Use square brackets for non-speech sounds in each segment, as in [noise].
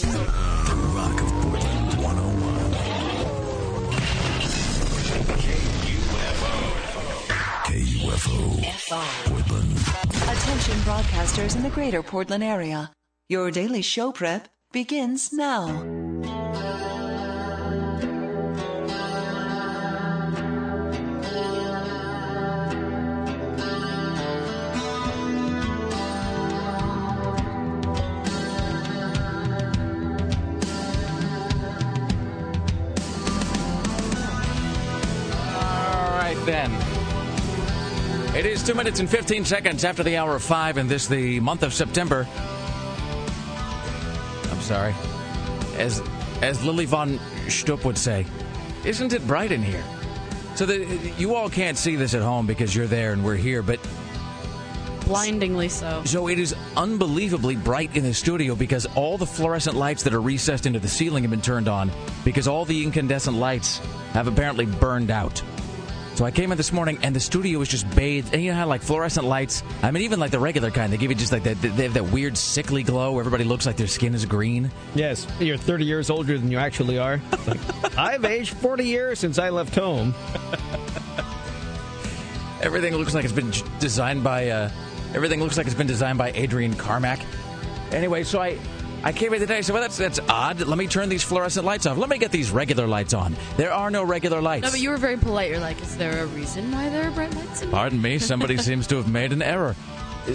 The Rock of Portland 101. KUFO. KUFO Portland. Attention broadcasters in the greater Portland area. Your daily show prep begins now. It is two minutes and 15 seconds after the hour of five, and this the month of September. I'm sorry. As as Lili von Shtupp would say, isn't it bright in here? So the, you all can't see this at home because you're there and we're here, but Blindingly so. so it is unbelievably bright in the studio because all the fluorescent lights that are recessed into the ceiling have been turned on because all the incandescent lights have apparently burned out. So I came in this morning and the studio was just bathed. And you know how like fluorescent lights? I mean, even like the regular kind, they give you just like that. They have that weird sickly glow where everybody looks like their skin is green. Yes, you're 30 years older than you actually are. Like, [laughs] I've aged 40 years since I left home. Everything looks like it's been designed by. Uh, everything looks like it's been designed by Adrian Carmack. Anyway, so I. I came in today. Said, "Well, that's that's odd. Let me turn these fluorescent lights off. Let me get these regular lights on. There are no regular lights." No, but you were very polite. You're like, is there a reason why there are bright lights in? Pardon me, somebody [laughs] seems to have made an error.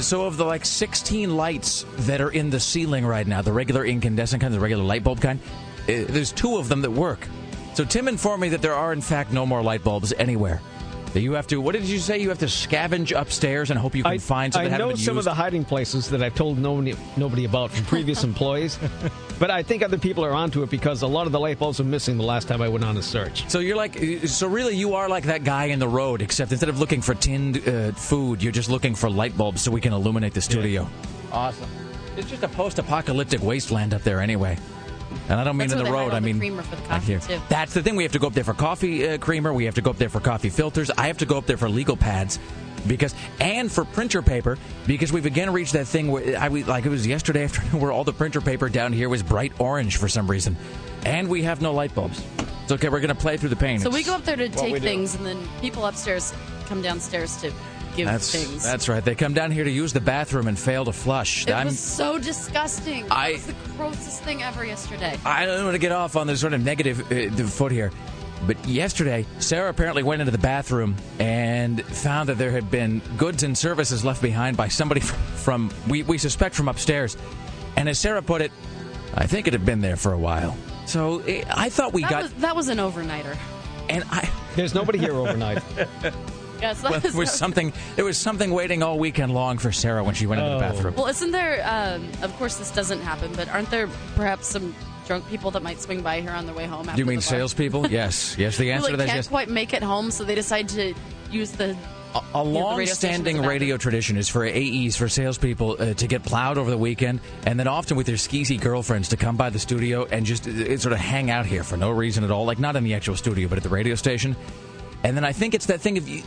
So, of the like 16 lights that are in the ceiling right now, the regular incandescent kind, the regular light bulb kind, uh, there's two of them that work. So, Tim informed me that there are, in fact, no more light bulbs anywhere. That you have to, what did you say? You have to scavenge upstairs and hope you can I, find some I know some used. of the hiding places that I've told nobody, nobody about from previous [laughs] employees, but I think other people are onto it because a lot of the light bulbs are missing the last time I went on a search. so you're like, so really, you are like that guy in the road, except instead of looking for tinned uh, food, you're just looking for light bulbs so we can illuminate the studio. Awesome. It's just a post-apocalyptic wasteland up there, anyway. And I don't mean That's in the road. hide all I the mean creamer for the like coffee, here. too. That's the thing. We have to go up there for coffee uh, creamer. We have to go up there for coffee filters. I have to go up there for legal pads because and for printer paper because we've again reached that thing where I we- like it was yesterday [laughs] afternoon where all the printer paper down here was bright orange for some reason, and we have no light bulbs. It's okay. We're gonna play through the pain. So we go up there to take things, and then people upstairs come downstairs to give That's things. that's right. They come down here to use the bathroom and fail to flush. it I'm- was so disgusting. I- it was the grossest thing ever yesterday. I don't want to get off on this sort of negative uh, foot here, but yesterday Sarah apparently went into the bathroom and found that there had been goods and services left behind by somebody from, [laughs] from we, we suspect from upstairs. And as Sarah put it, I think it had been there for a while. So eh, I thought we that, got was, that was an overnighter. and I There's nobody here overnight. [laughs] Yes, that was, was something there was something waiting all weekend long for Sarah when she went into the Oh. bathroom. Well, isn't there? Um, of course, this doesn't happen, but aren't there perhaps some drunk people that might swing by here on their way home? After Do you mean the salespeople? [laughs] yes, yes. The Who answer like, to that is can't yes. quite make it home, so they decide to use the. A, a the long-standing as a radio tradition is for AEs, for salespeople, uh, to get plowed over the weekend, and then often with their skeezy girlfriends to come by the studio and just uh, sort of hang out here for no reason at all, like not in the actual studio, but at the radio station. And then I think it's that thing of you,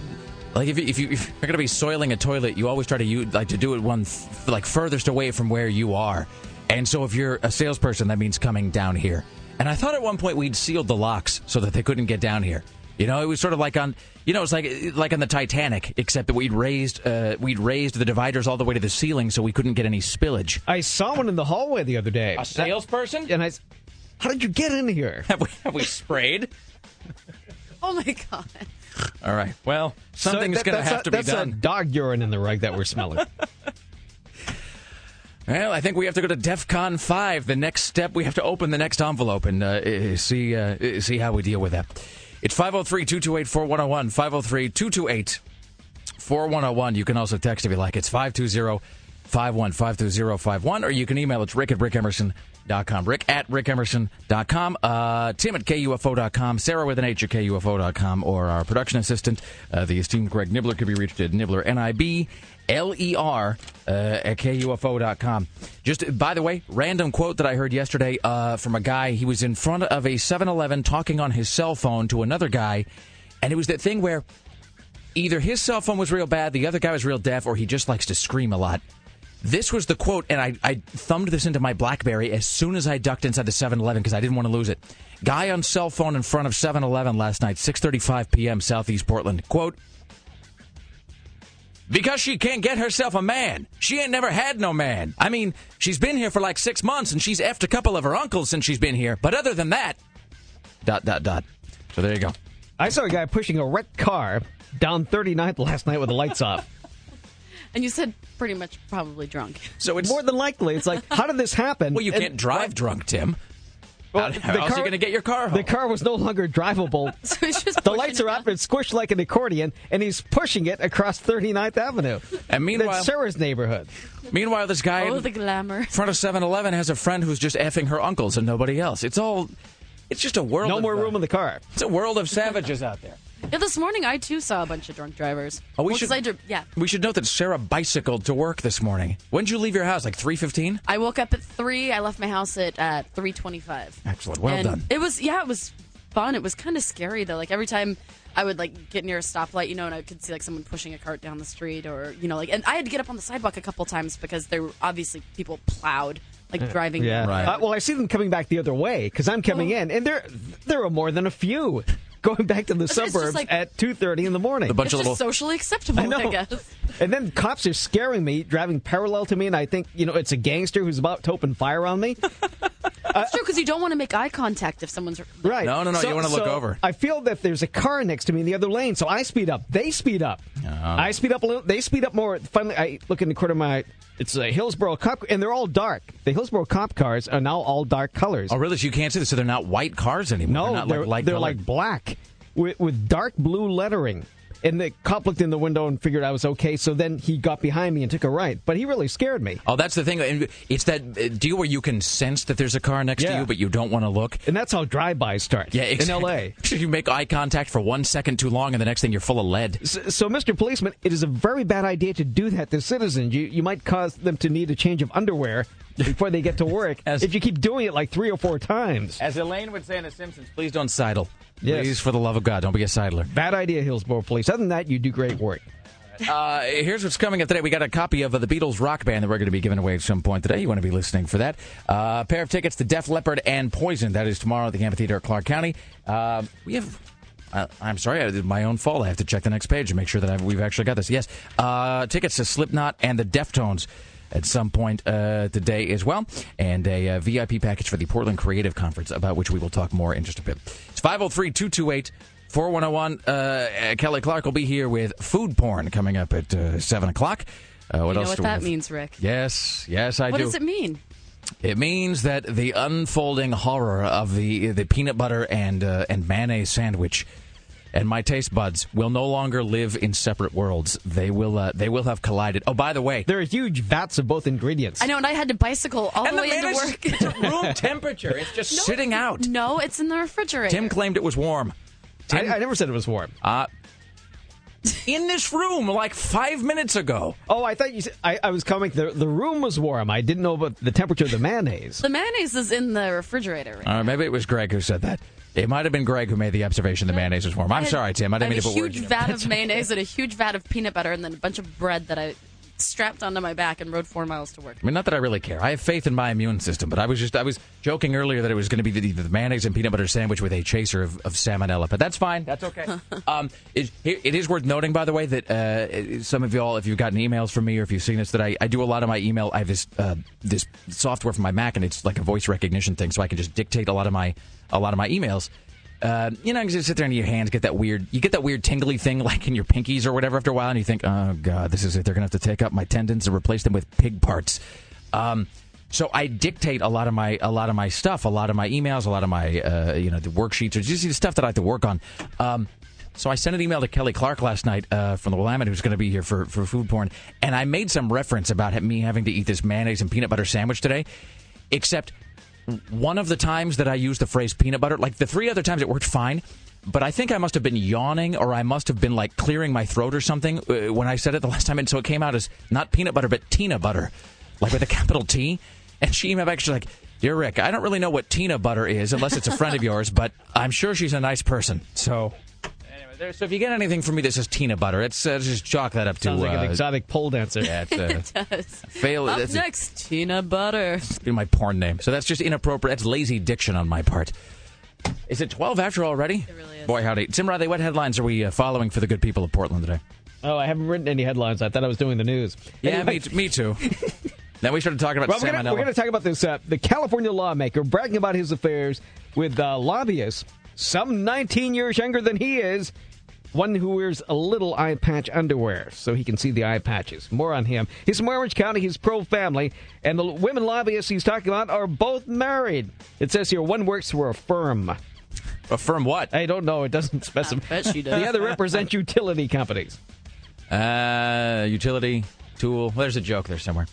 like if you, if, you, if you're going to be soiling a toilet, you always try to you like to do it one f- like furthest away from where you are. And so if you're a salesperson, that means coming down here. And I thought at one point we'd sealed the locks so that they couldn't get down here. You know, it was sort of like on, you know, it's like like on the Titanic, except that we'd raised uh, we'd raised the dividers all the way to the ceiling so we couldn't get any spillage. I saw one in the hallway the other day. A salesperson? And I, s- how did you get in here? [laughs] Have we, have we sprayed? [laughs] Oh my god! [laughs] All right. Well, So something's that- going to have a- to be that's done. a dog urine in the rug that we're smelling. [laughs] Well, I think we have to go to DEF CON 5. The next step, we have to open the next envelope and uh, see uh, see how we deal with that. It's 503 228 4101. 503 228 4101. You can also text if you like. It's 520 5152051, or you can email it's rick at rickemerson.com. Rick at rickemerson.com. Uh, Tim at KUFO.com. Sarah with an H at KUFO.com. Or our production assistant, uh, the esteemed Greg Nibler, could be reached at Nibler, N I B L E R, uh, at KUFO.com. Just, by the way, random quote that I heard yesterday uh, from a guy. He was in front of a 7 Eleven talking on his cell phone to another guy, and it was that thing where either his cell phone was real bad, the other guy was real deaf, or he just likes to scream a lot. This was the quote, and I, I thumbed this into my BlackBerry as soon as I ducked inside the 7-Eleven because I didn't want to lose it. Guy on cell phone in front of 7-Eleven last night, 6:35 p.m. Southeast Portland. Quote: Because she can't get herself a man. She ain't never had no man. I mean, she's been here for like six months and she's effed a couple of her uncles since she's been here. But other than that, dot dot dot. So there you go. I saw a guy pushing a wrecked car down 39th last night with the lights off. And you said pretty much probably drunk. So it's More than likely, it's like, how did this happen? [laughs] well, you And- can't drive drunk, Tim. Well, How, how else are you going to get your car home? The car was no longer drivable. [laughs] So he's just The lights are up. down. It's squished like an accordion, and he's pushing it across 39th Avenue. And meanwhile- That's Sarah's neighborhood. Meanwhile, this guy Oh, in the glamour. front of 7-Eleven has a friend who's just effing her uncles and nobody else. It's all. It's just a world. No of, more uh, room in the car. It's a world of savages out there. Yeah, this morning I too saw a bunch of drunk drivers. Oh, we Well, 'cause should- I dri- yeah. We should note that Sarah bicycled to work this morning. When did you leave your house? Like 3:15? I woke up at three. I left my house at uh, three twenty-five. Excellent. Well and done. It was yeah, it was fun. It was kind of scary though. Like every time I would like get near a stoplight, you know, and I could see like someone pushing a cart down the street, or you know, like, and I had to get up on the sidewalk a couple times because there were obviously people plowed like driving. Yeah. Right. Uh, well, I see them coming back the other way because I'm coming Oh. in, and there there are more than a few going back to the It's suburbs like- at 2:30 in the morning. A bunch It's of just little. socially acceptable, I know. I guess. And then cops are scaring me, driving parallel to me, and I think you know it's a gangster who's about to open fire on me. [laughs] It's true because you don't want to make eye contact if someone's Right? No, no, no, you wanna look over. I feel that there's a car next to me in the other lane, so I speed up. They speed up. Uh-huh. I speed up a little. They speed up more. Finally, I look in the corner of my. It's a Hillsboro cop, and they're all dark. The Hillsboro cop cars are now all dark colors. Oh, really? So you can't see this? So they're not white cars anymore? No, they're not they're, like they're colored? like black with, with dark blue lettering. And the cop looked in the window and figured I was okay, so then he got behind me and took a right. But he really scared me. Oh, that's the thing. It's that uh, deal where you can sense that there's a car next to you, but you don't want to look. And that's how drive-bys start Yeah, in exactly. L.A. [laughs] You make eye contact for one second too long, and the next thing you're full of lead. So, so, Mr. Policeman, it is a very bad idea to do that to citizens. You, you might cause them to need a change of underwear [laughs] before they get to work As- if you keep doing it like three or four times. As Elaine would say in The Simpsons, please don't sidle. Yes. Please, for the love of God, don't be a sidler. Bad idea, Hillsboro Police. Other than that, you do great work. Uh, here's what's coming up today. We got a copy of uh, the Beatles rock band that we're going to be giving away at some point today. You want to be listening for that. Uh, a pair of tickets to Def Leppard and Poison. That is tomorrow at the Amphitheater at Clark County. Uh, we have. I'm sorry, I did my own fault. I have to check the next page and make sure that I've, we've actually got this. Yes, uh, tickets to Slipknot and the Deftones at some point uh, today as well, and a uh, VIP package for the Portland Creative Conference, about which we will talk more in just a bit. It's 503 228 4101. Uh, Kelly Clark will be here with food porn coming up at uh, 7 o'clock. Uh, what You know else what that have? means, Rick? Yes, yes, I What do. What does it mean? It means that the unfolding horror of the the peanut butter and uh, and mayonnaise sandwich and my taste buds will no longer live in separate worlds. They will uh, they will have collided. Oh, by the way, There are huge vats of both ingredients. I know, and I had to bicycle all and the the way into mayonnaise work. is [laughs] it's room [laughs] temperature. It's just No, sitting out. No, it's in the refrigerator. Tim claimed it was warm. I, I never said it was warm. Uh, in this room like five minutes ago. Oh, I thought you said I, I was coming. The, the room was warm. I didn't know about the temperature of the mayonnaise. the mayonnaise is in the refrigerator. Right? Uh, maybe it was Greg who said that. It might have been Greg who made the observation the mayonnaise was warm. I'm sorry, Tim. I didn't I mean to put words huge in your vat mouth. of mayonnaise and a huge vat of peanut butter, and then a bunch of bread that I strapped onto my back and rode four miles to work. I mean, not that I really care. I have faith in my immune system, but I was just I was joking earlier that it was going to be the, the mayonnaise and peanut butter sandwich with a chaser of, of salmonella. But that's fine. That's okay. [laughs] um, it, it is worth noting, by the way, that uh, some of y'all, if you've gotten emails from me or if you've seen this, that I, I do a lot of my email. I have this uh, this software for my Mac, and it's like a voice recognition thing, so I can just dictate a lot of my a lot of my emails. Uh, you know, you just sit there and your hands get that weird, you get that weird tingly thing [laughs] like in your pinkies or whatever after a while, and you think, oh god, this is it. They're gonna have to take up my tendons and replace them with pig parts. Um, so I dictate a lot of my a lot of my stuff, a lot of my emails, a lot of my uh, you know the worksheets or just the stuff that I have to work on. Um, so I sent an email to Kelly Clark last night uh, from the Willamette, who's going to be here for, for food porn, and I made some reference about me having to eat this mayonnaise and peanut butter sandwich today, except one of the times that I used the phrase peanut butter, like the three other times it worked fine, but I think I must have been yawning or I must have been like clearing my throat or something uh, when I said it the last time. And so it came out as not peanut butter, but Tina butter, like with a capital T. And she emailed back, she's like, Dear Rick, I don't really know what Tina butter is unless it's a friend of yours, but I'm sure she's a nice person. So there- so if you get anything from me that says Tina Butter, it's uh, just chalk that up to Sounds like an uh, exotic pole dancer. yeah, it's, uh, [laughs] Does. fail. Up that's next, Tina Butter. be my porn name. So that's just inappropriate. That's lazy diction on my part. Is it 12 after already? It really is. Boy, howdy. Tim Riley, what headlines are we uh, following for the good people of Portland today? Oh, I haven't written any headlines. I thought I was doing the news. Yeah, Anyway, me, t- me too. [laughs] then we started talking about Well, we're gonna, we're gonna talk about this. Uh, the California lawmaker bragging about his affairs with uh, lobbyists, some 19 years younger than he is. One who wears a little eye patch underwear so he can see the eye patches. More on him. He's from Orange County. He's pro family. And the women lobbyists he's talking about are both married. It says here one works for a firm. A firm what? I don't know. It doesn't I specify. bet she does. The other represent utility companies. Uh, utility, tool. Well, there's a joke there somewhere.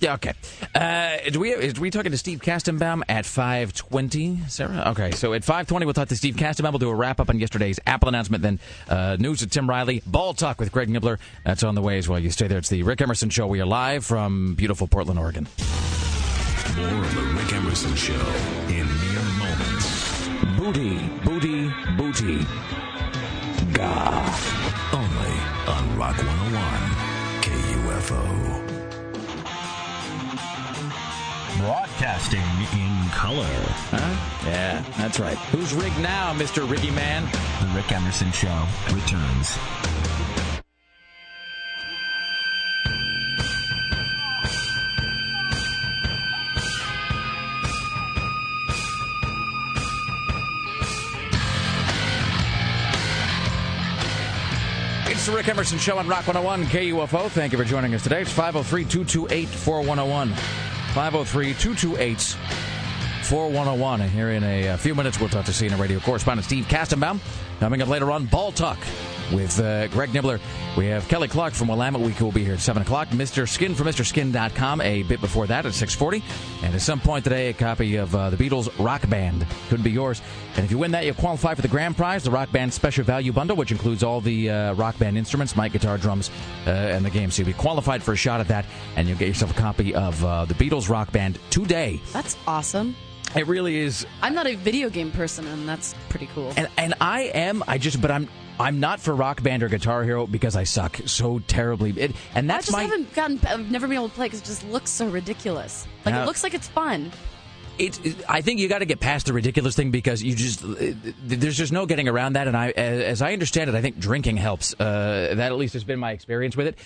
Yeah, okay. Uh, do we, is, we talking to Steve Kastenbaum at 520, Sarah? Okay, so at 520, we'll talk to Steve Kastenbaum. We'll do a wrap up on yesterday's Apple announcement, then uh, news with Tim Riley, Ball Talk with Greg Nibler. That's on the way as well. You stay there. It's the Rick Emerson Show. We are live from beautiful Portland, Oregon. More of the Rick Emerson Show in mere moments. Booty, booty, booty. Gah. Only on Rock 101 KUFO. Broadcasting in color. Huh? Yeah, that's right. Who's rigged now, Mr. Riggy Man? The Rick Emerson Show returns. It's the Rick Emerson Show on Rock 101 KUFO. Thank you for joining us today. It's 503 228 4101. 503 228 4101. And here in a, few minutes, we'll talk to CNN radio correspondent Steve Kastenbaum. Coming up later on, Ball Talk with uh, Greg Nibler. We have Kelly Clark from Willamette Week who will be here at 7 o'clock. Mr. Skin from MrSkin.com a bit before that at 640. And at some point today, a copy of uh, the Beatles Rock Band could be yours. And if you win that, you'll qualify for the grand prize, the Rock Band Special Value Bundle, which includes all the uh, Rock Band instruments, mic, guitar, drums, uh, and the game. So you'll be qualified for a shot at that, and you'll get yourself a copy of uh, the Beatles Rock Band today. That's awesome. It really is I'm not a video game person, and that's pretty cool. and and I am I just but I'm I'm not for Rock Band or Guitar Hero because I suck so terribly. It, and I that's just my haven't gotten. I've never been able to play because it just looks so ridiculous. Like it looks like it's fun. it's I think you got to get past the ridiculous thing because you just there's just no getting around that. And I as I understand it, I think drinking helps. Uh, that at least has been my experience with it.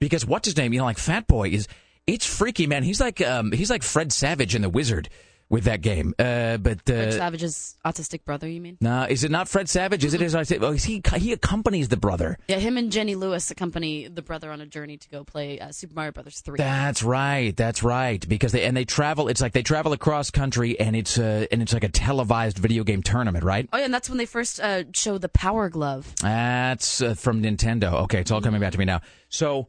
Because what's his name? You know, like Fat Boy is it's freaky, man. He's like um, he's like Fred Savage in The Wizard with that game. Uh, but uh, Fred Savage's autistic brother, you mean? nah, is it not Fred Savage? Is it I say? Oh, he he accompanies the brother. Yeah, him and Jenny Lewis accompany the brother on a journey to go play uh, Super Mario Brothers three. That's right. That's right. Because they and they travel. It's like they travel across country, and it's uh, and it's like a televised video game tournament, right? Oh yeah, and that's when they first uh, show the Power Glove. That's uh, from Nintendo. Okay, it's all coming back to me now. So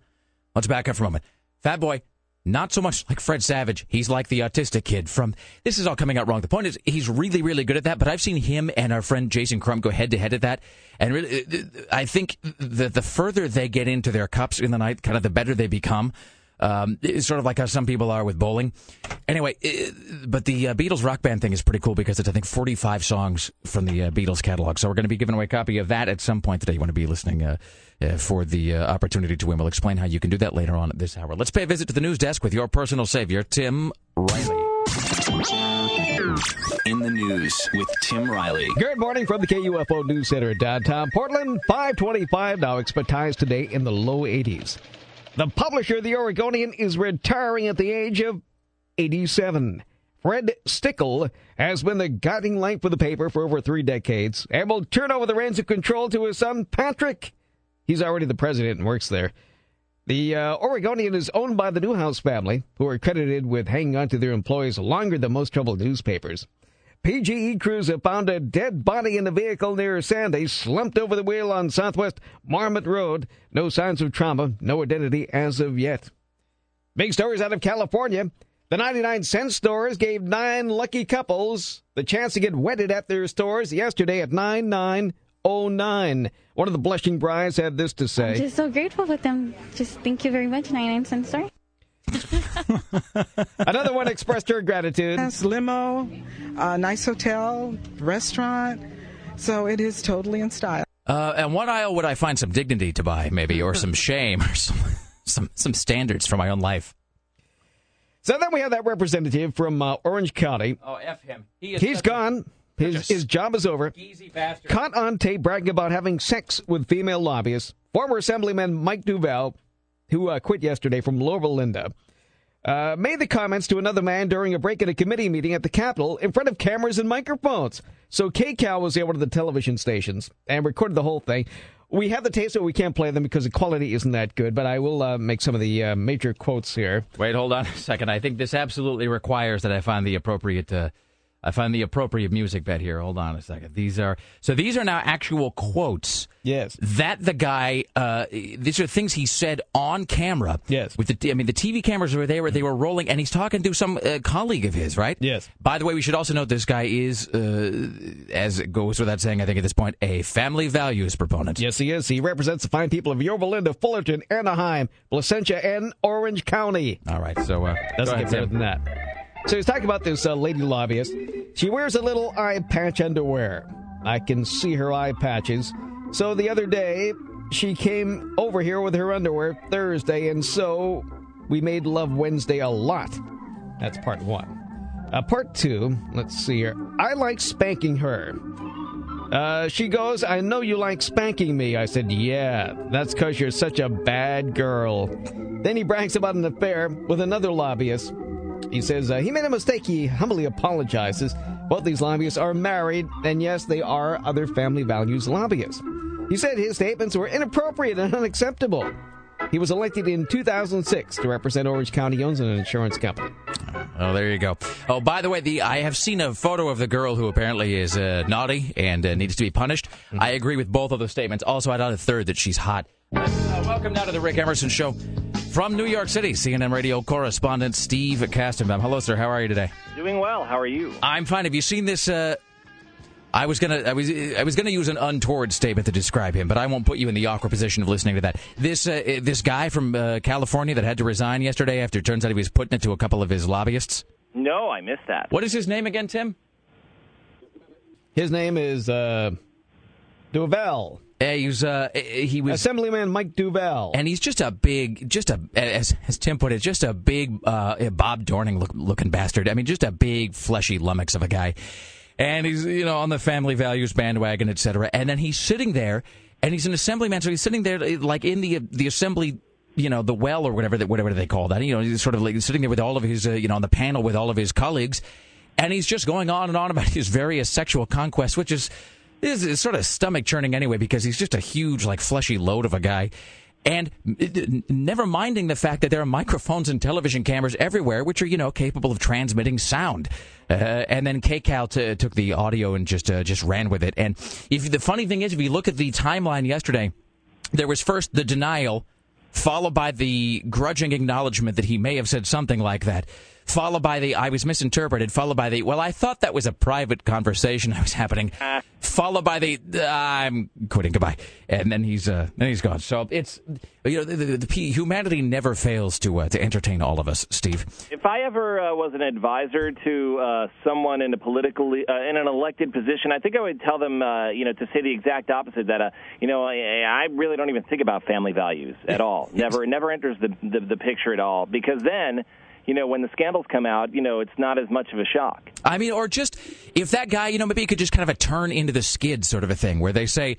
let's back up for a moment. Fat Boy, not so much like Fred Savage. He's like the autistic kid from. This is all coming out wrong. The point is, he's really, really good at that. But I've seen him and our friend Jason Crumb go head to head at that, and really, uh, I think the the further they get into their cups in the night, kind of the better they become. Um, it's sort of like how some people are with bowling. Anyway, uh, but the uh, Beatles rock band thing is pretty cool because it's I think 45 songs from the uh, Beatles catalog. So we're going to be giving away a copy of that at some point today. You want to be listening uh, uh, for the uh, opportunity to win. We'll explain how you can do that later on at this hour. Let's pay a visit to the news desk with your personal savior, Tim Riley. In the news with Tim Riley. Good morning from the KUFO News Center in downtown Portland. 525 now. Expect highs today in the low 80s. The publisher of the Oregonian is retiring at the age of 87. Fred Stickel has been the guiding light for the paper for over three decades and will turn over the reins of control to his son, Patrick. He's already the president and works there. The uh, Oregonian is owned by the Newhouse family, who are credited with hanging on to their employees longer than most troubled newspapers. PGE crews have found a dead body in a vehicle near Sandy, slumped over the wheel on Southwest Marmot Road. No signs of trauma, no identity as of yet. Big stories out of California. The 99 cent stores gave nine lucky couples the chance to get wedded at their stores yesterday at 9909. One of the blushing brides had this to say. I'm just so grateful with them. Just thank you very much, 99 cent store. [laughs] Another one expressed her gratitude. Nice limo, uh, nice hotel, restaurant. So it is totally in style. Uh, and what aisle would I find some dignity to buy, maybe, or some [laughs] shame, or some some some standards for my own life? So then we have that representative from uh, Orange County. Oh, f him. He is He's such a gone. His, his job is over. Geezy bastard. Caught on tape bragging about having sex with female lobbyists. Former Assemblyman Mike Duvall, who uh, quit yesterday from Yorba Linda, uh, made the comments to another man during a break in a committee meeting at the Capitol in front of cameras and microphones. So KCAL was able to the television stations and recorded the whole thing. We have the tapes, but we can't play them because the quality isn't that good. But I will uh, make some of the uh, major quotes here. Wait, hold on a second. I think this absolutely requires that I find the appropriate. I find the appropriate music bed here. Hold on a second. These are so. These are now actual quotes. Yes. That the guy. Uh, these are things he said on camera. Yes. With the. I mean, the TV cameras were there. They were rolling, and he's talking to some uh, colleague of his. Right. Yes. By the way, we should also note this guy is, uh, as it goes without saying, I think at this point, a family values proponent. Yes, he is. He represents the fine people of Yorba Linda, Fullerton, Anaheim, Placentia, and Orange County. All right. So uh, Doesn't go get ahead, better Tim. than that. So he's talking about this uh, lady lobbyist. She wears a little eye patch underwear. I can see her eye patches. So the other day, she came over here with her underwear Thursday, and so we made love Wednesday a lot. That's part one. Uh, part two, let's see here. I like spanking her. Uh, she goes, I know you like spanking me. I said, Yeah, that's because you're such a bad girl. Then he brags about an affair with another lobbyist. He says uh, he made a mistake. He humbly apologizes. Both these lobbyists are married, and yes, they are other family values lobbyists. He said his statements were inappropriate and unacceptable. He was elected in 2006 to represent Orange County, owns an insurance company. Oh, there you go. Oh, by the way, the I have seen a photo of the girl who apparently is uh, naughty and uh, needs to be punished. I agree with both of those statements. Also, I'd add a third that she's hot. Uh, welcome now to the Rick Emerson Show from New York City. CNN radio correspondent Steve Kastenbaum. Hello, sir. How are you today? Doing well. How are you? I'm fine. Have you seen this? Uh, I was gonna, I was, I was gonna use an untoward statement to describe him, but I won't put you in the awkward position of listening to that. This, uh, this guy from uh, California that had to resign yesterday after it turns out he was putting it to a couple of his lobbyists. No, I missed that. What is his name again, Tim? His name is uh, Duvall. Uh, he was, uh, he was Assemblyman Mike Duvall. and he's just a big, just a as, as Tim put it, just a big uh, Bob Dorning look, looking bastard. I mean, just a big fleshy lummox of a guy, and he's you know on the family values bandwagon, etc. And then he's sitting there, and he's an assemblyman, so he's sitting there like in the the assembly. You know the well or whatever that whatever they call that. You know he's sort of like sitting there with all of his uh, you know on the panel with all of his colleagues, and he's just going on and on about [laughs] his various sexual conquests, which is is, is sort of stomach churning anyway because he's just a huge like fleshy load of a guy. And never minding the fact that there are microphones and television cameras everywhere, which are you know capable of transmitting sound. Uh, and then KCAL t- took the audio and just uh, just ran with it. And if the funny thing is, if you look at the timeline yesterday, there was first the denial, followed by the grudging acknowledgement that he may have said something like that, followed by the I was misinterpreted, followed by the well, I thought that was a private conversation [laughs] that was happening, followed by the "Uh, I'm quitting, goodbye, and then he's uh, then he's gone. So it's you know the, the, the humanity never fails to uh, to entertain all of us, Steve. If I ever uh, was an advisor to uh, someone in a political uh, in an elected position, I think I would tell them, uh, you know, to say the exact opposite. That uh, you know, I, I really don't even think about family values at all. Never, never enters the, the the picture at all. Because then, you know, when the scandals come out, you know, it's not as much of a shock. I mean, or just if that guy, you know, maybe he could just kind of a turn into the skid sort of a thing where they say,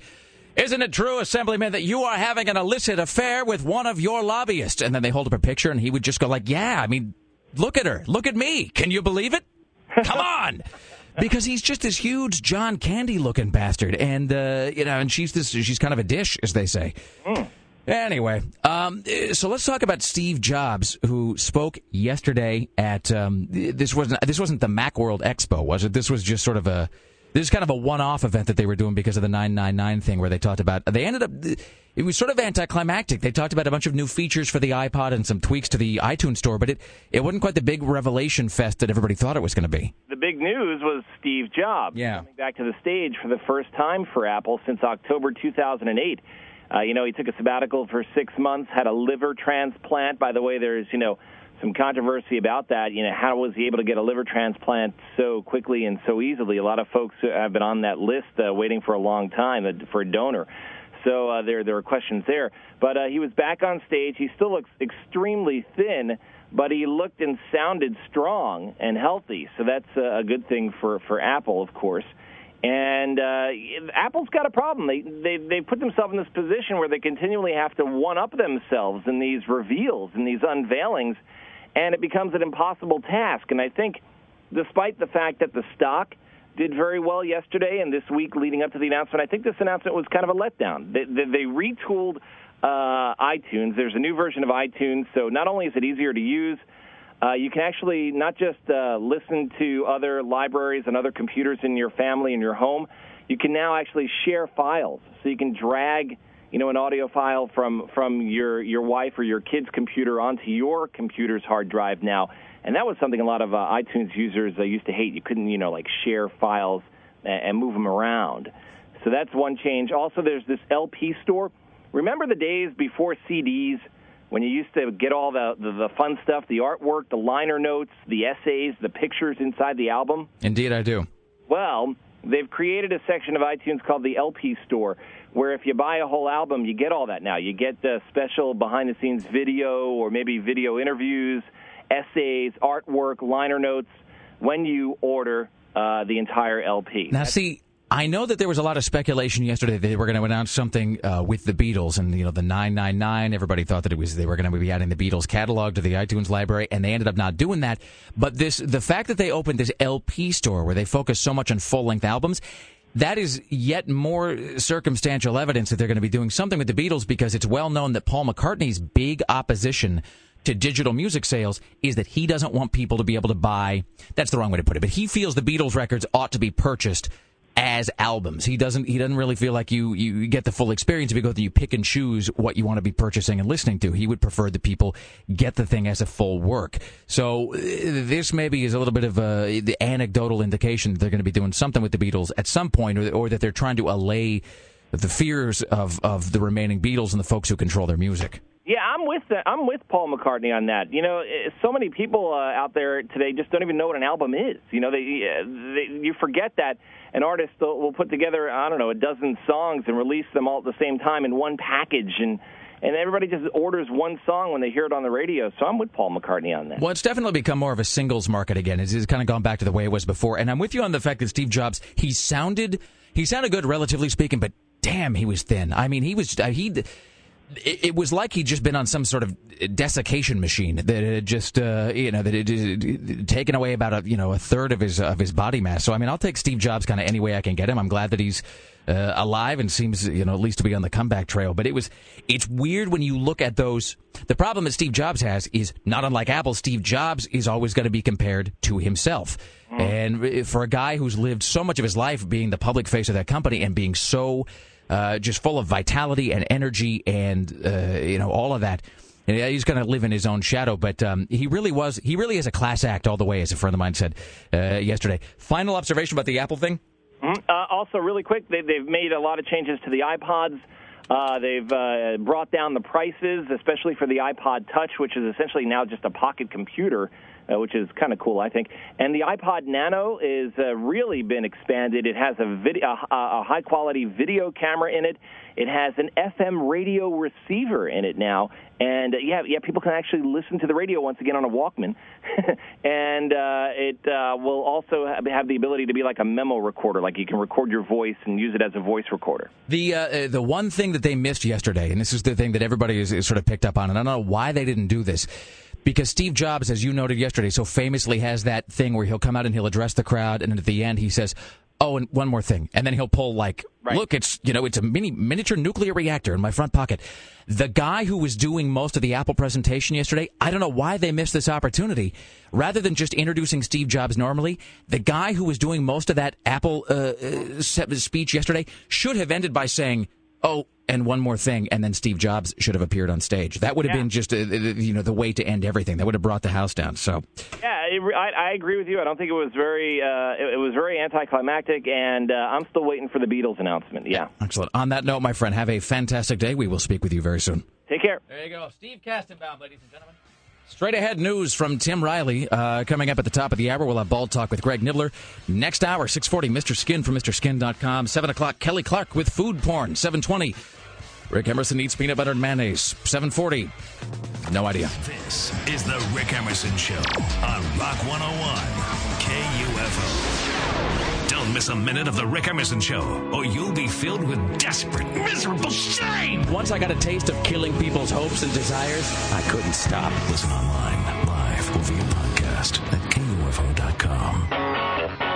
Isn't it true, Assemblyman, that you are having an illicit affair with one of your lobbyists? And then they hold up a picture and he would just go like, Yeah, I mean, look at her. Look at me. Can you believe it? Come [laughs] on. Because he's just this huge John Candy looking bastard. And, uh, you know, and she's this, she's kind of a dish, as they say. Anyway, um, so let's talk about Steve Jobs, who spoke yesterday at um, this wasn't this wasn't the MacWorld Expo, was it? This was just sort of a this is kind of a one-off event that they were doing because of the 999 thing, where they talked about they ended up it was sort of anticlimactic. They talked about a bunch of new features for the iPod and some tweaks to the iTunes store, but it it wasn't quite the big revelation fest that everybody thought it was going to be. The big news was Steve Jobs Yeah. coming back to the stage for the first time for Apple since October 2008. Uh, you know, he took a sabbatical for six months, had a liver transplant. By the way, there's you know some controversy about that. You know, how was he able to get a liver transplant so quickly and so easily? A lot of folks have been on that list uh, waiting for a long time uh, for a donor. So uh, there, there are questions there. But uh, he was back on stage. He still looks extremely thin, but he looked and sounded strong and healthy. So that's a good thing for for Apple, of course. And uh, Apple's got a problem. They they they put themselves in this position where they continually have to one up themselves in these reveals and these unveilings, and it becomes an impossible task. And I think, despite the fact that the stock did very well yesterday and this week leading up to the announcement, I think this announcement was kind of a letdown. They, they, they retooled uh, iTunes. There's a new version of iTunes, so not only is it easier to use, uh, you can actually not just uh, listen to other libraries and other computers in your family and your home. You can now actually share files, so you can drag, you know, an audio file from from your your wife or your kid's computer onto your computer's hard drive now and that was something a lot of uh, iTunes users uh, used to hate. You couldn't, you know, like share files and, and move them around. So that's one change. Also, there's this LP store. Remember the days before CDs when you used to get all the, the, the fun stuff, the artwork, the liner notes, the essays, the pictures inside the album? Indeed, I do. Well, they've created a section of iTunes called the LP store where if you buy a whole album, you get all that now. You get the special behind the scenes video or maybe video interviews essays, artwork, liner notes when you order uh, the entire LP. Now, That's- see. I know that there was a lot of speculation yesterday that they were going to announce something uh, with the Beatles and you know the 999. Everybody thought that it was they were going to be adding the Beatles catalog to the iTunes library, and they ended up not doing that. But this, the fact that they opened this LP store where they focus so much on full length albums, that is yet more circumstantial evidence that they're going to be doing something with the Beatles because it's well known that Paul McCartney's big opposition to digital music sales is that he doesn't want people to be able to buy. That's the wrong way to put it, but he feels the Beatles records ought to be purchased as albums. He doesn't. He doesn't really feel like you you get the full experience there. You pick and choose what you want to be purchasing and listening to. He would prefer that people get the thing as a full work. So uh, this maybe is a little bit of a, the anecdotal indication that they're going to be doing something with the Beatles at some point, or, or that they're trying to allay the fears of of the remaining Beatles and the folks who control their music. Yeah, I'm with the, I'm with Paul McCartney on that. You know, eh, so many people uh, out there today just don't even know what an album is. You know, they, eh, they you forget that an artist will put together I don't know a dozen songs and release them all at the same time in one package and and everybody just orders one song when they hear it on the radio. So I'm with Paul McCartney on that. Well, it's definitely become more of a singles market again. It's, it's kind of gone back to the way it was before. And I'm with you on the fact that Steve Jobs he sounded he sounded good relatively speaking, but damn, he was thin. I mean, he was uh, he it, it, was like he'd just been on some sort of desiccation machine that had just uh, you know that had taken away about a you know a third of his of his body mass. So I mean, I'll take Steve Jobs kind of any way I can get him. I'm glad that he's uh, alive and seems you know at least to be on the comeback trail. But it was it's weird when you look at those. The problem that Steve Jobs has is not unlike Apple. Steve Jobs is always going to be compared to himself. Mm. And for a guy who's lived so much of his life being the public face of that company and being so uh, just full of vitality and energy and uh, you know all of that. And he's going to live in his own shadow, but um, he really was. He really is a class act all the way, as a friend of mine said uh, yesterday. Final observation about the Apple thing. Mm-hmm. Uh, also, really quick, they, have made a lot of changes to the iPods. Uh, they've brought down the prices, especially for the iPod Touch, which is essentially now just a pocket computer uh, which is kind of cool, I think. And the iPod Nano is uh, really been expanded. It has a, video, a, a high quality video camera in it. It has an FM radio receiver in it now, and uh, yeah, yeah, people can actually listen to the radio once again on a Walkman, [laughs] and uh, it uh, will also have the ability to be like a memo recorder, like you can record your voice and use it as a voice recorder. The uh, uh, the one thing that they missed yesterday, and this is the thing that everybody is, is sort of picked up on, and I don't know why they didn't do this because Steve Jobs, as you noted yesterday, so famously has that thing where he'll come out and he'll address the crowd, and at the end he says, "Oh, and one more thing," and then he'll pull like, right. "Look, it's you know, it's a mini miniature nuclear reactor in my front pocket." The guy who was doing most of the Apple presentation yesterday, I don't know why they missed this opportunity. Rather than just introducing Steve Jobs normally, the guy who was doing most of that Apple uh, uh, speech yesterday should have ended by saying, "Oh, and one more thing, and then Steve Jobs should have appeared on stage. That would have yeah. been just, a, you know, the way to end everything. That would have brought the house down. So, yeah, it, I, I, agree with you. I don't think it was very, uh, it, it, was very anticlimactic, and uh, I'm still waiting for the Beatles announcement. Yeah, excellent. On that note, my friend, have a fantastic day. We will speak with you very soon. Take care. There you go, Steve Kastenbaum, ladies and gentlemen. Straight ahead news from Tim Riley. Uh, coming up at the top of the hour, we'll have Ball Talk with Greg Nibler. Next hour, 640, Mr. Skin from MrSkin.com. 7 o'clock, Kelly Clark with Food Porn. 720, Rick Emerson eats peanut butter and mayonnaise. 740, no idea. This is the Rick Emerson Show on Rock 101 KUFO. Don't miss a minute of the Rick Emerson Show, or you'll be filled with desperate, miserable shame. Once I got a taste of killing people's hopes and desires, I couldn't stop. Listen online, live, or via podcast at KUFO.com.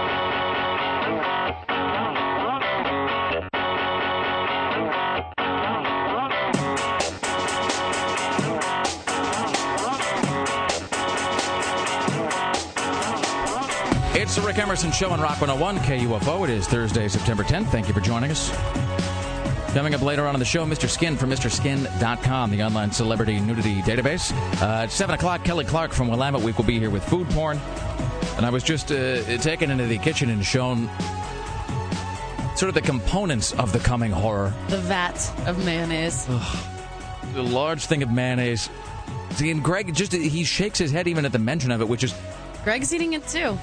the Rick Emerson Show on Rock 101 KUFO. It is Thursday, September 10th. Thank you for joining us. Coming up later on in the show, Mr. Skin from MrSkin.com, the online celebrity nudity database. Uh, at 7 o'clock, Kelly Clark from Willamette Week will be here with food porn. And I was just uh, taken into the kitchen and shown sort of the components of the coming horror. The vat of mayonnaise. The large thing of mayonnaise. See, and Greg just, he shakes his head even at the mention of it, which is, Greg's eating it too.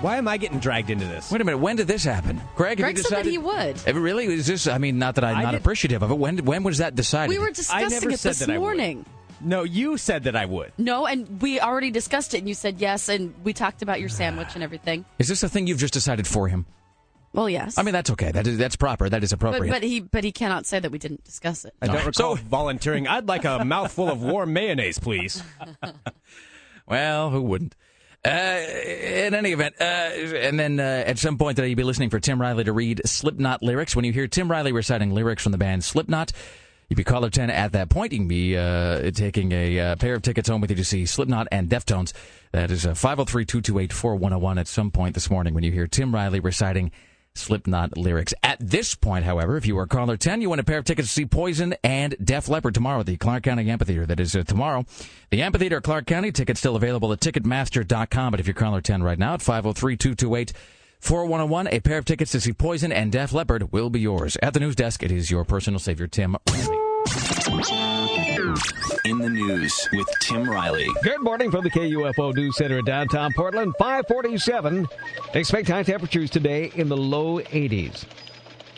Why am I getting dragged into this? wait a minute, when did this happen? Greg, have Greg you said that decided? he would. Really? Is this? I mean, not that I'm I not did- appreciative of it. When when was that decided? We were I discussing never it said this that I would. morning. No, you said that I would. No, and we already discussed it, and you said yes, and we talked about your sandwich and everything. Is this a thing you've just decided for him? Well, yes. I mean, that's okay. That is that's proper. That is but, appropriate. but he but he cannot say that we didn't discuss it. I don't recall So- volunteering. I'd like a mouthful of warm mayonnaise, please. [laughs] well, who wouldn't? Uh, in any event, uh, and then uh, at some point today, you'll be listening for Tim Riley to read Slipknot lyrics. When you hear Tim Riley reciting lyrics from the band Slipknot, you be caller 10 at that point. You can be uh, taking a uh, pair of tickets home with you to see Slipknot and Deftones. That is uh, 503 228 4101 at some point this morning when you hear Tim Riley reciting Slipknot lyrics. At this point, however, if you are caller 10, you win a pair of tickets to see Poison and Def Leppard tomorrow at the Clark County Amphitheater. That is uh, tomorrow. The Amphitheater at Clark County, tickets still available at Ticketmaster.com. But if you're caller 10 right now at 503 228 4101, a pair of tickets to see Poison and Def Leppard will be yours. At the news desk, it is your personal savior, Tim. In the news with Tim Riley. Good morning from the KUFO News Center in downtown Portland. 547. Expect high temperatures today in the low 80s.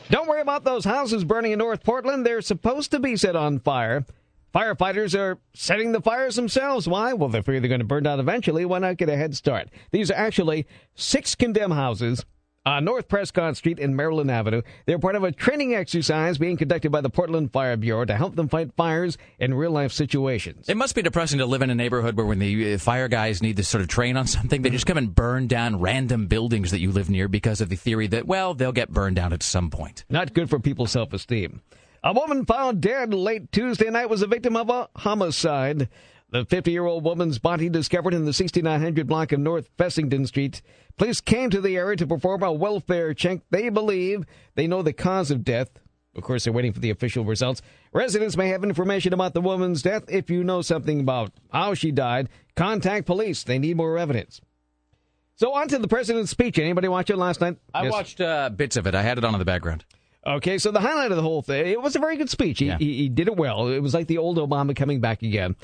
Don't worry about those houses burning in North Portland. They're supposed to be set on fire. Firefighters are setting the fires themselves. Why? Well, they figure they're going to burn down eventually. Why not get a head start? These are actually six condemned houses on North Prescott Street and Maryland Avenue. They're part of a training exercise being conducted by the Portland Fire Bureau to help them fight fires in real life situations. It must be depressing to live in a neighborhood where when the uh, fire guys need to sort of train on [laughs] something, they just come and burn down random buildings that you live near because of the theory that, well, they'll get burned down at some point. Not good for people's self esteem. A woman found dead late Tuesday night was a victim of a homicide. The 50 year old woman's body discovered in the 6900 block of North Fessenden Street. Police came to the area to perform a welfare check. They believe they know the cause of death. Of course, they're waiting for the official results. Residents may have information about the woman's death. If you know something about how she died, contact police. They need more evidence. So, on to the president's speech. Anybody watch it last night? I Yes. watched uh, bits of it. I had it on in the background. Okay, so the highlight of the whole thing, it was a very good speech. He, Yeah. he, he did it well. It was like the old Obama coming back again.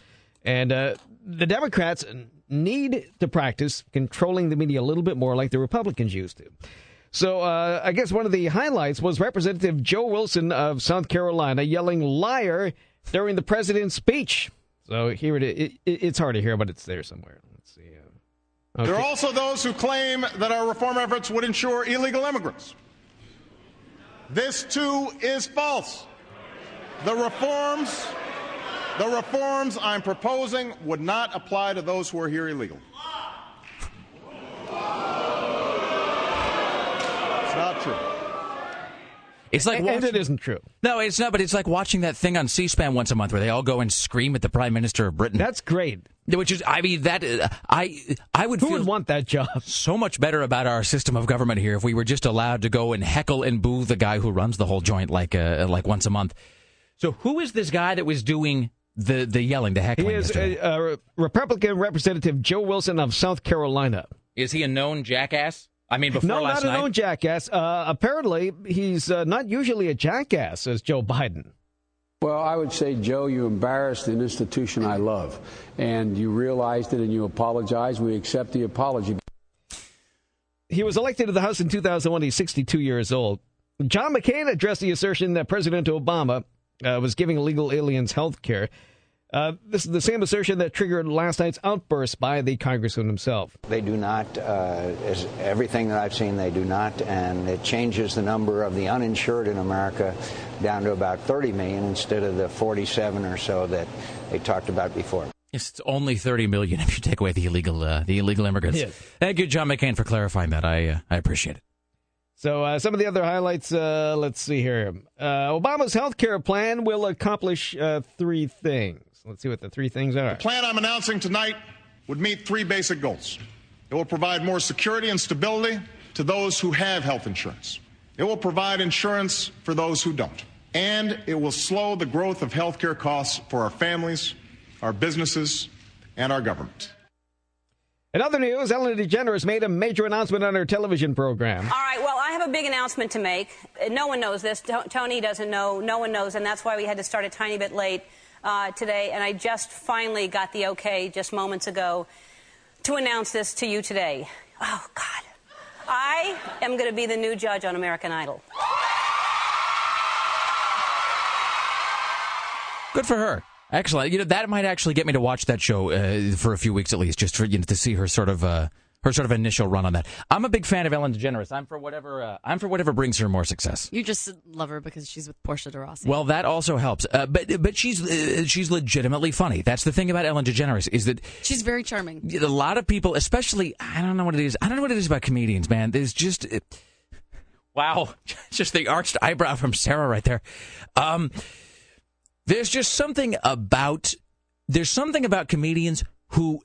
And uh, the Democrats need to practice controlling the media a little bit more like the Republicans used to. So uh, I guess one of the highlights was Representative Joe Wilson of South Carolina yelling liar during the president's speech. So here it is. It, it, it's hard to hear, but it's there somewhere. Let's see. Uh, There are also those who claim that our reform efforts would ensure illegal immigrants. This too is false. The reforms, the reforms I'm proposing would not apply to those who are here illegally. It's not true. It's like And, and watching- it isn't true. no, it's not. But it's like watching that thing on C-SPAN once a month where they all go and scream at the Prime Minister of Britain. That's great. Which is, I mean, that uh, I I would Who feel would want that job? so much better about our system of government here if we were just allowed to go and heckle and boo the guy who runs the whole joint like uh, like once a month. So who is this guy that was doing the the yelling, the heckling. He is yesterday? uh, uh, Republican Representative Joe Wilson of South Carolina. is he a known jackass? I mean, before No, last not a night. known jackass. Uh, apparently, he's uh, not usually a jackass, says Joe Biden. Well, I would say, Joe, you embarrassed an institution I love. And you realized it and you apologized. We accept the apology. He was elected to the House in 2001. He's 62 years old. John McCain addressed the assertion that President Obama uh, was giving illegal aliens health care. Uh, this is the same assertion that triggered last night's outburst by the congressman himself. They do not, uh, as everything that I've seen, they do not, and it changes the number of the uninsured in America down to about 30 million instead of the 47 or so that they talked about before. It's only 30 million if you take away the illegal uh, the illegal immigrants. Yes. Thank you, John McCain, for clarifying that. I uh, I appreciate it. So, uh, some of the other highlights, uh, let's see here. Uh, Obama's health care plan will accomplish uh, three things. Let's see what the three things are. The plan I'm announcing tonight would meet three basic goals. It will provide more security and stability to those who have health insurance. It will provide insurance for those who don't. And it will slow the growth of health care costs for our families, our businesses, and our government. In other news, Ellen DeGeneres made a major announcement on her television program. All right, well, I have a big announcement to make. Uh, No one knows this. To- Tony doesn't know. No one knows, and that's why we had to start a tiny bit late uh, today. And I just finally got the okay just moments ago to announce this to you today. Oh, God. I am going to be the new judge on American Idol. Good for her. Excellent. You know that might actually get me to watch that show uh, for a few weeks at least, just for you know to see her sort of uh, her sort of initial run on that. I'm a big fan of Ellen DeGeneres. I'm for whatever uh, I'm for whatever brings her more success. You just love her because she's with Portia de Rossi. Well, that also helps. Uh, but but she's uh, she's legitimately funny. That's the thing about Ellen DeGeneres is that she's very charming. a lot of people, especially I don't know what it is. I don't know what it is about comedians, man. There's just it, wow, [laughs] just the arched eyebrow from Sarah right there. Um, there's just something about there's something about comedians who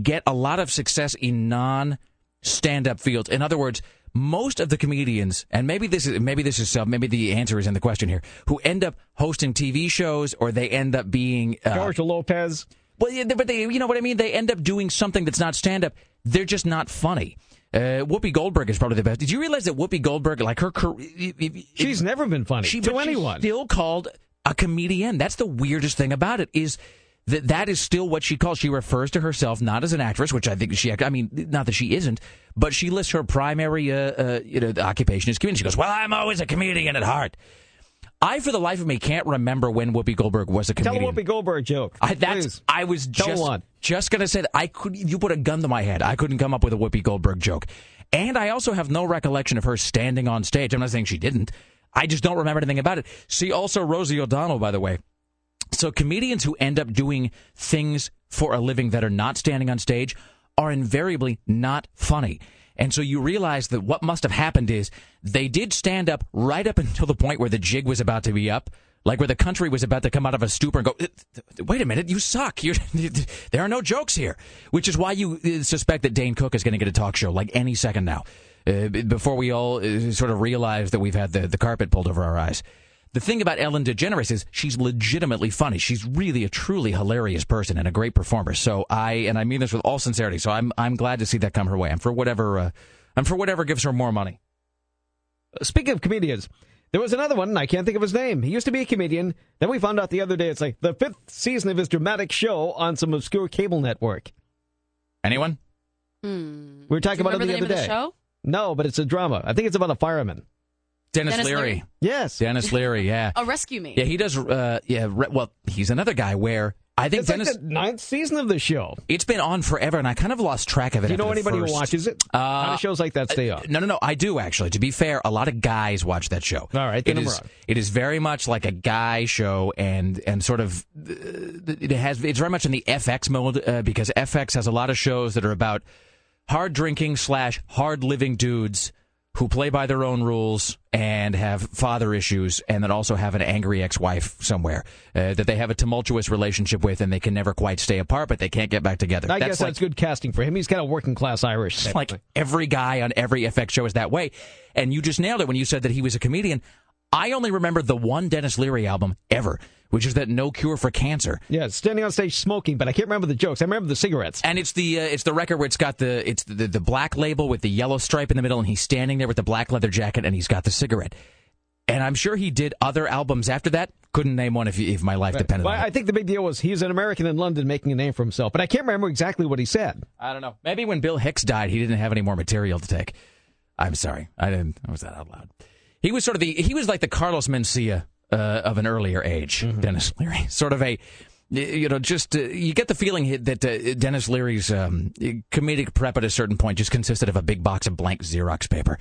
get a lot of success in non stand-up fields. In other words, most of the comedians, and maybe this is maybe this is self, maybe the answer is in the question here, who end up hosting TV shows or they end up being uh, George Lopez. well, yeah, but they, you know what I mean. They end up doing something that's not stand-up. They're just not funny. Uh, Whoopi Goldberg is probably the best. Did you realize that Whoopi Goldberg, like her career, She's never been funny she, to but she's anyone. still called a comedian. That's the weirdest thing about it is that that is still what she calls. She refers to herself not as an actress, which I think she. I mean, not that she isn't, but she lists her primary uh, uh, you know occupation as comedian. She goes, "Well, I'm always a comedian at heart." I, for the life of me, can't remember when Whoopi Goldberg was a comedian. Tell a Whoopi Goldberg joke. I, that's Please. I was just one. just gonna say that I could. You put a gun to my head. I couldn't come up with a Whoopi Goldberg joke, and I also have no recollection of her standing on stage. I'm not saying she didn't. I just don't remember anything about it. See, also Rosie O'Donnell, by the way. So comedians who end up doing things for a living that are not standing on stage are invariably not funny. And so you realize that what must have happened is they did stand up right up [laughs] until the point where the jig was about to be up, like where the country was about to come out of a stupor and go, "Wait a minute, you suck. You're, [laughs] there are no jokes here." Which is why you uh, suspect that Dane Cook is going to get a talk show like any second now, uh, before we all uh, sort of realize that we've had the, the carpet pulled over our eyes. The thing about Ellen DeGeneres is she's legitimately funny. She's really a truly hilarious person and a great performer. So I and I mean this with all sincerity. So I'm I'm glad to see that come her way. I'm for whatever uh, I'm for whatever gives her more money. Speaking of comedians, there was another one. I can't think of his name. He used to be a comedian. Then we found out the other day it's like the fifth season of his dramatic show on some obscure cable network. Anyone? Hmm. We were talking about it the remember other name day. the show? No, but it's a drama. I think it's about a fireman. Denis, Denis Leary. Leary? Yes. Denis Leary. Yeah. [laughs] Oh, Rescue Me. Yeah, he does. Uh, yeah. Re- well, he's another guy where I think It's Denis. like the ninth season of the show. it's been on forever, and I kind of lost track of it. Do you know anybody first- who watches it? Uh, How do shows like that stay on? No, no, no. I do actually. To be fair, a lot of guys watch that show. All right, it then I'm is. wrong. It is very much like a guy show, and and sort of uh, it has. It's very much in the FX mode uh, because FX has a lot of shows that are about hard drinking slash hard living dudes who play by their own rules and have father issues, and then also have an angry ex-wife somewhere uh, that they have a tumultuous relationship with, and they can never quite stay apart, but they can't get back together. I guess like, that's good casting for him. He's kind of working class Irish. type like every guy on every FX show is that way. And you just nailed it when you said that he was a comedian. I only remember the one Denis Leary album ever, which is that No Cure for Cancer. Yeah, standing on stage smoking, but I can't remember the jokes. I remember the cigarettes. And it's the uh, it's the record where it's got the it's the, the black label with the yellow stripe in the middle, and he's standing there with the black leather jacket, and he's got the cigarette. and I'm sure he did other albums after that. Couldn't name one if, if my life depended Well, on it. I think the big deal was he's an American in London making a name for himself, but I can't remember exactly what he said. I don't know. Maybe when Bill Hicks died, he didn't have any more material to take. I'm sorry, I didn't. I was that out loud. He was sort of the. He was like the Carlos Mencia uh, of an earlier age. Denis Leary, [laughs] sort of a. You know, just uh, you get the feeling that uh, Denis Leary's um, comedic prep at a certain point just consisted of a big box of blank Xerox paper.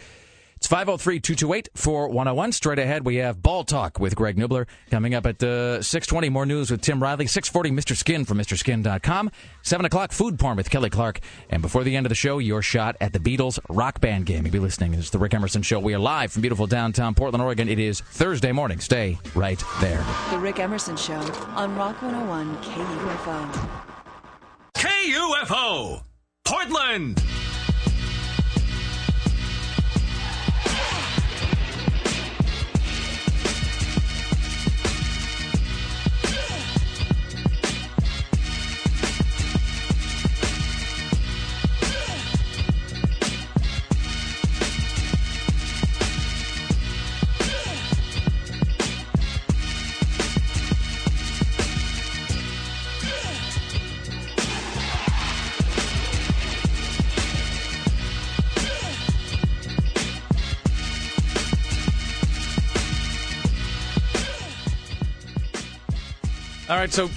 It's 503 228 4101. Straight ahead, we have Ball Talk with Greg Nibler. Coming up at uh, 620, more news with Tim Riley. 640, Mr. Skin from MrSkin.com. 7 o'clock, Food Porn with Kelly Clark. And before the end of the show, your shot at the Beatles rock band game. You'll be listening. It's the Rick Emerson Show. We are live from beautiful downtown Portland, Oregon. It is Thursday morning. Stay right there. The Rick Emerson Show on Rock 101 KUFO. KUFO, Portland. All right, so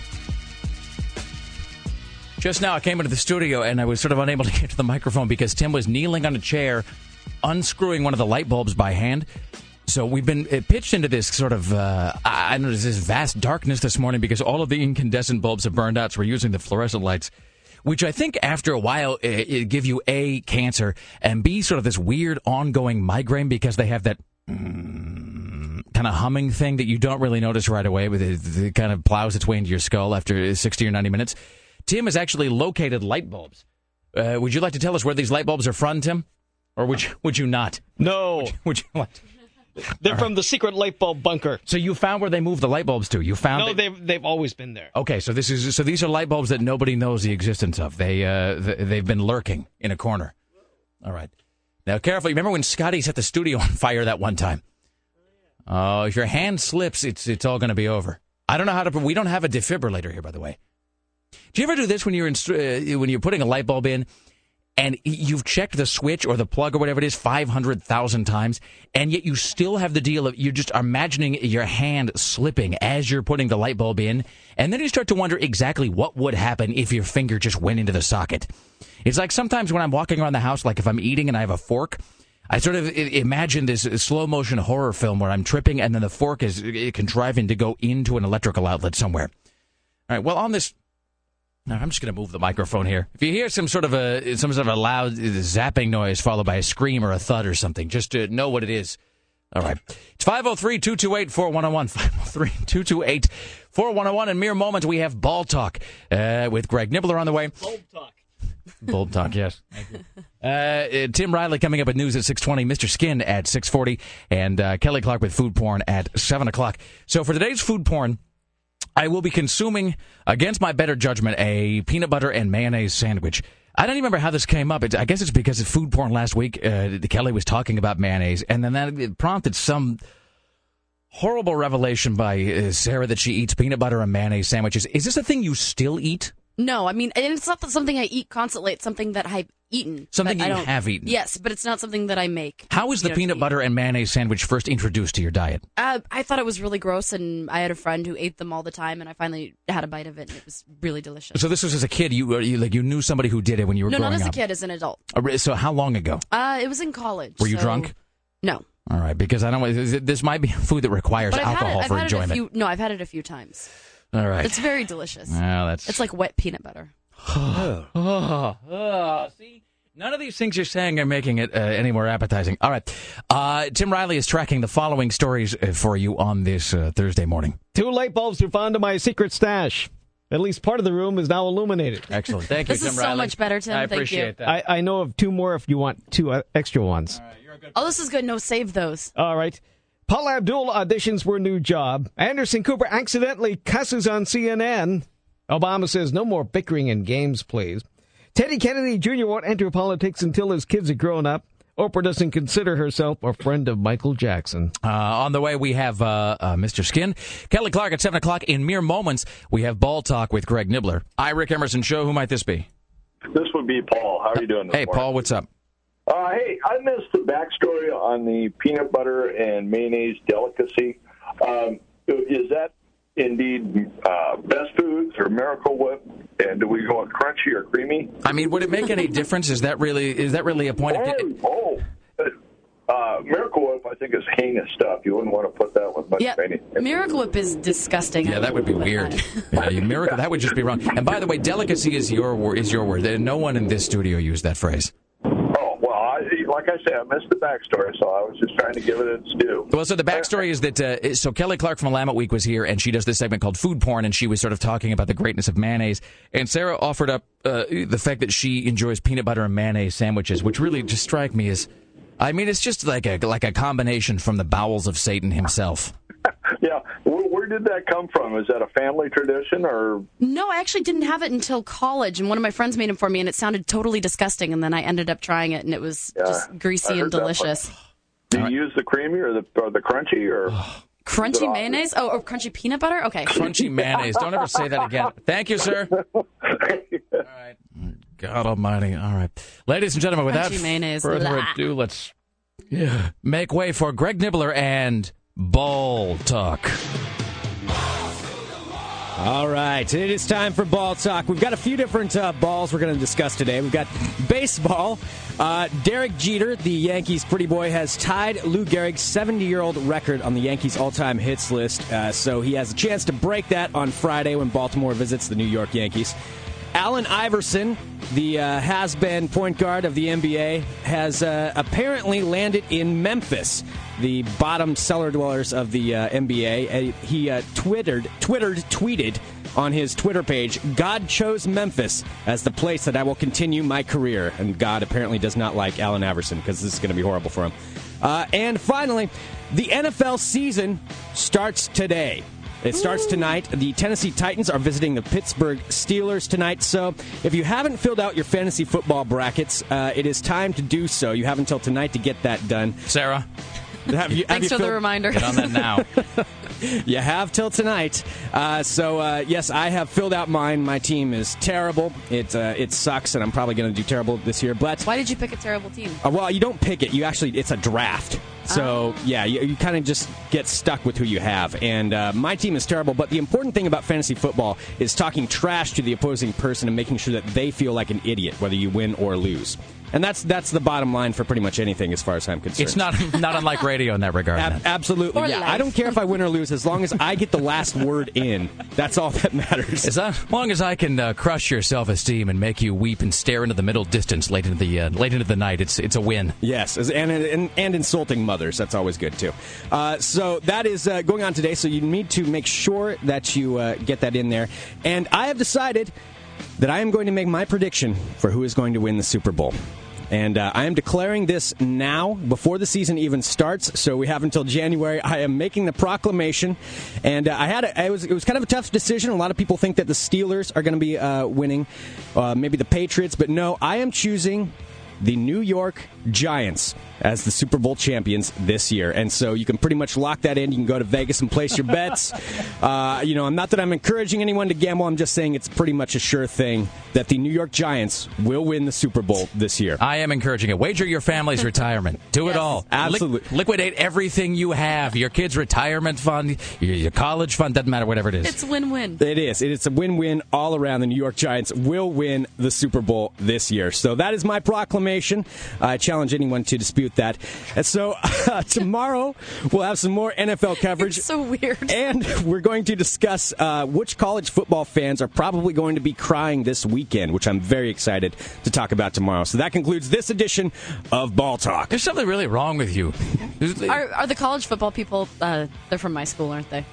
just now I came into the studio and I was sort of unable to [laughs] get to the microphone because Tim was kneeling on a chair, unscrewing one of the light bulbs by hand. So we've been uh, pitched into this sort of uh, I know this vast darkness this morning because all of the incandescent bulbs have burned out. So we're using the fluorescent lights, which I think after a while it, it give you a cancer and b sort of this weird ongoing migraine because they have that kind of humming thing that you don't really notice right away, but it, it kind of plows its way into your skull after 60 or 90 minutes. Tim has actually located light bulbs. Uh, would you like to tell us where these light bulbs are from, Tim? Or would you, would you not? No. Would you, would you like? They're from the secret light bulb bunker. So you found where they moved the light bulbs to? You found No, that- they've they've always been there. Okay, so this is so these are light bulbs that nobody knows the existence of. They uh th- they've been lurking in a corner. All right. Now careful. You remember when Scotty set the studio on fire that one time? Oh, if your hand slips, it's it's all going to be over. I don't know how to. We don't have a defibrillator here, by the way. Do you ever do this when you're in, uh, when you're putting a light bulb in, and you've checked the switch or the plug or whatever it is five hundred thousand times, and yet you still have the deal of you're just imagining your hand slipping as you're putting the light bulb in, and then you start to wonder exactly what would happen if your finger just went into the socket. It's like sometimes when I'm walking around the house, like if I'm eating and I have a fork. I sort of imagine this slow motion horror film where I'm tripping and then the fork is contriving to go into an electrical outlet somewhere. All right. Well, on this, I'm just going to move the microphone here. If you hear some sort of a some sort of a loud zapping noise followed by a scream or a thud or something, just to know what it is. All right. It's 503 228 4101. 503 228 4101. In mere moments, we have Ball Talk uh, with Greg Nibler on the way. Bulb talk. Bulb Talk, yes. Uh, uh, Tim Riley coming up with news at 620, Mr. Skin at 640, and uh, Kelly Clark with food porn at 7 o'clock. So for today's food porn, I will be consuming, against my better judgment, a peanut butter and mayonnaise sandwich. I don't even remember how this came up. It, I guess it's because of food porn last week. Uh, Kelly was talking about mayonnaise, and then that prompted some horrible revelation by uh, Sarah that she eats peanut butter and mayonnaise sandwiches. Is this a thing you still eat? No, I mean, and it's not something I eat constantly. It's something that I've eaten. Something you don't- have eaten. Yes, but it's not something that I make. How was the peanut butter and mayonnaise sandwich first introduced to your diet? Uh, I thought it was really gross, and I had a friend who ate them all the time, and I finally had a bite of it, and it was really delicious. So this was as a kid. You, uh, you like you knew somebody who did it when you were no, growing not as a kid, as an adult. Uh, So how long ago? Uh, it was in college. Were you so- drunk? No, All right, because I don't. This might be [laughs] food that requires but I've had alcohol it. I've for had enjoyment. it a few. No, I've had it a few times. All right. It's very delicious. Well, that's. It's like wet peanut butter. oh, [sighs] oh, [sighs] [sighs] see, none of these things you're saying are making it uh, any more appetizing. All right, uh, Tim Riley is tracking the following stories uh, for you on this uh, Thursday morning. Two light bulbs are found in my secret stash. At least part of the room is now illuminated. Excellent. Thank you, Tim Riley. This Tim is so much better, Tim. I Thank you. appreciate that. I, I know of two more if you want two uh, extra ones. Oh, this is good. No, save those. All right. Paula Abdul auditions for a new job. Anderson Cooper accidentally cusses on CNN. Obama says no more bickering in games, please. Teddy Kennedy Jr. won't enter politics until his kids are grown up. Oprah doesn't consider herself a friend of Michael Jackson. Uh, on the way, we have uh, uh, Mr. Skin. Kelly Clark at 7 o'clock. In mere moments, we have Ball Talk with Greg Nibler. I, Rick Emerson Show. Who might this be? This would be Paul. How are you doing this Hey, morning? Paul, what's up? Uh, hey, I missed the backstory on the peanut butter and mayonnaise delicacy. Um, is that indeed uh, best foods or Miracle Whip? And do we go with crunchy or creamy? I mean, would it make any difference? Is that really is that really a point of? Oh, oh. Uh, Miracle Whip, I think, is heinous stuff. You wouldn't want to put that with much Yeah, mayonnaise. Miracle Whip is disgusting. Yeah, that would be weird. [laughs] Yeah, you miracle that would just be wrong. And by the way, delicacy is your is your word. No one in this studio used that phrase. Like I said, I missed the backstory, so I was just trying to give it its due. Well, so the backstory is that uh, so Kelly Clark from Willamette Week was here, and she does this segment called Food Porn, and she was sort of talking about the greatness of mayonnaise. And Sarah offered up uh, the fact that she enjoys peanut butter and mayonnaise sandwiches, which really just strike me as, I mean, it's just like a like a combination from the bowels of Satan himself. [laughs] Yeah, did that come from? Is that a family tradition or? No, I actually didn't have it until college, and one of my friends made it for me, and it sounded totally disgusting. And then I ended up trying it, and it was Yeah, just greasy and delicious. Do you use the creamy or the or the crunchy or? Crunchy mayonnaise? Oh, or crunchy peanut butter? Okay. Crunchy [laughs] mayonnaise. Don't ever say that again. Thank you, sir. [laughs] All right. God Almighty. All right, ladies and gentlemen. Without Crunchy mayonnaise. further Blah. ado, let's yeah, make way for Greg Nibler and Ball Talk. All right, it is time for ball talk. We've got a few different uh, balls we're going to discuss today. We've got baseball. Uh, Derek Jeter, the Yankees pretty boy, has tied Lou Gehrig's 70-year-old record on the Yankees all-time hits list. Uh, so he has a chance to break that on Friday when Baltimore visits the New York Yankees. Allen Iverson, the uh, has been point guard of the NBA, has uh, apparently landed in Memphis, the bottom cellar dwellers of the uh, NBA. Uh, he uh, twittered, twittered, tweeted on his Twitter page, God chose Memphis as the place that I will continue my career. And God apparently does not like Allen Iverson because this is going to be horrible for him. Uh, and finally, the NFL season starts today. It starts tonight. The Tennessee Titans are visiting the Pittsburgh Steelers tonight. So, if you haven't filled out your fantasy football brackets, uh, it is time to do so. You have until tonight to get that done. Sarah, have you, have Thanks you for the reminder. get on that now. [laughs] you have till tonight. Uh, so uh, yes, I have filled out mine. My team is terrible. It uh, it sucks, and I'm probably going to do terrible this year. But Why did you pick a terrible team? uh, well, you don't pick it. You actually, it's a draft. So yeah, you, you kind of just get stuck with who you have. And uh, my team is terrible. But the important thing about fantasy football is talking trash to the opposing person and making sure that they feel like an idiot, whether you win or lose. And that's that's the bottom line for pretty much anything, as far as I'm concerned. It's not not unlike radio in that regard. Ab- absolutely, Or yeah. life. I don't care if I win or lose, as long as I get the last word in. That's all that matters. As long as I can uh, crush your self-esteem and make you weep and stare into the middle distance late into the uh, late into the night, it's it's a win. Yes, and, and and insulting mothers. That's always good too. Uh, so that is uh, going on today. So you need to make sure that you uh, get that in there. And I have decided that I am going to make my prediction for who is going to win the Super Bowl. And uh, I am declaring this now before the season even starts. So we have until January. I am making the proclamation, and uh, I had a, it was it was kind of a tough decision. A lot of people think that the Steelers are going to be uh, winning, uh, maybe the Patriots, but no, I am choosing the New York Giants as the Super Bowl champions this year. And so you can pretty much lock that in. You can go to Vegas and place your [laughs] bets. Uh, you know, I'm not that I'm encouraging anyone to gamble. I'm just saying it's pretty much a sure thing that the New York Giants will win the Super Bowl this year. I am encouraging it. Wager your family's [laughs] retirement. Do it all. Absolutely. Liq- liquidate everything you have. Your kids' retirement fund, your, your college fund, doesn't matter, whatever it is. It's win-win. It is. It's a win-win all around. The New York Giants will win the Super Bowl this year. So that is my proclamation. I challenge anyone to dispute that. And so [laughs] uh, tomorrow we'll have some more NFL coverage. It's so weird. And we're going to discuss uh, which college football fans are probably going to be crying this weekend, which I'm very excited to talk about tomorrow. So that concludes this edition of Ball Talk. There's something really wrong with you. Are, are the college football people? Uh, they're from my school, aren't they?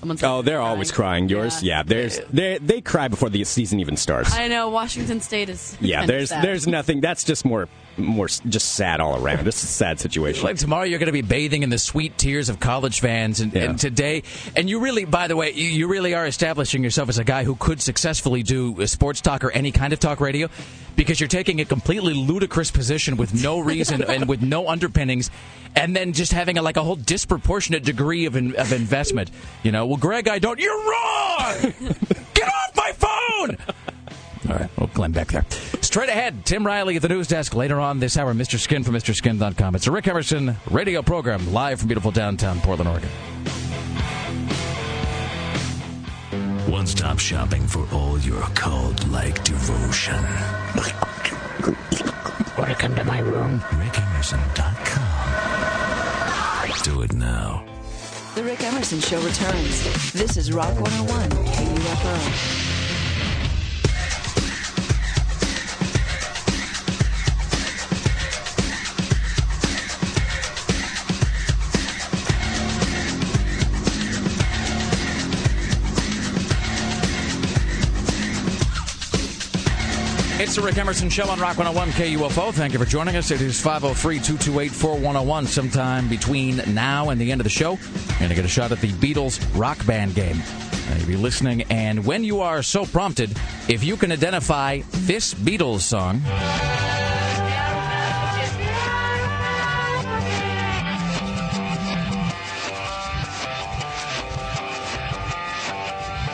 Someone's Oh, they're always crying. Yours, yeah. there's they they cry before the season even starts. I know Washington State is. Yeah, kind of there's sad. there's nothing. That's just more more just sad all around. It's a sad situation. Like tomorrow, you're going to be bathing in the sweet tears of college fans, and, and today, and you really, by the way, you, you really are establishing yourself as a guy who could successfully do a sports talk or any kind of talk radio, because you're taking a completely ludicrous position with no [laughs] reason and with no underpinnings, and then just having a, like a whole disproportionate degree of in, of investment. You know, well, Greg, I don't. You're wrong. [laughs] Get off my phone. All right, well, Glenn back there. Straight ahead, Tim Riley at the news desk later on this hour. Mr. Skin from MrSkin.com. It's a Rick Emerson radio program live from beautiful downtown Portland, Oregon. One stop shopping for all your cult like devotion. Want to come to my room? RickEmerson.com. Do it now. The Rick Emerson Show returns. This is Rock 101 KUFO. It's the Rick Emerson Show on Rock 101 KUFO. Thank you for joining us. It is 503 228 4101. Sometime between now and the end of the show, you're going to get a shot at the Beatles rock band game. You'll be listening, and when you are so prompted, if you can identify this Beatles song.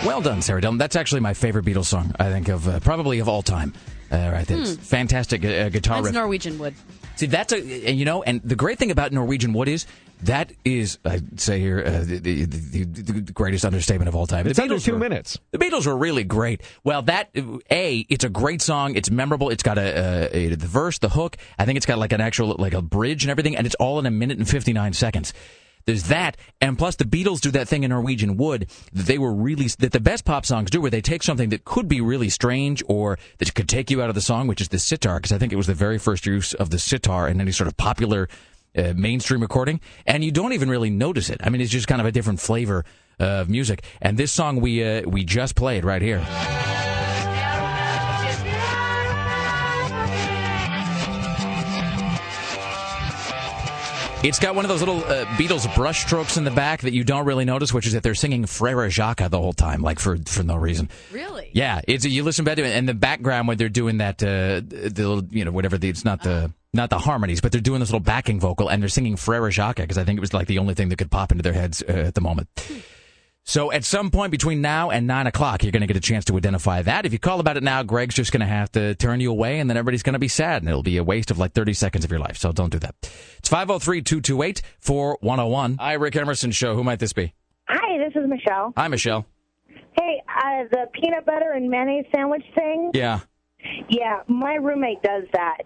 Well done, Sarah Dillon. That's actually my favorite Beatles song, I think, of uh, probably of all time. Uh, right, it's Hmm. fantastic uh, guitar Mine's riff. Norwegian Wood. See, that's a you know, and the great thing about Norwegian Wood is that is, I'd say here, uh, the, the, the, the greatest understatement of all time. It's The under Beatles two were- minutes. The Beatles were really great. Well, that a, it's a great song. It's memorable. It's got a, a, a the verse, the hook. I think it's got like an actual like a bridge and everything, and it's all in a minute and fifty nine seconds. There's that, and plus the Beatles do that thing in Norwegian Wood that they were really that the best pop songs do, where they take something that could be really strange or that could take you out of the song, which is the sitar, because I think it was the very first use of the sitar in any sort of popular uh, mainstream recording, and you don't even really notice it. I mean, it's just kind of a different flavor of music. And this song we uh, we just played right here. It's got one of those little uh, Beatles brushstrokes in the back that you don't really notice, which is that they're singing Frere Jacques the whole time, like for for no reason. Really? Yeah, it's you listen back to it, and the background when they're doing that, uh, the little, you know, whatever. The, it's not the not the harmonies, but they're doing this little backing vocal, and they're singing Frere Jacques because I think it was like the only thing that could pop into their heads uh, at the moment. So at some point between now and nine o'clock, you're going to get a chance to identify that. If you call about it now, Greg's just going to have to turn you away, and then everybody's going to be sad, and it'll be a waste of like 30 seconds of your life. So don't do that. It's 503 228 4101. Hi, Rick Emerson Show. Who might this be? Hi, this is Michelle. Hi, Michelle. Hey, uh, the peanut butter and mayonnaise sandwich thing. Yeah. Yeah, my roommate does that.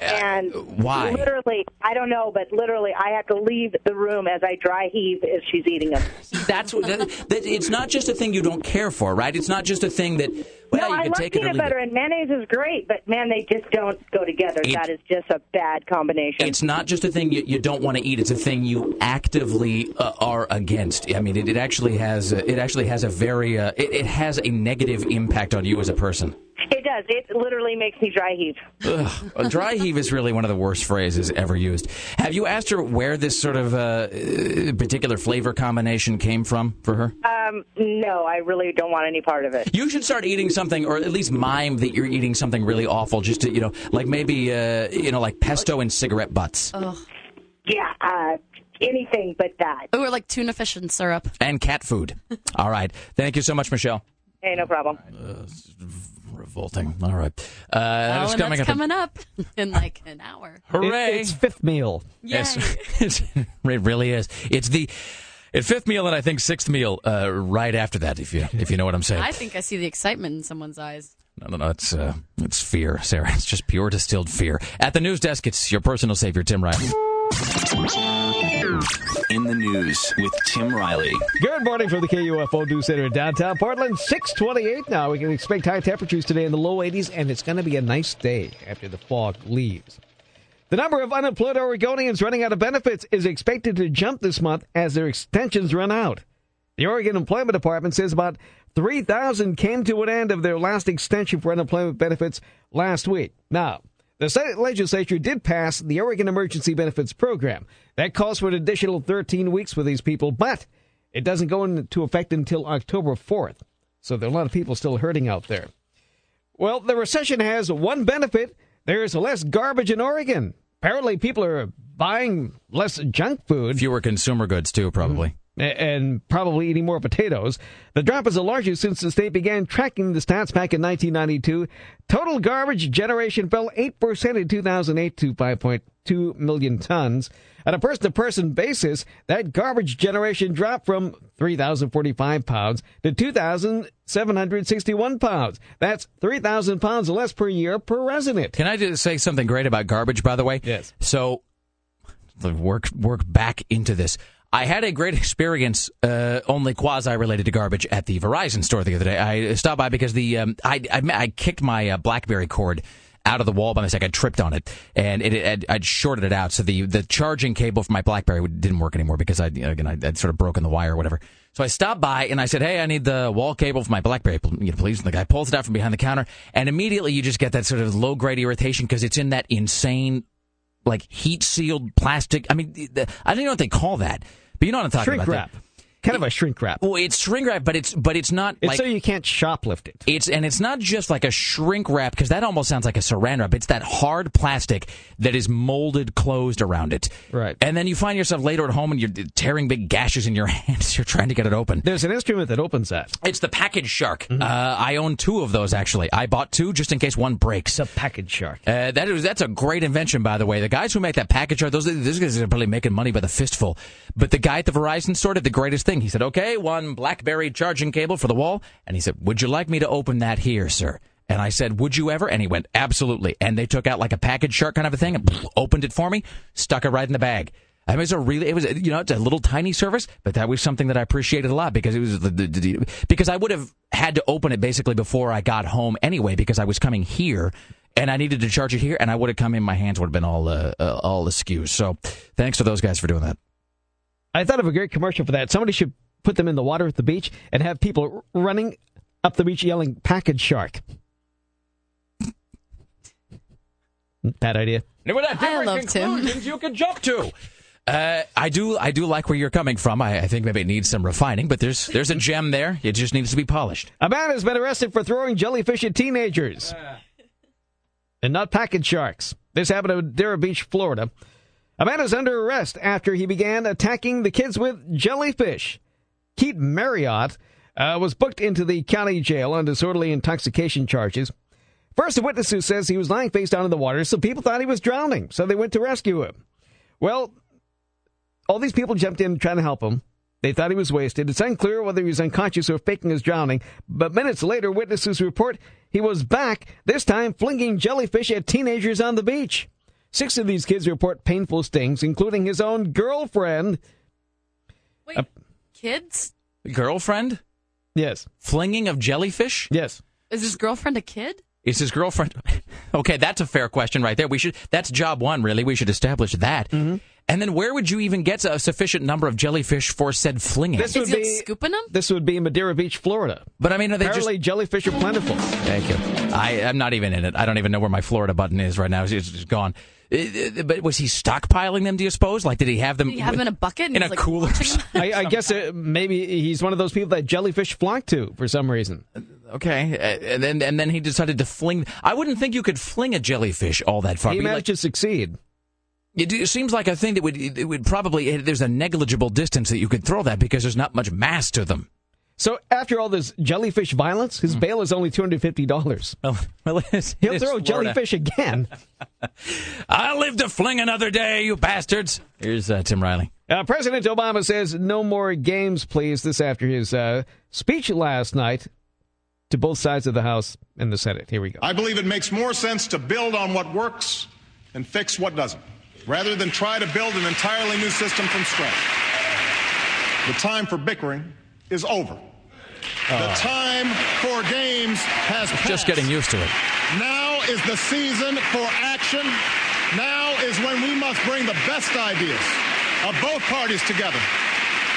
And why? Literally, I don't know, but literally, I have to leave the room as I dry heave if she's eating them. That's what, that, that, it's not just a thing you don't care for, right? It's not just a thing that, well, no, you I can love take it or peanut leave butter it. and mayonnaise is great, but man, they just don't go together. It- that is just a bad combination. It's not just a thing you, you don't want to eat. It's a thing you actively uh, are against. I mean, it, it actually has a, it actually has a very uh, it, it has a negative impact on you as a person. It does. It literally makes me dry heave. Ugh. A dry heave is really one of the worst phrases ever used. Have you asked her where this sort of uh, uh, particular flavor combination came from for her? Um, no, I really don't want any part of it. You should start eating something, or at least mime that you're eating something really awful, just to you know, like maybe uh, you know, like pesto and cigarette butts. Oh. Yeah, uh, anything but that. Or like tuna fish and syrup. and cat food. [laughs] All right. Thank you so much, Michelle. Hey, no problem. Revolting. All right. Uh, that oh, and coming that's up. coming up [laughs] in like an hour. Hooray! it's fifth meal. Yes, [laughs] it really is. It's the it's fifth meal and I think sixth meal uh, right after that. If you if you know what I'm saying. I think I see the excitement in someone's eyes. No, no, no. It's uh, it's fear, Sarah. It's just pure distilled fear. At the news desk, it's your personal savior, Tim Riley. In the news with Tim Riley. Good morning from the KUFO News Center in downtown Portland. 628 now. We can expect high temperatures today in the low 80s, and it's going to be a nice day after the fog leaves. The number of unemployed Oregonians running out of benefits is expected to jump this month as their extensions run out. The Oregon Employment Department says about 3,000 came to an end of their last extension for unemployment benefits last week. Now, the Senate legislature did pass the Oregon Emergency Benefits Program. That calls for an additional 13 weeks for these people, but it doesn't go into effect until October 4th. So there are a lot of people still hurting out there. Well, the recession has one benefit. There's less garbage in Oregon. Apparently, people are buying less junk food. Fewer consumer goods, too, probably. a- And probably eating more potatoes. The drop is the largest since the state began tracking the stats back in 1992. Total garbage generation fell 8% in 2008 to 5.2 million tons. On a person to person basis, that garbage generation dropped from 3,045 pounds to 2,761 pounds. That's 3,000 pounds less per year per resident. Can I just say something great about garbage, by the way? Yes. So, work work back into this. I had a great experience, uh, only quasi related to garbage, at the Verizon store the other day. I stopped by because the um, I, I I kicked my uh, BlackBerry cord out of the wall by mistake. I tripped on it, and it, it I'd shorted it out. So the the charging cable for my BlackBerry didn't work anymore because I again I, would sort of broken the wire or whatever. So I stopped by and I said, "Hey, I need the wall cable for my BlackBerry, please." And the guy pulls it out from behind the counter, and immediately you just get that sort of low grade irritation because it's in that insane, like heat sealed plastic. I mean, I don't even know what they call that, but you know what I'm talking Shrink about. wrap. Kind of a shrink wrap. Well, it's shrink wrap, but it's but it's not It's like so you can't shoplift it. it's and it's not just like a shrink wrap because that almost sounds like a saran wrap. It's that hard plastic that is molded closed around it. Right. And then you find yourself later at home and you're tearing big gashes in your [laughs] hands. You're trying to get it open. There's an instrument that opens that. It's the package shark. Uh, I own two of those actually. I bought two just in case one breaks. The package shark. Uh, that is that's a great invention, by the way. The guys who make that package shark, those those guys are probably making money by the fistful. But the guy at the Verizon store did the greatest thing. He said, "Okay, one BlackBerry charging cable for the wall," and he said, "Would you like me to open that here, sir?" And I said, "Would you ever?" And he went, "Absolutely." And they took out like a package shark kind of a thing and [laughs] opened it for me, stuck it right in the bag. I mean, it was a really, it was, you know, it's a little tiny service, but that was something that I appreciated a lot because it was the, the, the because I would have had to open it basically before I got home anyway because I was coming here and I needed to charge it here, and I would have come in, my hands would have been all uh, uh, all askew. So, thanks to those guys for doing that. I thought of a great commercial for that. Somebody should put them in the water at the beach and have people running up the beach yelling "package shark." [laughs] Bad idea. With that I different love Tim. you can jump to. Uh, I do, I do like where you're coming from. I, I think maybe it needs some refining, but there's there's a gem there. It just needs to be polished. A man has been arrested for throwing jellyfish at teenagers. And not package sharks. This happened at Dara Beach, Florida. A man is under arrest after he began attacking the kids with jellyfish. Keith Marriott uh, was booked into the county jail on disorderly intoxication charges. First, a witness who says he was lying face down in the water, so people thought he was drowning, so they went to rescue him. Well, all these people jumped in trying to help him. They thought he was wasted. It's unclear whether he was unconscious or faking his drowning, but minutes later, witnesses report he was back, this time flinging jellyfish at teenagers on the beach. Six of these kids report painful stings, including his own girlfriend. Wait, kids? Girlfriend Yes. flinging of jellyfish. Yes. Is his girlfriend a kid? Is his girlfriend? [laughs] Okay, that's a fair question right there. We should. That's job one, really. We should establish that. Mm-hmm. And then, where would you even get a sufficient number of jellyfish for said flinging? This would Is be like scooping them? this would be Madeira Beach, Florida. but I mean, are they just? Apparently, jellyfish are plentiful. Thank you. I, I'm not even in it. I don't even know where my Florida button is right now. It's just gone. Uh, uh, But was he stockpiling them? Do you suppose? Like, did he have them? Did he have them in a bucket? In a like, cooler? [laughs] I, I guess uh, maybe he's one of those people that jellyfish flock to for some reason. Okay, and then and then he decided to fling. I wouldn't think you could fling a jellyfish all that far. He Be like- managed to succeed. It, it seems like a thing that would it would probably there's a negligible distance that you could throw that because there's not much mass to them. So after all this jellyfish violence, his bail is only two hundred fifty dollars. [laughs] Well, well it's, He'll it is throw Florida. jellyfish again. [laughs] I'll live to fling another day, you bastards. Here's uh, Tim Riley. Uh, President Obama says no more games, please. This after his uh, speech last night to both sides of the House and the Senate. Here we go. I believe it makes more sense to build on what works and fix what doesn't, rather than try to build an entirely new system from scratch. The time for bickering is over. The ah. time for games has passed. Just getting used to it. Now is the season for action. Now is when we must bring the best ideas of both parties together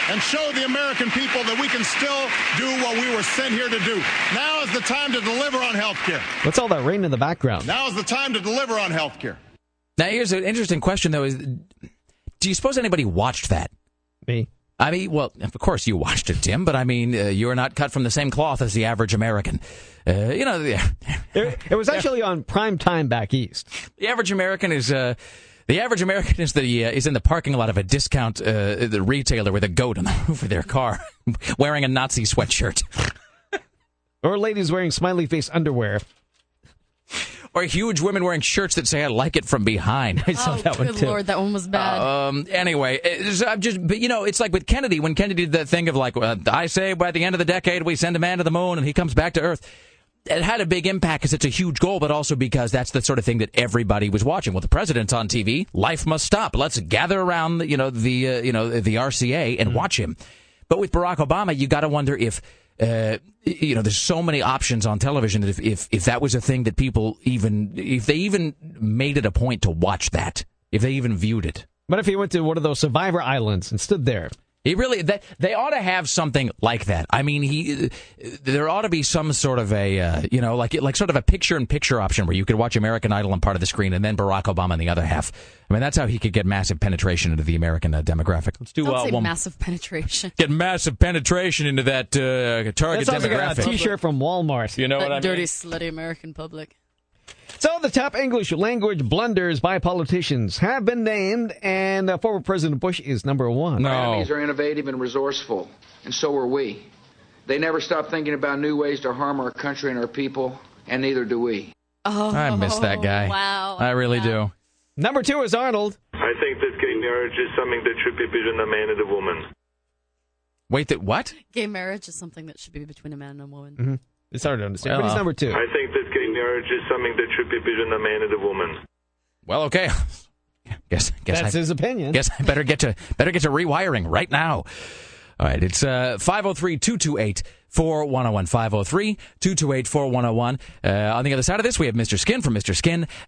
and show the American people that we can still do what we were sent here to do. Now is the time to deliver on health care. What's all that rain in the background? Now is the time to deliver on health care. Now, here's an interesting question, though: Is do you suppose anybody watched that? Me. I mean, well, of course you watched it, Tim, but I mean, uh, you are not cut from the same cloth as the average American. Uh, you know, the, [laughs] It, it was actually on prime time back east. the average American is. Uh, the average American is the uh, is in the parking lot of a discount uh, the retailer with a goat on the [laughs] roof of their car, [laughs] wearing a Nazi sweatshirt, Or ladies wearing smiley face underwear. Or huge women wearing shirts that say "I like it from behind." [laughs] I saw oh, that one good too. lord, that one was bad. Um. Anyway, it's, I'm just, but you know, it's like with Kennedy when Kennedy did that thing of like, uh, I say by the end of the decade we send a man to the moon and he comes back to Earth. It had a big impact because it's a huge goal, but also because that's the sort of thing that everybody was watching. Well, the president's on TV. Life must stop. Let's gather around, you know, the uh, you know the RCA and watch him. But with Barack Obama, you got to wonder if. Uh, you know, there's so many options on television that if, if if that was a thing that people even if they even made it a point to watch that, if they even viewed it, But if he went to one of those survivor islands and stood there, he really they, they ought to have something like that. I mean, he there ought to be some sort of a uh, you know like like sort of a picture in picture option where you could watch American Idol on part of the screen and then Barack Obama on the other half. I mean, that's how he could get massive penetration into the American uh, demographic. Let's do Don't uh, say one massive penetration. get massive penetration into that uh, target that sounds like a demographic. T-shirt from Walmart. you know what I dirty, mean? Dirty, slutty American public. So the top English language blunders by politicians have been named, and uh, former President Bush is number one. No. Our enemies are innovative and resourceful, and so are we. They never stop thinking about new ways to harm our country and our people, and neither do we. Oh, I miss that guy. Wow. I really do. Number two is Arnold. I think that gay marriage is something that should be between a man and a woman. Wait, that what? Gay marriage is something that should be between a man and a woman. Mm-hmm. It's hard to understand, Well, but he's number two. I think that gay marriage is something that should be between a man and a woman. Well, okay. [laughs] Guess guess That's I, his opinion. Guess I better get to better get to rewiring right now. All right, it's uh 503-228 4101 503 228 4101. Uh, on the other side of this, we have Mr. Skin from mr.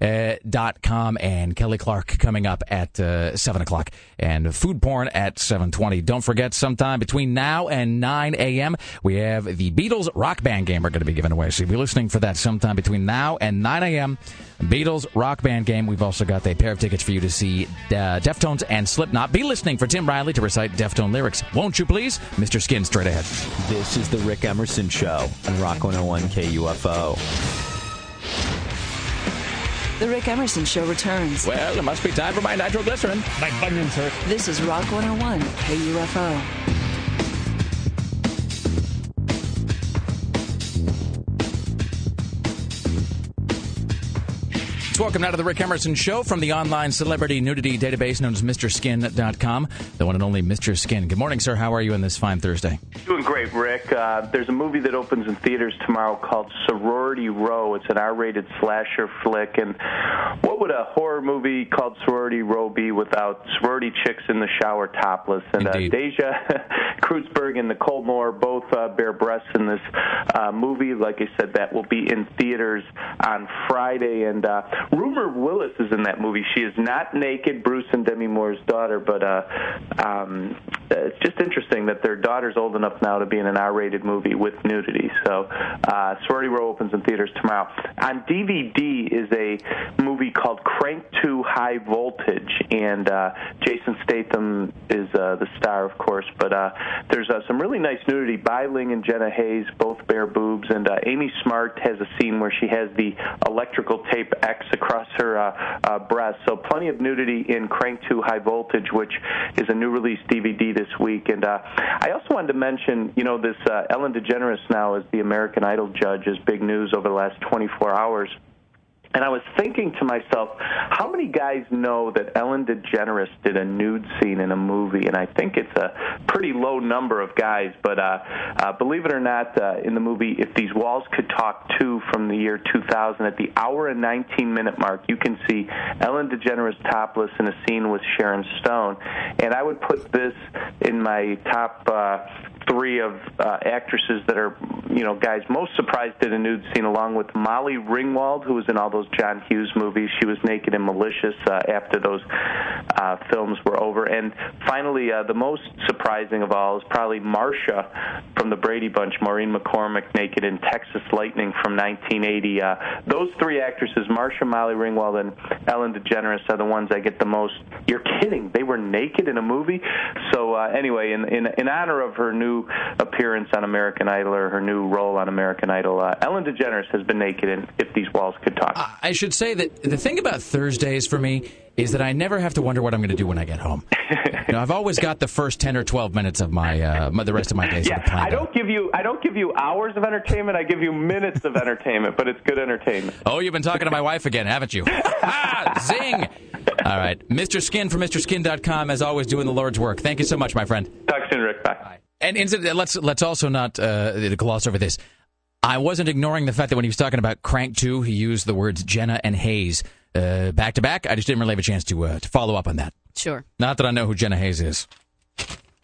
MrSkin.com and Kelly Clark coming up at uh, 7 o'clock and food porn at 720. Don't forget, sometime between now and 9 a.m., we have the Beatles rock band game we're going to be giving away. So you'll be listening for that sometime between now and 9 a.m. Beatles rock band game. We've also got a pair of tickets for you to see uh, Deftones and Slipknot. Be listening for Tim Riley to recite Deftone lyrics. Won't you please? Mr. Skin straight ahead. This is the Rick Emerson Show on Rock 101 KUFO. The Rick Emerson Show returns. Well, it must be time for my nitroglycerin. My bunions hurt. This is Rock 101 KUFO. Welcome now to the Rick Emerson Show from the online celebrity nudity database known as MrSkin.com. The one and only Mr. Skin. Good morning, sir. How are you on this fine Thursday? Doing great, Rick. Uh, there's a movie that opens in theaters tomorrow called Sorority Row. It's an R-rated slasher flick, and what would a horror movie called Sorority Row be without sorority chicks in the shower topless? And uh, Deja [laughs] Kreutzberg and Nicole Moore both uh, bear breasts in this uh, movie. Like I said, that will be in theaters on Friday, and uh, Rumor Willis is in that movie. She is not naked, Bruce and Demi Moore's daughter, but uh, um, it's just interesting that their daughter's old enough now to be in an R-rated movie with nudity. So, uh, Sorority Row opens in theaters tomorrow. On DVD is a movie called Crank 2 High Voltage, and uh, Jason Statham is uh, the star, of course. But uh, there's uh, some really nice nudity. Bai Ling and Jenna Haze both bare boobs, and uh, Amy Smart has a scene where she has the electrical tape X across her uh, uh, breast. So plenty of nudity in Crank 2 High Voltage, which is a new release DVD this week. And uh, I also wanted to mention, you know, this uh, Ellen DeGeneres now as the American Idol judge is big news over the last 24 hours. And I was thinking to myself, how many guys know that Ellen DeGeneres did a nude scene in a movie? And I think it's a pretty low number of guys. But uh, uh, believe it or not, uh, in the movie If These Walls Could Talk 2 from the year 2000, at the hour and 19 minute mark, you can see Ellen DeGeneres topless in a scene with Sharon Stone. And I would put this in my top uh, three of uh, actresses that are, you know, guys most surprised at a nude scene, along with Molly Ringwald, who was in all those John Hughes movies. She was naked and malicious uh, after those uh, films were over. And finally, uh, the most surprising of all is probably Marsha from the Brady Bunch, Maureen McCormick, naked in Texas Lightning from 1980. Uh, those three actresses, Marsha, Molly Ringwald, and Ellen DeGeneres, are the ones I get the most. You're kidding? They were naked in a movie? So uh, anyway, in, in in honor of her new appearance on American Idol or her new role on American Idol, uh, Ellen DeGeneres has been naked in If These Walls Could Talk. I should say that the thing about Thursdays for me is that I never have to wonder what I'm going to do when I get home. [laughs] you know, I've always got the first ten or twelve minutes of my, uh, my the rest of my day. Yeah, I don't give you I don't give you hours of entertainment. I give you minutes of entertainment, but it's good entertainment. Oh, you've been talking to my wife again, haven't you? ah, zing! All right, Mr. Skin from MrSkin.com, as always, doing the Lord's work. Thank you so much, my friend. Talk soon, Rick. Bye. And incident, let's let's also not uh, gloss over this. I wasn't ignoring the fact that when he was talking about Crank 2, he used the words Jenna and Haze uh, back to back. I just didn't really have a chance to uh, to follow up on that. Sure. Not that I know who Jenna Haze is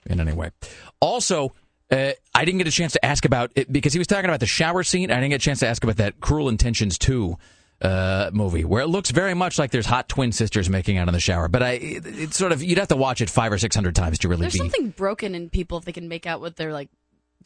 in any way. Also, uh, I didn't get a chance to ask about it because he was talking about the shower scene. I didn't get a chance to ask about that Cruel Intentions 2 uh, movie where it looks very much like there's hot twin sisters making out in the shower. But I, it, it's sort of you'd have to watch it five or six hundred times to really There's be. something broken in people if they can make out with their like,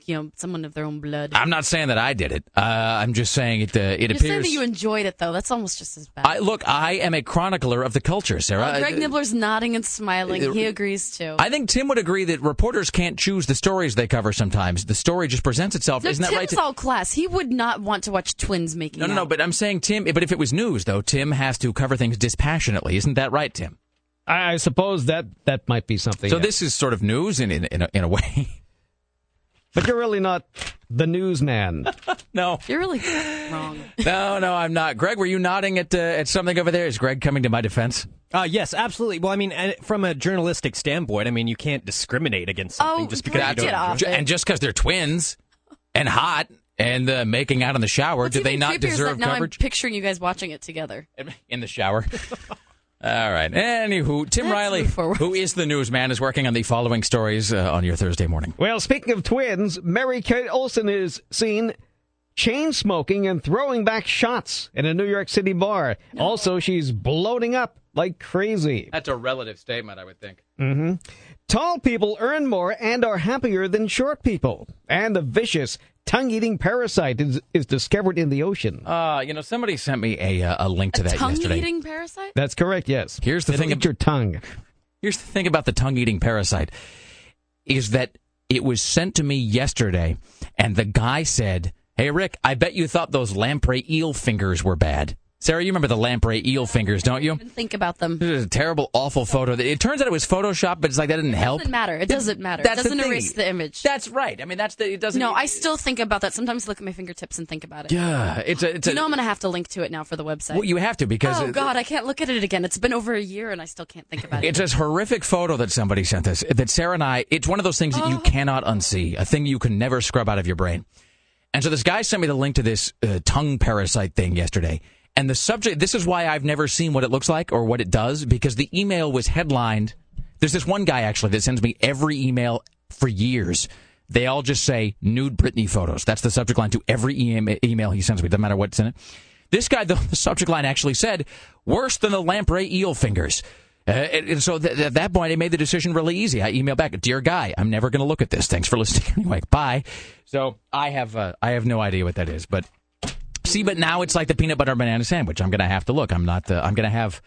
you know, someone of their own blood. I'm not saying that I did it. Uh, I'm just saying it. Uh, it You're saying appears. that you enjoyed it though. That's almost just as bad. I, look, I am a chronicler of the culture, Sarah. Oh, Greg I- Nibler's nodding and smiling. Uh, He agrees too. I think Tim would agree that reporters can't choose the stories they cover sometimes. The story just presents itself. no, Isn't that right? Tim? all class. He would not want to watch twins making No, no, out. no. But I'm saying Tim. But if it was news, though, Tim has to cover things dispassionately. Isn't that right, Tim? I suppose that that might be something. So yeah. this is sort of news in in, in, a, in a way. [laughs] but you're really not the newsman. [laughs] no, You're really wrong. no, no, I'm not. Greg, were you nodding at uh, at something over there? Is Greg coming to my defense? Uh, yes, absolutely. Well, I mean, from a journalistic standpoint, I mean, you can't discriminate against something Oh, just because you don't off. And just because they're twins and hot and uh, making out in the shower, What's do they not deserve that now coverage I'm picturing you guys watching it together. in the shower? [laughs] All right. Anywho, Tim Let's Riley, who is the newsman, is working on the following stories uh, on your Thursday morning. Well, speaking of twins, Mary Kate Olsen is seen chain smoking and throwing back shots in a New York City bar. Also, she's bloating up like crazy. That's a relative statement, I would think. hmm Tall people earn more and are happier than short people. And the vicious tongue-eating parasite is, is discovered in the ocean. Uh, you know, somebody sent me a uh, a link to that yesterday. Tongue-eating parasite? That's correct. Yes. Here's the It'll thing eat your tongue. Here's the thing about the tongue eating parasite is that it was sent to me yesterday, and the guy said, Hey, Rick, I bet you thought those lamprey eel fingers were bad. Sarah, you remember the lamprey eel fingers, don't you? Think about them. This is a terrible, awful photo. It turns out it was Photoshop, but it's like that didn't help. It doesn't matter. It doesn't matter. That's it the doesn't thing. erase the image. That's right. I mean, that's the. It doesn't. No, I still think about that. Sometimes I look at my fingertips and think about it. Yeah, it's a. It's you a know I'm going to have to link to it now for the website. well, you have to because oh God, I can't look at it again. It's been over a year and I still can't think about it. It's this horrific photo that somebody sent us that Sarah and I, it's one of those things that you Oh. cannot unsee, a thing you can never scrub out of your brain. And so this guy sent me the link to this uh, tongue parasite thing yesterday. And the subject, this is why I've never seen what it looks like or what it does, because the email was headlined. There's this one guy actually that sends me every email for years. They all just say nude Britney photos. That's the subject line to every email he sends me, doesn't matter what's in it. This guy, the, the subject line actually said, worse than the lamprey eel fingers. Uh, and, and so th- at that point, I made the decision really easy. I emailed back, "Dear guy, I'm never going to look at this. Thanks for listening [laughs] anyway. Bye." So I have uh, I have no idea what that is, but see, but now it's like the peanut butter banana sandwich. I'm going to have to look. I'm not. Uh, I'm going to have.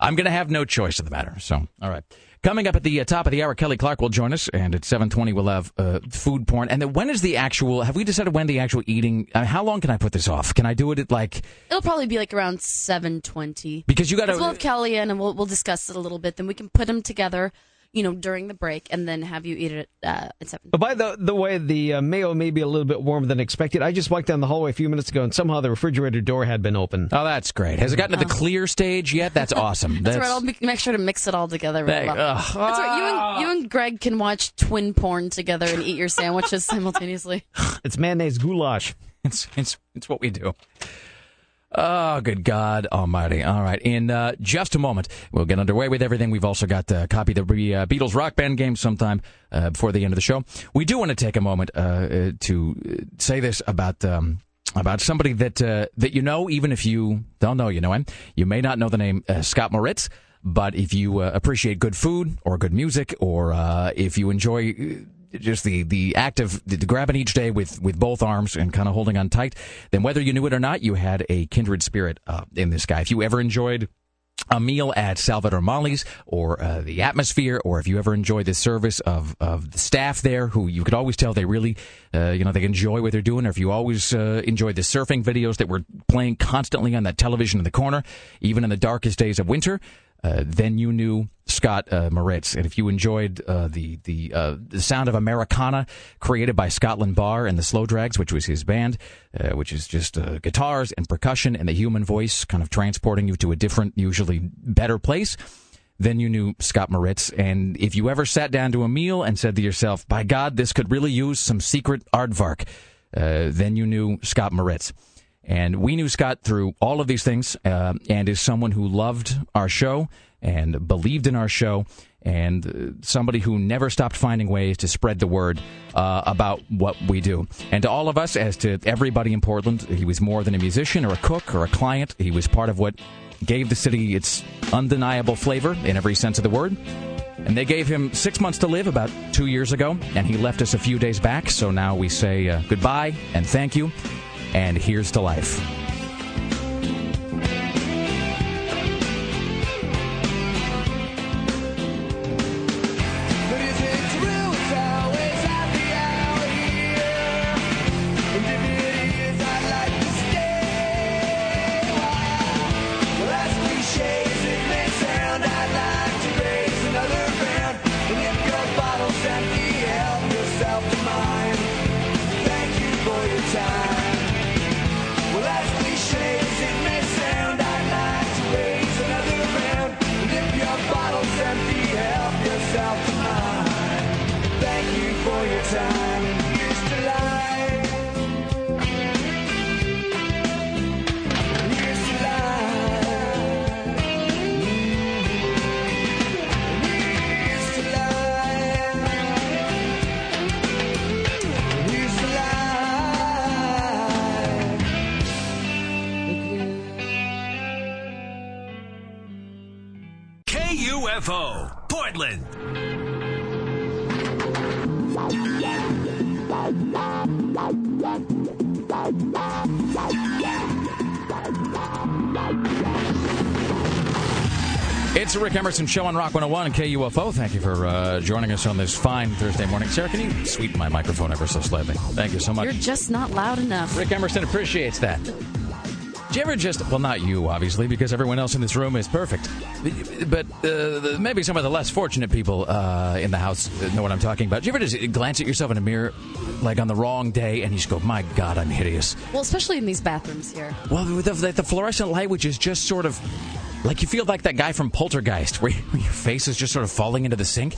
I'm going to have no choice in the matter. So, all right. Coming up at the uh, top of the hour, Kelly Clark will join us, and at 7:20 we'll have uh, food porn. And then when is the actual? Have we decided when the actual eating? Uh, how long can I put this off? Can I do it at like? It'll probably be like around seven twenty. Because you gotta- We'll have Kelly in, and we'll we'll discuss it a little bit. Then we can put them together, you know, during the break, and then have you eat it uh, at seven. But by the the way, the uh, mayo may be a little bit warmer than expected. I just walked down the hallway a few minutes ago, and somehow the refrigerator door had been open. Oh, that's great. Has it gotten to the clear stage yet? That's [laughs] awesome. That's, right. I'll be, make sure to mix it all together. real That- well. That's right. You and you and Greg can watch twin porn together and eat your sandwiches [laughs] simultaneously. It's mayonnaise goulash. [laughs] It's it's it's what we do. Oh, good God Almighty! All right, in uh, just a moment we'll get underway with everything. We've also got a copy of the uh, Beatles rock band game sometime uh, before the end of the show. We do want to take a moment uh, uh, to say this about. Um, about somebody that uh, that you know, even if you don't know, you know him. You may not know the name Scott Moritz, but if you appreciate good food or good music, or if you enjoy just the the act of the, grabbing each day with with both arms and kind of holding on tight, then whether you knew it or not, you had a kindred spirit uh, in this guy. If you ever enjoyed a meal at Salvador Molly's or uh, the atmosphere, or if you ever enjoy the service of, of the staff there, who you could always tell they really, uh, you know, they enjoy what they're doing, or if you always uh, enjoyed the surfing videos that were playing constantly on that television in the corner, even in the darkest days of winter, uh, then you knew Scott uh, Moritz. And if you enjoyed uh, the the uh, the sound of Americana created by Scotland Barr and the Slow Drags, which was his band, uh, which is just uh, guitars and percussion and the human voice, kind of transporting you to a different, usually better place. Then you knew Scott Moritz. And if you ever sat down to a meal and said to yourself, "By God, this could really use some secret aardvark," then you knew Scott Moritz. And we knew Scott through all of these things uh, and is someone who loved our show and believed in our show and uh, somebody who never stopped finding ways to spread the word uh, about what we do. And to all of us, as to everybody in Portland, he was more than a musician or a cook or a client. He was part of what gave the city its undeniable flavor in every sense of the word. And they gave him six months to live about two years ago, and he left us a few days back. So now we say uh, goodbye and thank you and here's to life. Emerson Show on Rock 101 and KUFO. Thank you for uh, joining us on this fine Thursday morning. Sarah, can you sweeten my microphone ever so slightly? Thank you so much. You're just not loud enough. Rick Emerson appreciates that. Do you ever just, well, not you, obviously, because everyone else in this room is perfect, but uh, maybe some of the less fortunate people uh, in the house know what I'm talking about. Do you ever just glance at yourself in a mirror, like on the wrong day, and you just go, my God, I'm hideous? Well, especially in these bathrooms here. Well, the, the, the fluorescent light, which is just sort of like you feel like that guy from Poltergeist, where [laughs] your face is just sort of falling into the sink.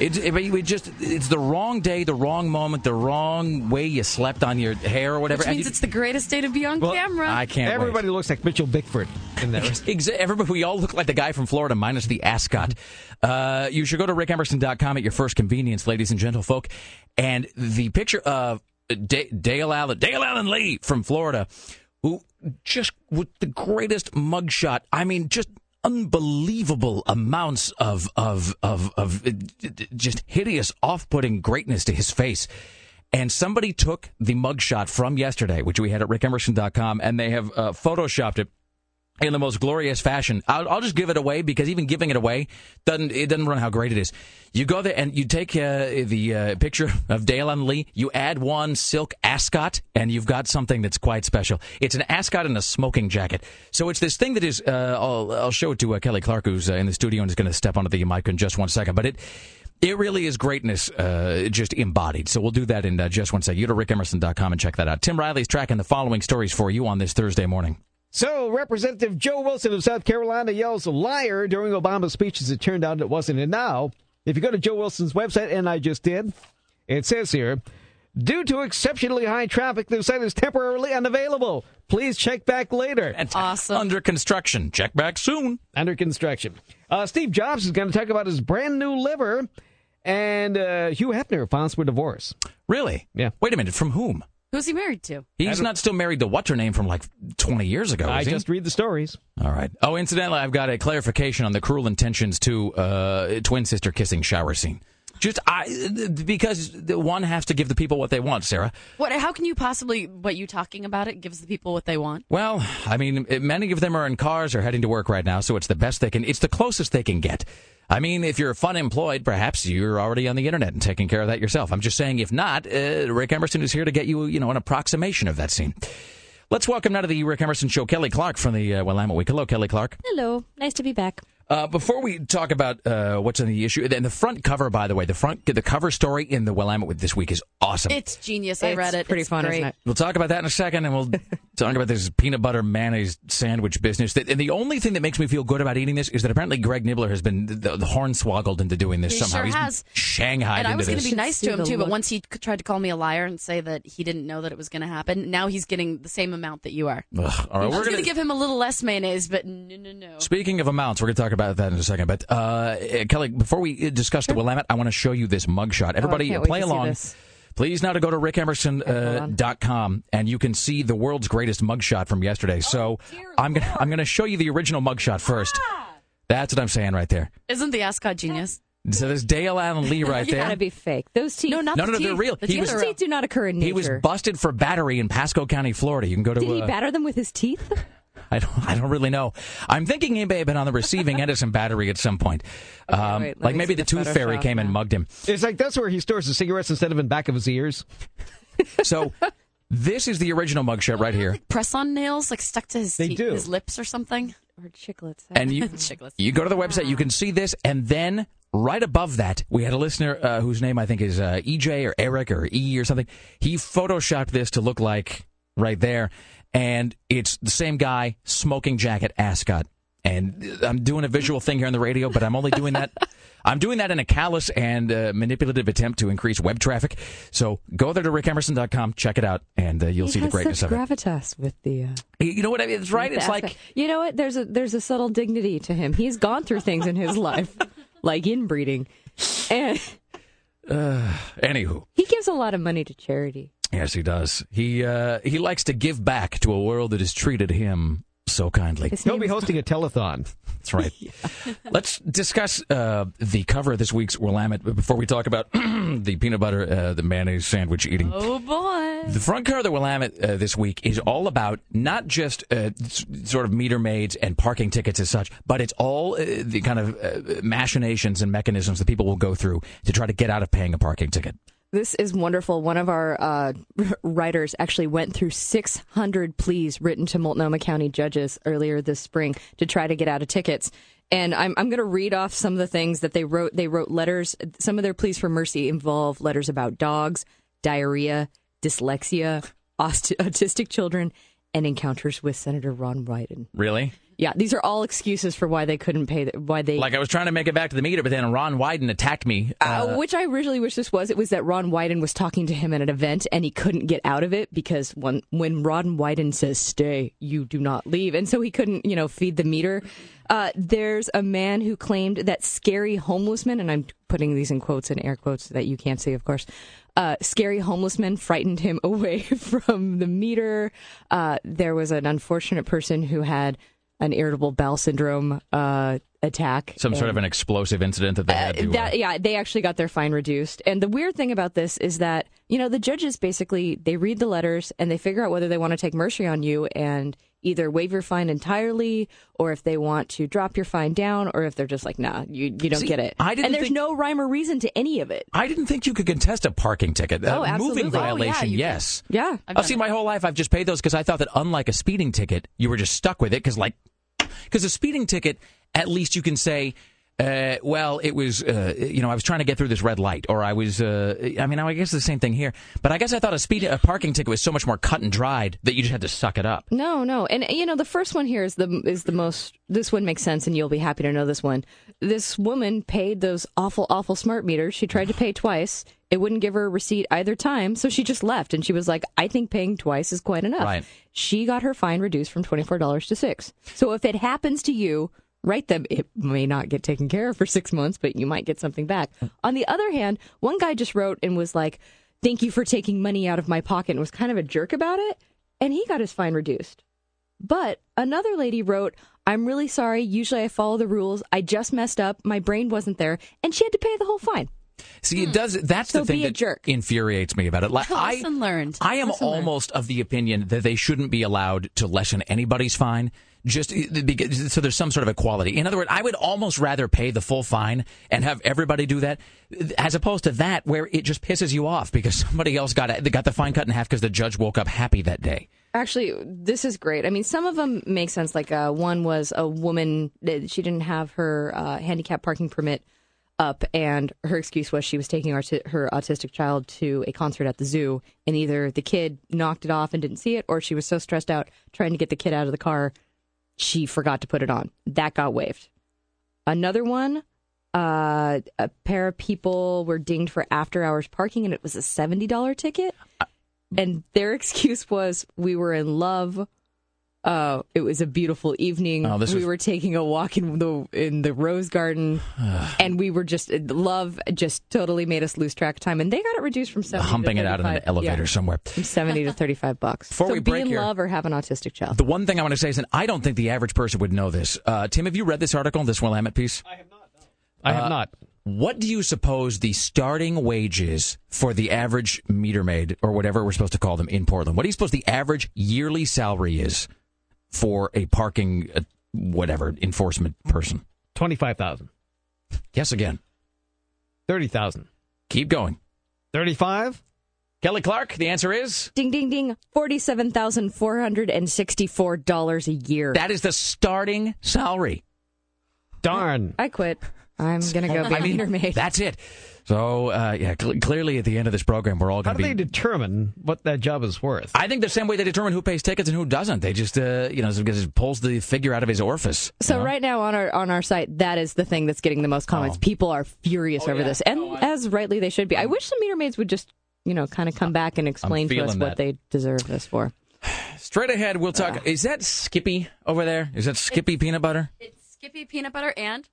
It, it, it, just it's the wrong day, the wrong moment, the wrong way you slept on your hair or whatever. Which means you, it's the greatest day to be on well, camera. I can't. Everybody wait. looks like Mitchell Bickford in that. [laughs] Everybody, we all look like the guy from Florida, minus the ascot. Uh, you should go to rickemerson.com at your first convenience, ladies and gentlefolk. And the picture of D- Dale Allen, Dale Allen Lee from Florida, who just with the greatest mugshot. I mean, just unbelievable amounts of of of of just hideous, off-putting greatness to his face. And somebody took the mugshot from yesterday, which we had at rickemerson.com, and they have uh, photoshopped it in the most glorious fashion. I'll, I'll, just give it away because even giving it away doesn't it doesn't run how great it is. You go there and you take uh, the uh, picture of Dale and Lee. You add one silk ascot, and you've got something that's quite special. It's an ascot and a smoking jacket. So it's this thing that is. Uh, I'll, I'll show it to uh, Kelly Clark, who's uh, in the studio and is going to step onto the mic in just one second. But it. It really is greatness uh, just embodied. So we'll do that in uh, just one second. You go to rickemerson.com and check that out. Tim Riley's tracking the following stories for you on this Thursday morning. So, Representative Joe Wilson of South Carolina yells liar during Obama's speech as it turned out it wasn't. And now, if you go to Joe Wilson's website, and I just did, it says here Due to exceptionally high traffic, the site is temporarily unavailable. Please check back later. That's awesome. Under construction. Check back soon. Under construction. Uh, Steve Jobs is going to talk about his brand new liver, and uh, Hugh Hefner files for divorce. Really? Yeah. Wait a minute. From whom? Who's he married to? He's not still married to what's her name from like 20 years ago. I he? just read the stories. All right. Oh, incidentally, I've got a clarification on the cruel intentions to uh, twin sister kissing shower scene. Just I because one has to give the people what they want, Sarah. What? How can you possibly? What you talking about? It gives the people what they want. Well, I mean, many of them are in cars or heading to work right now, so it's the best they can. It's the closest they can get. I mean, if you're fun employed, perhaps you're already on the internet and taking care of that yourself. I'm just saying, if not, uh, Rick Emerson is here to get you, you know, an approximation of that scene. Let's welcome now to the Rick Emerson Show, Kelly Clark from the uh, Willamette Week. Hello, Kelly Clark. Hello. Nice to be back. Uh, before we talk about uh, what's in the issue, and the front cover, by the way, the front, the cover story in the Willamette with this week is awesome. It's genius. I It's read it. pretty It's fun, great. isn't it? We'll talk about that in a second, and we'll [laughs] talk about this peanut butter mayonnaise sandwich business. That, and the only thing that makes me feel good about eating this is that apparently Greg Nibler has been the, the hornswoggled into doing this He somehow. sure He's been has. shanghaied And I was going to be nice to him the too, but once he tried to call me a liar and say that he didn't know that it was going to happen, now he's getting the same amount that you are. Ugh. All right, I was we're going gonna to give him a little less mayonnaise, but no, no, no. Speaking of amounts, we're going to talk about that in a second. But uh, uh, Kelly, before we discuss the Willamette, I want to show you this mugshot. Everybody, Oh, play along. Please now to go to rickemerson.com uh, dot com, and you can see the world's greatest mugshot from yesterday. So I'm gonna I'm gonna show you the original mugshot first. That's what I'm saying right there. Isn't the ascot genius? So there's Dale Allen Lee [laughs] right there. gotta be fake. Those teeth. No, not No, the no, no, they're real. The He teeth was- are real. teeth do not occur in nature. He was busted for battery in Pasco County, Florida. You can go to. Did he uh, batter them with his teeth? [laughs] [laughs] I don't. I don't really know. I'm thinking he may have been on the receiving end of some battery at some point. Um, wait, like maybe the the tooth fairy Photoshop came and mugged him. It's like that's where he stores his cigarettes instead of in back of his ears. [laughs] So this is the original mugshot right here. Press on nails, like stuck to his They teeth, do. his lips or something. Or chiclets? [laughs] And you Chiclets. you go to the website, you can see this, and then right above that, we had a listener uh, whose name I think is uh, EJ or Eric or E or something. He photoshopped this to look like right there, and it's the same guy, smoking jacket, ascot. And I'm doing a visual thing here on the radio, but I'm only doing that. [laughs] I'm doing that in a callous and uh, manipulative attempt to increase web traffic. So go there to rickemerson.com, check it out, and uh, you'll he see the greatness of it. gravitas with the. Uh, You know what I mean? It's right. It's like you know what? There's a there's a subtle dignity to him. He's gone through things in his life, [laughs] like inbreeding, and anywho. he gives a lot of money to charity. Yes, he does. He uh, he likes to give back to a world that has treated him so kindly. His He'll be hosting a telethon. That's right. [laughs] Let's discuss uh, the cover of this week's Willamette before we talk about [clears throat] the peanut butter, uh, the mayonnaise sandwich eating. Oh boy. The front cover of the Willamette uh, this week is all about not just uh, s- sort of meter maids and parking tickets as such, but it's all uh, the kind of uh, machinations and mechanisms that people will go through to try to get out of paying a parking ticket. This is wonderful. One of our uh, [laughs] writers actually went through 600 pleas written to Multnomah County judges earlier this spring to try to get out of tickets. And I'm, I'm going to read off some of the things that they wrote. They wrote letters. Some of their pleas for mercy involve letters about dogs, diarrhea, dyslexia, [laughs] aust- autistic children, and encounters with Senator Ron Wyden. Really? Yeah, these are all excuses for why they couldn't pay. The, why they Like I was trying to make it back to the meter, but then Ron Wyden attacked me. Uh, which I originally wish this was. It was that Ron Wyden was talking to him at an event and he couldn't get out of it because when when Ron Wyden says stay, you do not leave, and so he couldn't, you know, feed the meter. Uh, there's a man who claimed that scary homeless men, and I'm putting these in quotes and air quotes that you can't see, of course. Uh, scary homeless men frightened him [laughs] away from the meter. Uh, there was an unfortunate person who had an irritable bowel syndrome uh, attack. Some sort of an explosive incident that they had to. uh, that yeah, they actually got their fine reduced. And the weird thing about this is that you know the judges basically they read the letters and they figure out whether they want to take mercy on you and either waive your fine entirely or if they want to drop your fine down or if they're just like nah you you don't See, get it. I didn't and there's think- no rhyme or reason to any of it. I didn't think you could contest a parking ticket. Oh, a absolutely. moving Oh, yeah, violation, can. yes. Yeah. I've seen my whole life. I've just paid those because I thought that unlike a speeding ticket, you were just stuck with it because, like, because a speeding ticket, at least you can say, Uh, well, it was, uh, you know, I was trying to get through this red light, or I was, uh, I mean, I guess it's the same thing here. But I guess I thought a speed, a parking ticket was so much more cut and dried that you just had to suck it up. No, no, and you know the first one here is the is the most. This one makes sense, and you'll be happy to know this one. This woman paid those awful, awful smart meters. She tried to pay twice. It wouldn't give her a receipt either time, so she just left. And she was like, "I think paying twice is quite enough." Right. She got her fine reduced from twenty four dollars to six. So if it happens to you, write them. It may not get taken care of for six months, but you might get something back. On the other hand, one guy just wrote and was like, "Thank you for taking money out of my pocket," and was kind of a jerk about it, and he got his fine reduced. But another lady wrote, I'm really sorry. Usually I follow the rules. I just messed up. My brain wasn't there. And she had to pay the whole fine. See, it hmm. does. That's So the thing that jerk. infuriates me about it. Like, I, Lesson learned. I am Lesson learned. almost of the opinion that they shouldn't be allowed to lessen anybody's fine. Just because, so there's some sort of equality. In other words, I would almost rather pay the full fine and have everybody do that, as opposed to that where it just pisses you off because [laughs] somebody else got got the fine cut in half because the judge woke up happy that day. Actually, this is great. I mean, some of them make sense. Like uh, one was a woman that she didn't have her uh, handicap parking permit up, and her excuse was she was taking her, her autistic child to a concert at the zoo, and either the kid knocked it off and didn't see it, or she was so stressed out trying to get the kid out of the car, she forgot to put it on. That got waived. Another one, uh, a pair of people were dinged for after hours parking, and it was a seventy dollar ticket. And their [laughs] excuse was we were in love. Uh, it was a beautiful evening. Oh, this we was- were taking a walk in the in the rose garden, [sighs] and we were just love just totally made us lose track of time. And they got it reduced from seventy Humping to it out in an 35 elevator yeah, somewhere. from seventy to thirty five bucks. Before so we be break in here- love or have an autistic child. The one thing I want to say is that I don't think the average person would know this. Uh, Tim, have you read this article, this Willamette piece? I have not. I have not. What do you suppose the starting wages for the average meter maid, or whatever we're supposed to call them in Portland? What do you suppose the average yearly salary is for a parking, uh, whatever, enforcement person? 25,000. Guess again. 30,000. Keep going. 35? Kelly Clark, the answer is? Ding ding ding! Forty seven thousand four hundred and sixty four dollars a year. That is the starting salary. Darn. I quit. I'm gonna go be I a meter mean, maid. that's it. So, uh, yeah, cl- clearly at the end of this program, we're all going to be. How do they determine what that job is worth? I think the same way they determine who pays tickets and who doesn't. They just, uh, you know, just pulls the figure out of his orifice. So you know? right now on our on our site, that is the thing that's getting the most comments. Oh. People are furious over this, and as rightly they should be. I wish some meter maids would just, you know, kind of come back and explain to us feeling what they deserve this for. Straight ahead, we'll talk. Is that Skippy over there? Is that Skippy peanut butter? It's Skippy peanut butter and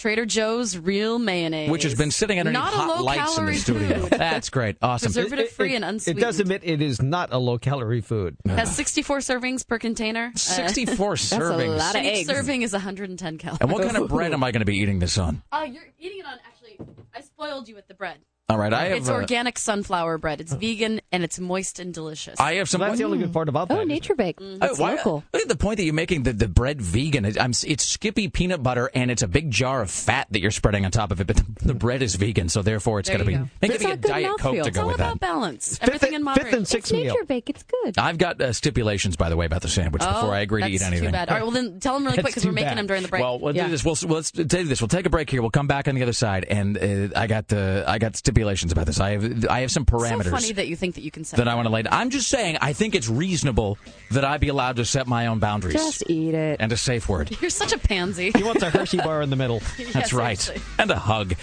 Trader Joe's real mayonnaise, Which has been sitting underneath Not hot lights in the studio. food. That's great. Awesome. Preservative free and unsweetened. It does admit it is not a low calorie food. Has 64 servings per container. Uh, 64 [laughs] That's a servings. lot of and each eggs. serving is 110 calories. And what kind of bread am I going to be eating this on? Oh, you're eating it on. Actually, I spoiled you with the bread. All right, I have. it's uh, organic sunflower bread. It's vegan and it's moist and delicious. I have some. That's the only good part about that. Oh, Nature Bake. Oh, That's why- local. Look at the point that you're making. The, the bread vegan. It- I'm, it's Skippy peanut butter, and it's a big jar of fat that you're spreading on top of it. But the, the bread is vegan, so therefore it's There going to be. go. Think It's of a good diet coke mouthfeel. to It's go all with about that. balance. Fifth Everything in moderation. fifth and It's sixth meal. Nature Bake. It's good. I've got uh, stipulations, by the way, about the sandwich Oh, before I agree to eat anything. Too bad. All right, well then tell them really quick because we're making them during the break. Well, we'll do this. We'll, well, let's do this. We'll take a break here. We'll come back on the other side, and uh, I got uh, I got stipulations about this. I have I have some parameters so funny that you think that you can say that I want to lay. down. I'm just saying. I think it's reasonable that I be allowed to set my own boundaries Just eat it. and a safe word. [laughs] You're such a pansy. He wants a Hershey bar in the middle. [laughs] That's right. And a hug.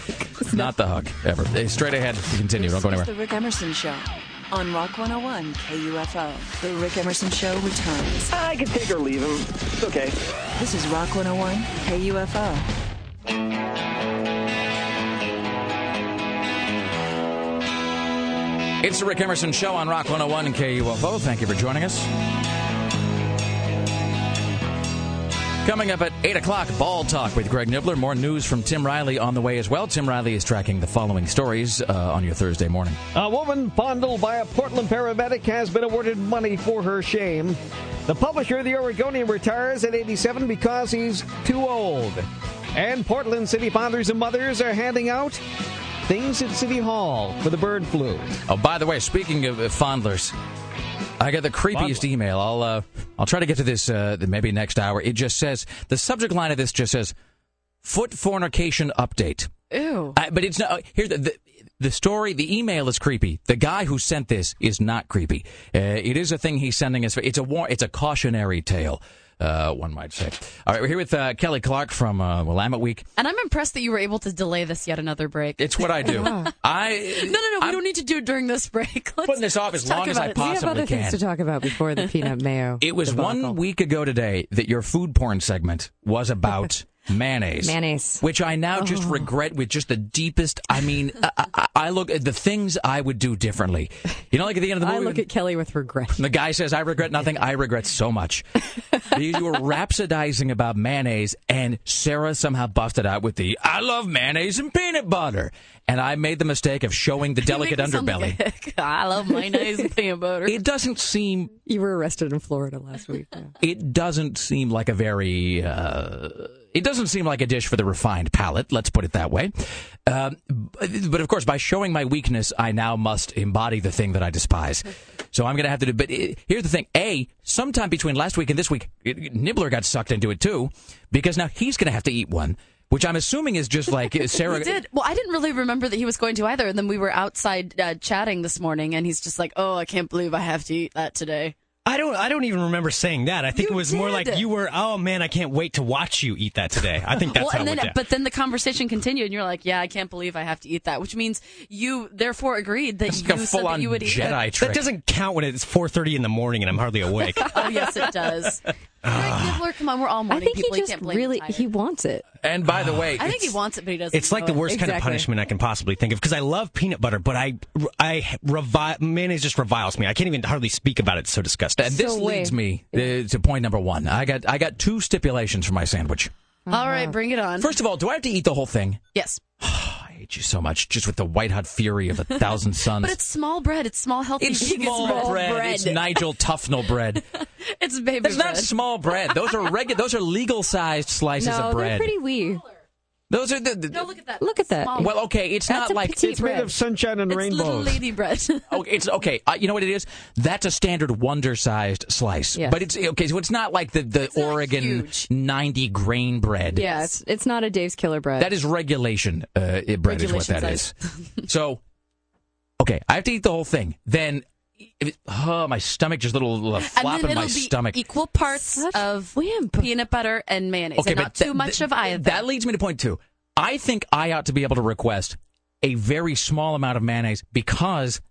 Not the hug ever. Hey, straight ahead. We continue. Don't go It's anywhere. the Rick Emerson Show on Rock 101 KUFO. The Rick Emerson Show returns. I can take or leave him. It's okay. This is Rock 101 KUFO. It's the Rick Emerson Show on Rock 101 and KUFO. Thank you for joining us. Coming up at 8 o'clock, Ball Talk with Greg Nibler. More news from Tim Riley on the way as well. Tim Riley is tracking the following stories uh, on your Thursday morning. A woman fondled by a Portland paramedic has been awarded money for her shame. The publisher of the Oregonian retires at 87 because he's too old. And Portland city fathers and mothers are handing out things at City Hall for the bird flu. Oh, by the way, speaking of uh, fondlers, I got the creepiest email. I'll uh, I'll try to get to this uh, maybe next hour. It just says the subject line of this just says foot fornication update. Ew. I, but it's not. Here's the, the the story. The email is creepy. The guy who sent this is not creepy. Uh, it is a thing he's sending us. It's a war. It's a cautionary tale. Uh, one might say. All right, we're here with uh, Kelly Clark from uh, Willamette Week. And I'm impressed that you were able to delay this yet another break. It's what I do. [laughs] I no, no, no. We don't need to do it during this break. [laughs] Let's, putting this off as long as I it. We have possibly other things to talk about before the peanut mayo. [laughs] It was debacle. one week ago today that your food porn segment was about mayonnaise. Mayonnaise. Which I now just Oh. regret with just the deepest. I mean, [laughs] I, I, I look at the things I would do differently. You know, like at the end of the movie. I look at Kelly with regret. the guy says, I regret nothing. I regret so much. [laughs] you were rhapsodizing about mayonnaise, and Sarah somehow busted out with the, I love mayonnaise and peanut butter. And I made the mistake of showing the delicate [laughs] You make me sound underbelly. like I love mayonnaise and peanut butter. It doesn't seem You were arrested in Florida last week. yeah. it doesn't seem like a very uh, it doesn't seem like a dish for the refined palate let's put it that way um, but, of course by showing my weakness i now must embody the thing that i despise so i'm gonna have to do but uh, here's the thing a sometime between last week and this week it, nibler got sucked into it too because now he's gonna have to eat one which i'm assuming is just like [laughs] uh, sarah He did. Well, I didn't really remember that he was going to either. And then we were outside uh, chatting this morning, and he's just like, "Oh, I can't believe I have to eat that today." I don't. I don't even remember saying that. I think You it was more like you were. Oh man, I can't wait to watch you eat that today. I think [laughs] that's well, how and it then, went down. but then the conversation continued, and you're like, "Yeah, I can't believe I have to eat that," which means you therefore agreed that It's you like a said that you would eat Jedi it. trick. That doesn't count when it's 4:30 in the morning and I'm hardly awake. [laughs] Oh yes, it does. Greg Nibler, come on, we're all I morning think people. he just can't really he wants it. and by the way I think he wants it, but he doesn't. It's like the know it. worst kind of Exactly. punishment I can possibly think of because I love peanut butter, but I, I revi- mayonnaise just reviles me. I can't even hardly speak about it. It's so disgusting. and this So leads wait. me uh, to point number one i got i got two stipulations for my sandwich All right, bring it on. first of all do i have to eat the whole thing yes, [sighs] [sighs] I hate you so much, just with the white hot fury of a thousand [laughs] suns. but it's small bread. It's small, healthy. It's vegan small bread. It's Nigel [laughs] Tufnell bread. It's baby bread. It's not small bread. Those are regular. Those are legal sized slices no, of bread. they're pretty wee. Those are the. the No, look at that. Look at that. Small. well, okay, it's That's not a like petite It's made of sunshine and it's little lady bread. [laughs] Okay, it's okay. Uh, you know what it is? That's a standard wonder-sized slice. Yes. But it's okay. So it's not like the the not Oregon ninety grain bread. Yeah, it's it's not a Dave's Killer bread. That is regulation uh, it- bread is what Regulation that is. [laughs] so, okay, I have to eat the whole thing. Then, if it, oh, my stomach just little and flop then in it'll my be stomach. equal parts Such of wimp. peanut butter and mayonnaise, and not but too that- much of either. That leads me to point two. I think I ought to be able to request a very small amount of mayonnaise because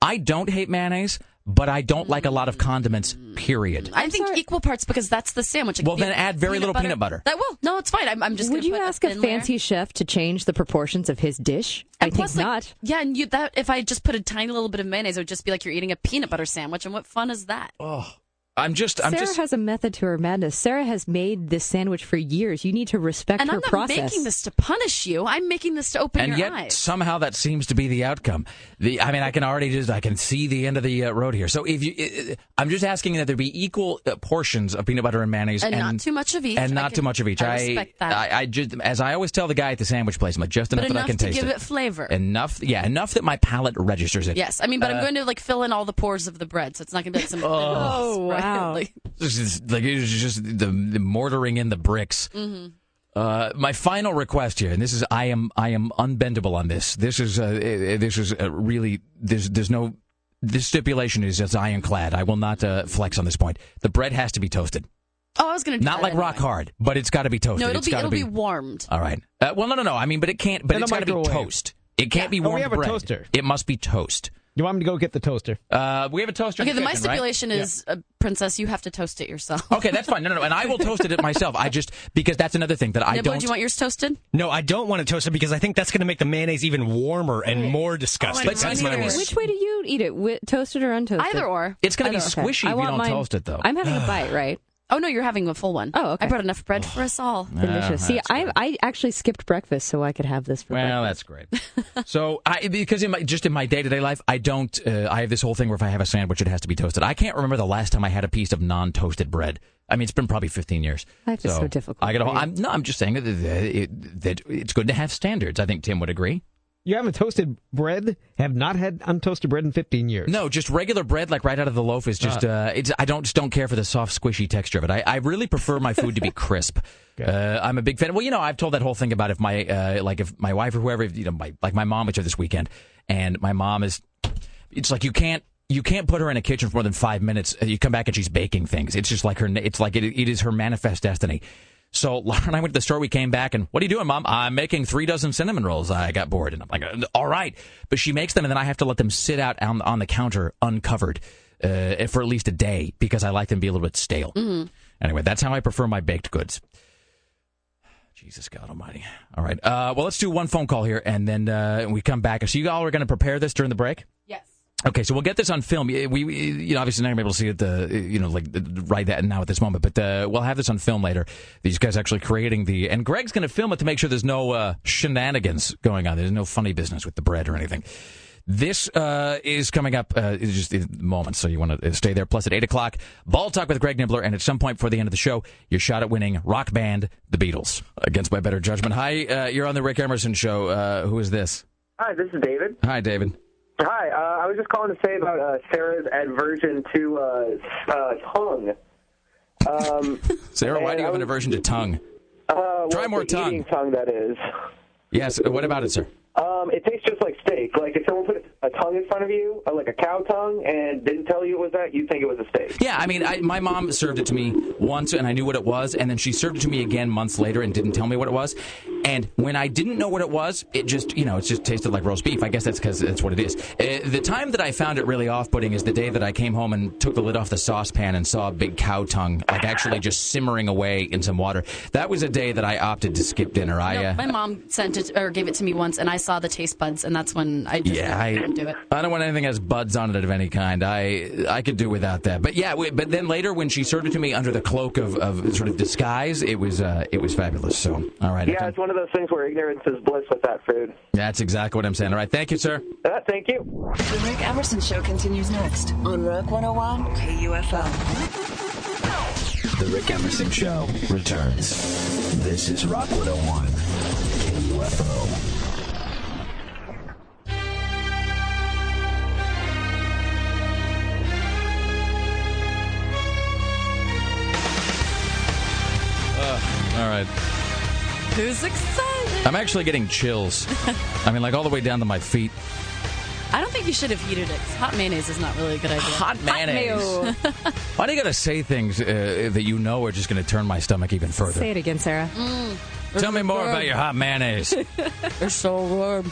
I don't hate mayonnaise, but I don't like a lot of mm. condiments. Period. I think equal parts because that's the sandwich. It Well, could be then add very little butter. peanut butter. That will. No, it's fine. I'm, I'm just. Would gonna you put ask a thin layer. fancy chef to change the proportions of his dish? I And think plus, like, not. Yeah, and you that if I just put a tiny little bit of mayonnaise, it would just be like you're eating a peanut butter sandwich. And what fun is that? Oh, I'm just. I'm Sarah just. has a method to her madness. Sarah has made this sandwich for years. You need to respect and her I'm not process. making this to punish you. I'm making this to open and your yet eyes. somehow that seems to be the outcome. The, I mean, I can already just I can see the end of the uh, road here. So if you, uh, I'm just asking that there be equal uh, portions of peanut butter and mayonnaise, And not too much of each. and I not can- too much of each. I respect that. I, I just, as I always tell the guy at the sandwich place, I'm like just enough but that I enough can to taste give it. it flavor. Enough, yeah, enough that my palate registers it. yes, I mean, but Uh, I'm going to like fill in all the pores of the bread, so it's not going to be like some. [laughs] Oh, [laughs] right? wow. Like, [laughs] This is like it's just the, the mortaring in the bricks. mhm. Uh, my final request here, and this is I am I am unbendable on this. This is uh, uh, this is uh, really there's there's no this stipulation is as ironclad. I will not uh, flex on this point. The bread has to be toasted, Oh, I was going to. not like rock hard, but it's got to be toasted. No, it'll It's be gotta it'll be warmed. all right. Uh, well, no, no, no. I mean, but it can't. But In a it's got to be microwave. toast. It can't be Oh, we warm have a toaster. It must be toast. You want me to go get the toaster? Uh, we have a toaster. in Okay, the then my kitchen, right? stipulation is, uh, Princess, you have to toast it yourself. Okay, that's fine. No, no, no. And I will toast it myself. I just because that's another thing that I Nibler, don't. do you want yours toasted? No, I don't want to toast it because I think that's going to make the mayonnaise even warmer and more disgusting. But that's my it worry. Which way do you eat it? Wi- toasted or untoasted? Either or. It's going to be Either, okay. squishy I if you want don't mine- toast it, though. I'm having a bite, [sighs] right? Oh no, you're having a full one. Oh, okay. I brought enough bread for us all. Delicious. See, I I actually skipped breakfast so I could have this for Well, breakfast. that's great. so, I because in my just in my day to day life, I don't. Uh, I have this whole thing where if I have a sandwich, it has to be toasted. I can't remember the last time I had a piece of non toasted bread. I mean, it's been probably 15 years. Life is so difficult I got. for you. I'm no. I'm just saying that, that, it, that it's good to have standards. I think Tim would agree. You haven't toasted bread? Have not had untoasted bread in 15 years. No, just regular bread, like right out of the loaf, is just. Uh, it's. I don't just don't care for the soft, squishy texture of it. I, I really prefer my food to be [laughs] crisp. Uh, I'm a big fan. Well, you know, I've told that whole thing about if my uh, like if my wife or whoever, you know, my, like my mom was here this weekend, and my mom is, it's like you can't you can't put her in a kitchen for more than five minutes. You come back and she's baking things. It's just like her. It's like it, it is her manifest destiny. So [laughs] Laura and I went to the store. We came back and what are you doing, Mom? I'm making three dozen cinnamon rolls. I got bored and I'm like, all right. But she makes them and then I have to let them sit out on, on the counter uncovered uh, for at least a day because I like them to be a little bit stale. Mm-hmm. Anyway, that's how I prefer my baked goods. [sighs] Jesus God Almighty! All right. Uh, well, let's do one phone call here, and then uh, we come back. So you all are going to prepare this during the break. Okay, so we'll get this on film. We, we you know, obviously not gonna be able to see it, the, you know, like right that now at this moment, but uh, we'll have this on film later. These guys actually creating the, and Greg's gonna film it to make sure there's no uh, shenanigans going on. There's no funny business with the bread or anything. This uh, is coming up uh, just in moments, so you want to stay there. Plus, at 8 o'clock, Ball Talk with Greg Nibler, and at some point before the end of the show, your shot at winning rock band The Beatles, against my better judgment. Hi, uh, you're on the Rick Emerson Show. Uh, who is this? Hi, this is David. Hi, David. Hi, uh, I was just calling to say about uh, Sarah's aversion to uh, uh, tongue. Um, [laughs] Sarah, why do you have an aversion to tongue? uh, Try more tongue. Eating tongue, that is. Yes, what about it, sir? Um, it tastes just like steak. Like if someone put a tongue in front of you, uh, like a cow tongue, and didn't tell you it was that, you'd think it was a steak. Yeah, I mean, I, my mom served it to me once, and I knew what it was, and then she served it to me again months later and didn't tell me what it was. And when I didn't know what it was, it just, you know, it just tasted like roast beef. I guess that's because that's what it is. Uh, the time that I found it really off-putting is the day that I came home and took the lid off the saucepan and saw a big cow tongue, like actually just simmering away in some water. That was a day that I opted to skip dinner. I, uh, My mom sent it or gave it to me once, and I saw the taste buds, and that's when I just Yeah, I couldn't do it. I don't want anything that has buds on it of any kind. I I could do without that. But yeah, we- but then later when she served it to me under the cloak of, of sort of disguise, it was uh, it was fabulous. So all right, Yeah, it's one of those things where ignorance is bliss with that food. that's exactly what I'm saying. All right, thank you, sir. Uh, thank you. The Rick Emerson Show continues next on Rock 101 KUFO. The Rick Emerson Show returns. This is Rock 101 KUFO. All right, Who's excited? I'm actually getting chills. [laughs] I mean, like all the way down to my feet. I don't think you should have heated it. 'cause Hot mayonnaise is not really a good idea. Hot mayonnaise. [laughs] Why do you gotta say things uh, that you know are just going to turn my stomach even further? Say it again, Sarah. Tell me more about your hot mayonnaise. [laughs] It's so good.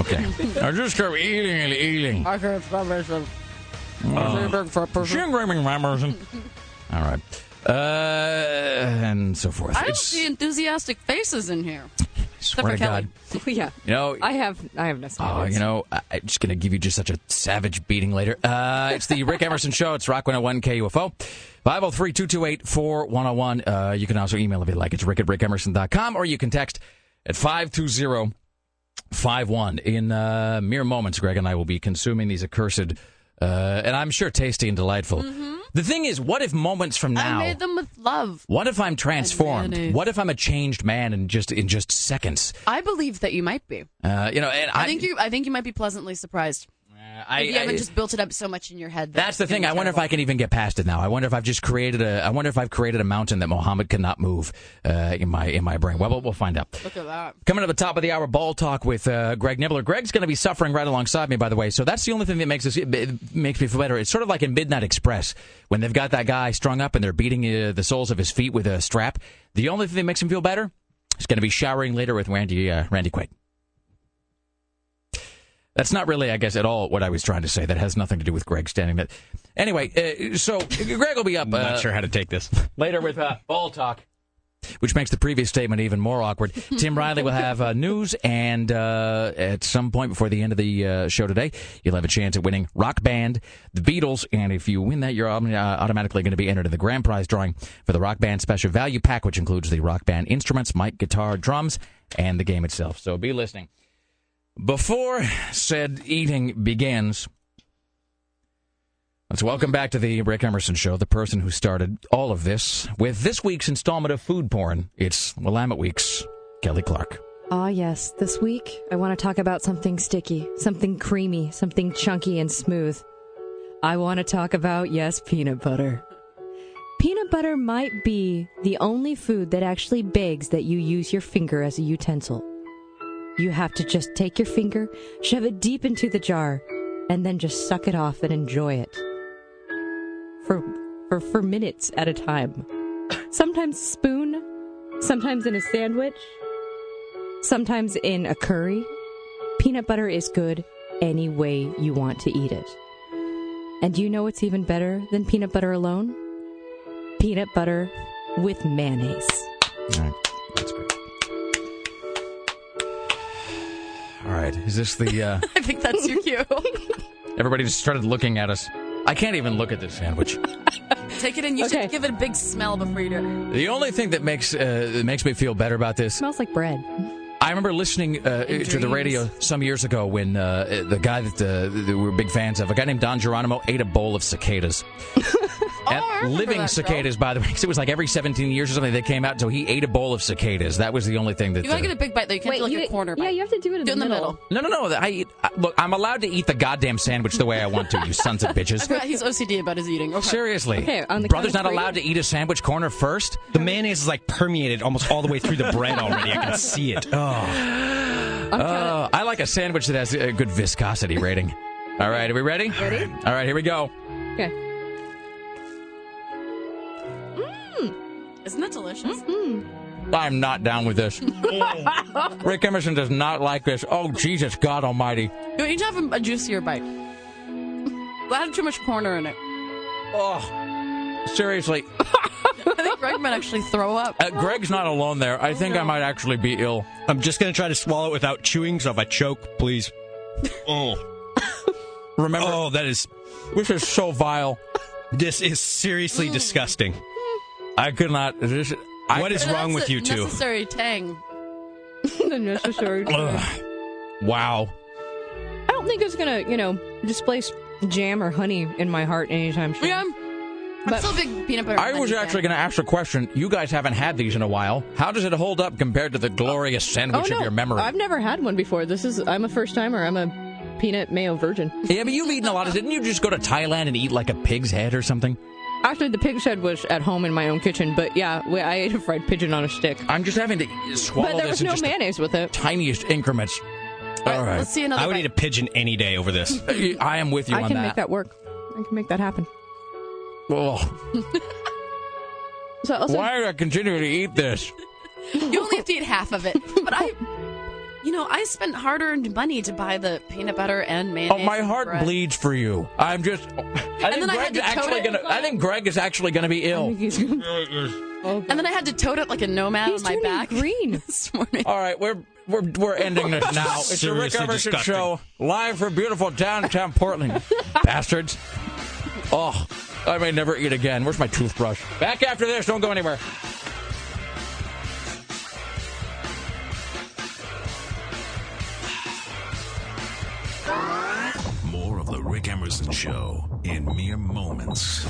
Okay, I just kept eating and eating. I can't stop myself. All right. Uh, and so forth. I don't It's- see enthusiastic faces in here. Swear to Kelly. God. [laughs] yeah. You know, I have I have no Oh, you know, I- I'm just going to give you just such a savage beating later. Uh, it's the Rick Emerson Show. It's Rock 101 KUFO. 503 228 4101. Uh, You can also email if you like. It's rick at rickemerson.com or you can text at 520 51. In uh, mere moments, Greg and I will be consuming these accursed, uh, and I'm sure tasty and delightful. The thing is, what if moments from Mm-hmm. I now. made them with love. What if I'm transformed? What if I'm a changed man in just in just seconds? I believe that you might be. Uh, you know, and I, I, think you. I think you might be pleasantly surprised. I- you haven't I- just built it up so much in your head. that That's the thing. I wonder if. I can even get past it now. I wonder if I've just created a. I wonder if I've created a mountain that Mohammed cannot move uh, in my in my brain. Well, we'll, we'll find out. Look at that. Coming at the top of the hour, ball talk with uh, Greg Nibler. Greg's going to be suffering right alongside me, by the way. So that's the only thing that makes us makes me feel better. It's sort of like in Midnight Express when they've got that guy strung up and they're beating uh, the soles of his feet with a strap. The only thing that makes him feel better is going to be showering later with Randy uh, Randy Quaid. That's not really, I guess, at all what I was trying to say. That has nothing to do with Greg standing there. Anyway, uh, so Greg will be up. Not uh, sure how to take this. [laughs] later with uh, ball talk. Which makes the previous statement even more awkward. [laughs] Tim Riley will have uh, news, and uh, at some point before the end of the uh, show today, you'll have a chance at winning Rock Band, the Beatles, and if you win that, you're um, uh, automatically going to be entered in the grand prize drawing for the Rock Band Special Value Pack, which includes the Rock Band instruments, mic, guitar, drums, and the game itself. So be listening. Before said eating begins, let's welcome back to the Rick Emerson Show the person who started all of this with this week's installment of Food Porn. It's Willamette Week's Kelly Clark. Ah, yes. This week, I want to talk about something sticky, something creamy, something chunky and smooth. I want to talk about, yes, peanut butter. Peanut butter might be the only food that actually begs that you use your finger as a utensil. You have to just take your finger, shove it deep into the jar, and then just suck it off and enjoy it. For, for, for minutes at a time. Sometimes spoon, sometimes in a sandwich, sometimes in a curry. Peanut butter is good any way you want to eat it. And do you know what's even better than peanut butter alone? Peanut butter with mayonnaise. All right, is this the? Uh, [laughs] I think that's your cue. [laughs] everybody just started looking at us. I can't even look at this sandwich. [laughs] Take it in. You should give it a big smell before you do it. The only thing that makes uh, that makes me feel better about this smells like bread. I remember listening uh, to the radio some years ago when uh, the guy that, uh, that we were big fans of, a guy named Don Geronimo, ate a bowl of cicadas. And living that show. cicadas, by the way, because it was like every 17 years or something they came out. So he ate a bowl of cicadas. That was the only thing that. You gotta uh, get a big bite though. You can't Wait, do like you- a corner bite. yeah, you have to do it in do the in the middle. middle. no, no, no. I eat. I, look, I'm allowed to eat the goddamn sandwich the way I want to. You sons of bitches. forgot [laughs] he's OCD about his eating. Okay. Seriously, Okay, on the brother's not three? allowed to eat a sandwich corner first. The mayonnaise is like permeated almost all the way through the bread already. I can see it. [laughs] Oh. Uh, I like a sandwich that has a good viscosity rating. All right, are we ready? Ready? All right, here we go. Okay. Isn't that delicious? I'm not down with this. [laughs] Rick Emerson does not like this. Oh, Jesus, God Almighty. You need to have a, a juicier bite. [laughs] That had too much corner in it. Oh, seriously. [laughs] I think Greg might actually throw up. Uh, Greg's not alone there. I think I might actually be ill. I'm just going to try to swallow it without chewing, so if I choke, please. Oh. Remember, Oh, that is. this is so vile. This is seriously disgusting. I could not. This, I, What is But wrong with you two? Necessary tang. [laughs] the necessary. Ugh. Wow. I don't think it's gonna, you know, displace jam or honey in my heart anytime soon. Yeah. I'm But- still a big peanut butter. I was actually fan. going to ask a question. You guys haven't had these in a while. How does it hold up compared to the glorious oh. sandwich oh no, of your memory? I've never had one before. This is I'm a first timer. I'm a peanut mayo virgin. Yeah, but you've eaten a lot of. Didn't you just go to Thailand and eat like a pig's head or something? Actually, the pig's head was at home in my own kitchen, but yeah, we- I ate a fried pigeon on a stick. I'm just having to swallow But there this was in no just the mayonnaise with it. tiniest increments. All right, Let's see another. I would bite. eat a pigeon any day over this. [laughs] I am with you I on can make that work. I can make that happen. Oh, So also, why do I continue to eat this? [laughs] You only have to eat half of it. But I, you know, I spent hard-earned money to buy the peanut butter and mayonnaise. Oh, my heart bread. bleeds for you. I'm just. [laughs] I think then I had Greg's to actually gonna. I think Greg is actually gonna be ill. think And then I had to tote it like a nomad he's on my back green. [laughs] this morning. All right, we're we're we're ending this [laughs] now. It's the Rick Seriously Emerson disgusting. show live from beautiful downtown Portland. Bastards. Oh, I may never eat again. Where's my toothbrush? Back after this. Don't go anywhere. More of the Rick Emerson Show in mere moments.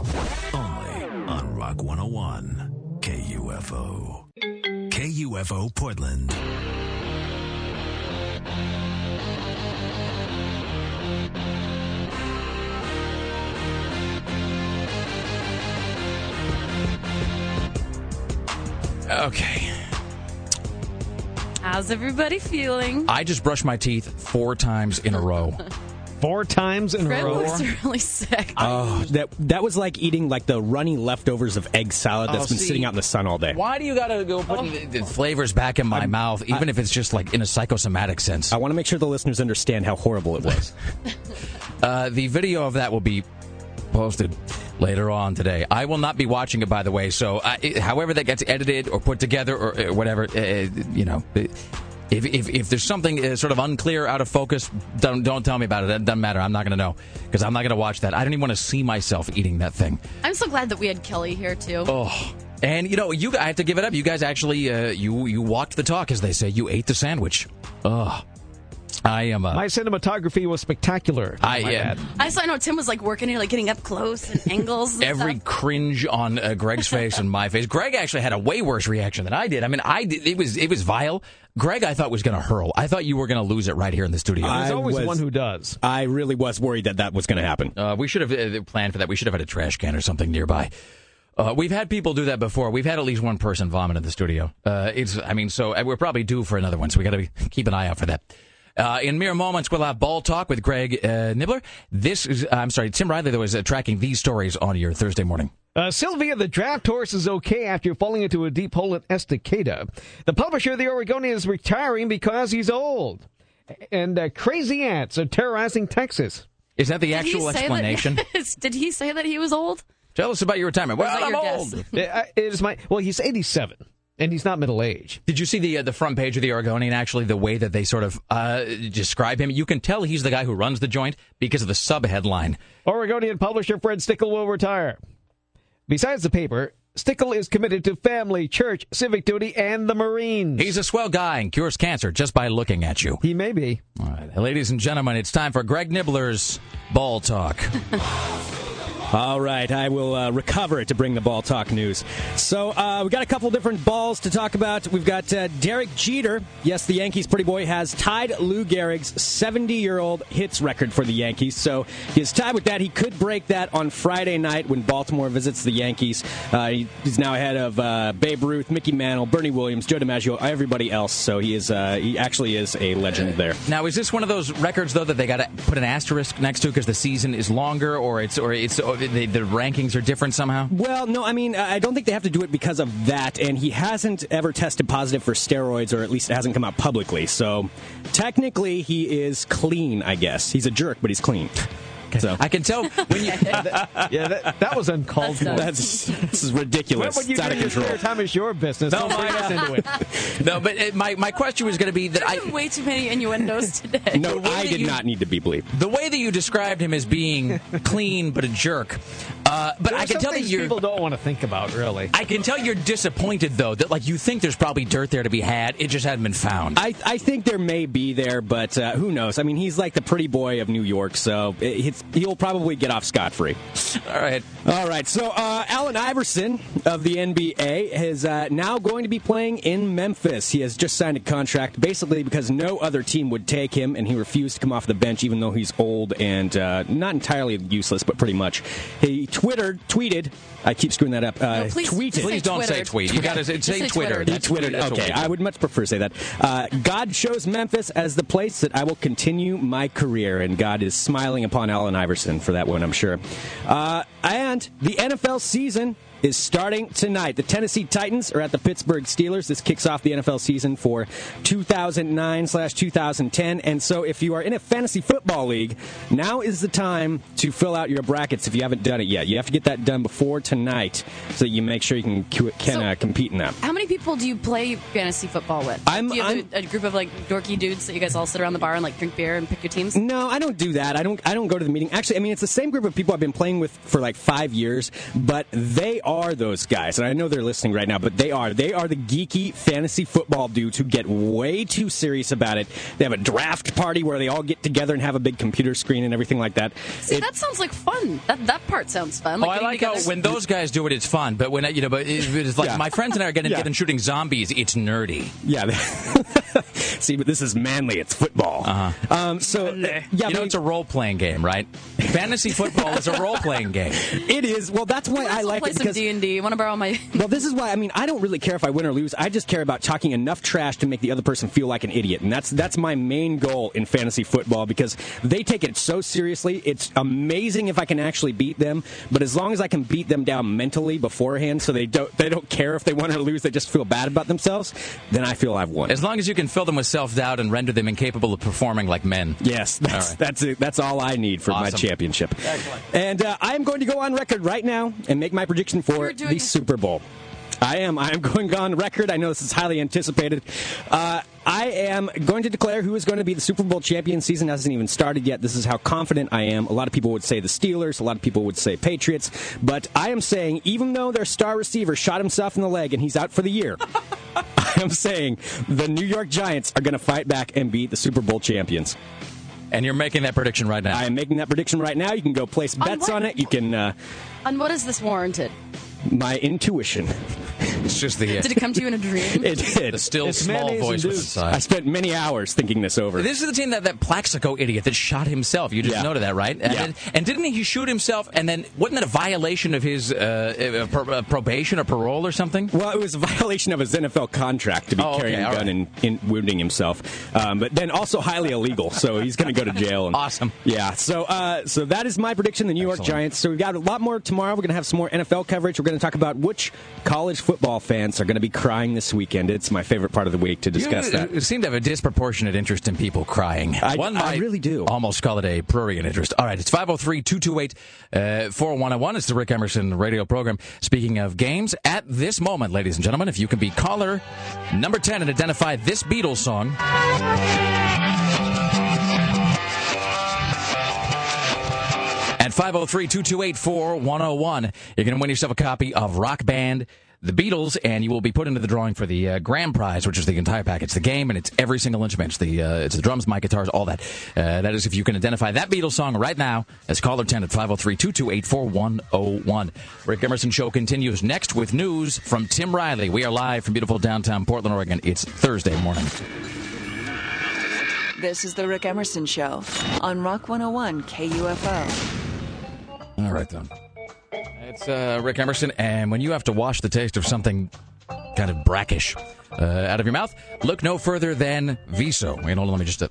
Only on Rock 101 KUFO. KUFO Portland. Okay. How's everybody feeling? I just brushed my teeth four times in a row. [laughs] Four times in a Greg row. looks really sick. Oh, that that was like eating like the runny leftovers of egg salad that's Oh, been see. sitting out in the sun all day. Why do you gotta go putting the, the flavors back in my mouth, even if it's just like in a psychosomatic sense? I want to make sure the listeners understand how horrible it was. [laughs] Uh, the video of that will be posted later on today. I will not be watching it, by the way. So, uh, it- however that gets edited or put together or uh, whatever, uh, you know. If, if, if there's something uh, sort of unclear, out of focus, don't don't tell me about it. It doesn't matter. I'm not going to know because I'm not going to watch that. I don't even want to see myself eating that thing. I'm so glad that we had Kelly here too. Oh, and you know, you I have to give it up. You guys actually uh, you you walked the talk, as they say. You ate the sandwich. Oh, I am. Uh, My cinematography was spectacular. I might yeah. I saw. I know Tim was like working here, like getting up close and [laughs] angles. And every stuff. cringe on uh, Greg's face and my face. Greg actually had a way worse reaction than I did. I mean, I did, it was it was vile. Greg, I thought was going to hurl. I thought you were going to lose it right here in the studio. There's I always was- one who does. I really was worried that that was going to happen. Uh, we should have uh, planned for that. We should have had a trash can or something nearby. Uh, we've had people do that before. We've had at least one person vomit in the studio. Uh, it's, I mean, so uh, we're probably due for another one. So we got to [laughs] keep an eye out for that. Uh, in mere moments, we'll have ball talk with Greg uh, Nibler. This is, I'm sorry, Tim Riley, that was uh, tracking these stories on your Thursday morning. Uh, Sylvia, the draft horse, is okay after falling into a deep hole at Estacada. The publisher of the Oregonian is retiring because he's old. And uh, crazy ants are terrorizing Texas. Is that the Did he actual say explanation? [laughs] That, did he say that he was old? Tell us about your retirement. Well, that I'm your old. guess? [laughs] Uh, it is my well, he's 87, and he's not middle age. Did you see the uh, the front page of the Oregonian? Actually, the way that they sort of uh, describe him, you can tell he's the guy who runs the joint because of the sub headline. Oregonian publisher Fred Stickel will retire. Besides the paper, Stickel is committed to family, church, civic duty, and the Marines. He's a swell guy and cures cancer just by looking at you. He may be. All right, ladies and gentlemen, it's time for Greg Nibler's ball talk. [laughs] All right, I will uh, recover it to bring the ball talk news. So uh, we got a couple different balls to talk about. We've got uh, Derek Jeter. Yes, the Yankees pretty boy has tied Lou Gehrig's 70-year-old hits record for the Yankees. So he's tied with that. He could break that on Friday night when Baltimore visits the Yankees. Uh, he- he's now ahead of uh, Babe Ruth, Mickey Mantle, Bernie Williams, Joe DiMaggio, everybody else. So he is uh, he actually is a legend there. Now, is this one of those records though that they got to put an asterisk next to because the season is longer, or it's or it's the rankings are different somehow? Well, no, I mean, I don't think they have to do it because of that, and he hasn't ever tested positive for steroids, or at least it hasn't come out publicly. So technically, he is clean, I guess. He's a jerk, but he's clean. So I can tell when you. [laughs] yeah, that, that was uncalled for. That's this is ridiculous. What would you it's out of control. spare time is your business. No, Don't bring my- us into it. [laughs] no, but uh, my my question was going to be that I. Way too many innuendos today. No, I did you- not need to be believed. The way that you described him as being clean but a jerk, uh, but There I can some tell that you're. people don't want to think about, really. I can tell you're disappointed though that like you think there's probably dirt there to be had. It just hadn't been found. I, I think there may be there, but uh, who knows? I mean, he's like the pretty boy of New York, so it, he'll probably get off scot free. All right. All right. So, uh, Allen Iverson of the NBA is uh, now going to be playing in Memphis. He has just signed a contract basically because no other team would take him, and he refused to come off the bench, even though he's old and uh, not entirely useless, but pretty much. He twittered, tweeted. I keep screwing that up. Uh, No, please- tweeted. Please don't say tweet. You got to say, say Twitter. Twitter. He That's- twittered. Okay. I would much prefer to say that. Uh, God chose Memphis as the place that I will continue my career, and God is smiling upon Allen Iverson for that one, I'm sure. Uh, and the NFL season is starting tonight. The Tennessee Titans are at the Pittsburgh Steelers. This kicks off the NFL season for 2009 slash 2010. And so, if you are in a fantasy football league, now is the time to fill out your brackets if you haven't done it yet. You have to get that done before tonight so that you make sure you can can So- uh, compete in that. How many people do you play fantasy football with? I'm- do you have a group of like dorky dudes that you guys all sit around the bar and like drink beer and pick your teams? No, I don't do that. I don't. I don't go to the meeting. Actually, I mean, it's the same group of people I've been playing with for like five years. But they are those guys, and I know they're listening right now. But they are. They are the geeky fantasy football dudes who get way too serious about it. They have a draft party where they all get together and have a big computer screen and everything like that. See, It- that sounds like fun. That that part sounds fun. Oh, I getting like how when those guys do it, it's fun. But when I- you know, but it- it's like Yeah. my friends and I are getting Yeah. together shooting zombies. It's nerdy. yeah. [laughs] See, but this is manly. It's football. Uh-huh. Um, so, uh, yeah, you know, but- it's a role playing game, right? Fantasy football is a role playing game. [laughs] it is. Well, that's why I like it because D and D. Want to borrow my? [laughs] Well, this is why I mean I don't really care if I win or lose. I just care about talking enough trash to make the other person feel like an idiot, and that's that's my main goal in fantasy football because they take it so seriously. It's amazing if I can actually beat them, but as long as I can beat them down mentally beforehand, so they don't they don't care if they win or lose, they just feel bad about themselves, then I feel I've won. As long as you can fill them with self doubt and render them incapable of performing like men. Yes, that's All right. that's it. That's all I need for my Awesome. championship. And uh, I am going to go on record right now and make my prediction for the. Super Bowl. I am. I am going on record. I know this is highly anticipated. Uh, I am going to declare who is going to be the Super Bowl champion. Season hasn't even started yet. This is how confident I am. A lot of people would say the Steelers. A lot of people would say Patriots. But I am saying, even though their star receiver shot himself in the leg and he's out for the year, [laughs] I am saying the New York Giants are going to fight back and beat the Super Bowl champions. And you're making that prediction right now. I am making that prediction right now. You can go place bets what? on it. You can uh, On what is this warranted? My intuition. It's just the. Did it come to you in a dream? [laughs] It did. The still It's small voice was inside. I spent many hours thinking this over. This is the team that that Plaxico idiot that shot himself. You just Yeah. noted that, right? And, Yeah. and, and didn't he shoot himself? And then wasn't that a violation of his uh, uh, pro- uh, probation or parole or something? Well, it was a violation of his NFL contract to be Oh, okay, carrying a gun right. and, and wounding himself, um, but then also highly illegal. So he's going to go to jail. And, awesome. Yeah. So uh, so that is my prediction. The New York Giants. So we've got a lot more tomorrow. We're going to have some more NFL coverage. We're going to talk about which college football fans are going to be crying this weekend. It's my favorite part of the week to discuss you, that. You seem to have a disproportionate interest in people crying. I- One I really do. Almost call it a prurient interest. All right, it's 503 228 uh, 4101. It's the Rick Emerson radio program. Speaking of games, at this moment, ladies and gentlemen, if you can be caller number 10 and identify this Beatles song. 503 228 4101, you're going to win yourself a copy of Rock Band. The Beatles, and you will be put into the drawing for the uh, grand prize, which is the entire package, the game, and it's every single instrument. It's the uh, it's the drums, my guitars, all that. Uh, that is if you can identify that Beatles song right now as caller 10 at 503-228-4101. Rick Emerson Show continues next with news from Tim Riley. We are live from beautiful downtown Portland, Oregon. It's Thursday morning. This is the Rick Emerson Show on Rock 101 KUFO. All right, then. It's uh, Rick Emerson, and when you have to wash the taste of something kind of brackish uh, out of your mouth, look no further than Viso. Wait, hold on, let me just uh,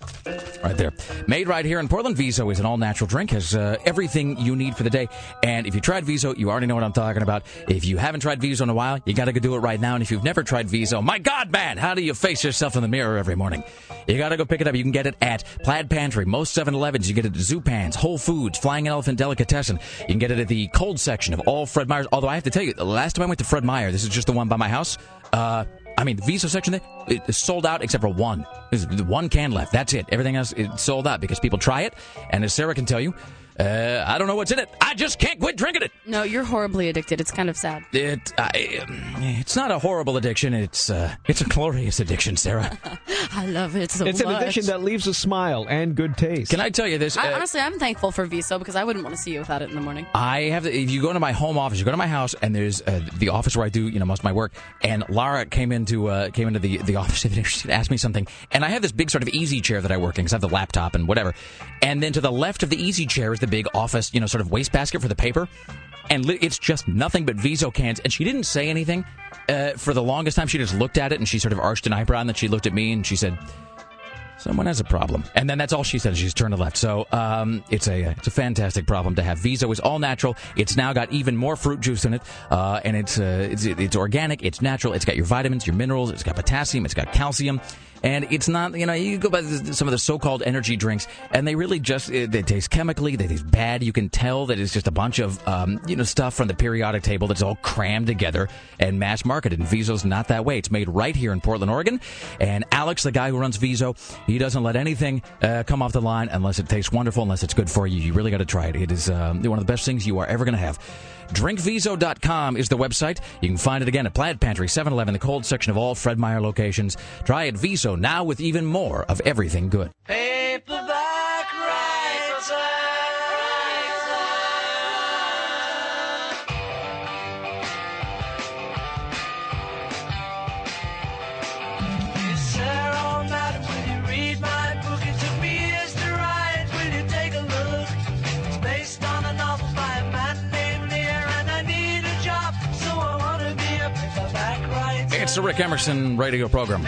right there. Made right here in Portland, Viso is an all-natural drink, has uh, everything you need for the day. And if you tried Viso, you already know what I'm talking about. If you haven't tried Viso in a while, you got to go do it right now. And if you've never tried Viso, my God, man, how do you face yourself in the mirror every morning? You got to go pick it up. You can get it at Plaid Pantry, most 7-Elevens. You get it at Zupan's, Whole Foods, Flying Elephant Delicatessen. You can get it at the cold section of all Fred Meyer's. Although I have to tell you, the last time I went to Fred Meyer, this is just the one by my house. Uh, I mean, the Viso section there it sold out except for one. There's one can left. That's it. Everything else is sold out because people try it, and as Sarah can tell you, uh, I don't know what's in it. I just can't quit drinking it. No, you're horribly addicted. It's kind of sad. It I, um, it's not a horrible addiction. It's uh, it's a glorious addiction, Sarah. [laughs] I love it so It's an addiction that leaves a smile and good taste. Can I tell you this? I, Uh, honestly, I'm thankful for Viso because I wouldn't want to see you without it in the morning. I have if you go to my home office, you go to my house, and there's uh, the office where I do you know most of my work. And Lara came into uh, came into the the office [laughs] and she asked me something, and I have this big sort of easy chair that I work in because I have the laptop and whatever. And then to the left of the easy chair is the big office you know sort of wastebasket for the paper, and li- it's just nothing but Viso cans. And she didn't say anything uh, for the longest time. She just looked at it and she sort of arched an eyebrow, and then she looked at me and she said. Someone has a problem, and then that's all she said. She's turned to left. So um, it's a it's a fantastic problem to have. Viso is all natural. It's now got even more fruit juice in it, uh, and it's uh, it's it's organic. It's natural. It's got your vitamins, your minerals. It's got potassium. It's got calcium, and it's not you know you go by some of the so-called energy drinks, and they really just uh, they taste chemically. They taste bad. You can tell that it's just a bunch of um, you know stuff from the periodic table that's all crammed together and mass marketed. And Viso's not that way. It's made right here in Portland, Oregon, and Alex, the guy who runs Viso, he doesn't let anything uh, come off the line unless it tastes wonderful, unless it's good for you. You really got to try it. It is um, one of the best things you are ever going to have. DrinkViso.com is the website. You can find it again at Plaid Pantry, 7-Eleven, the cold section of all Fred Meyer locations. Try it Viso now with even more of everything good. Paperback It's the Rick Emerson radio program.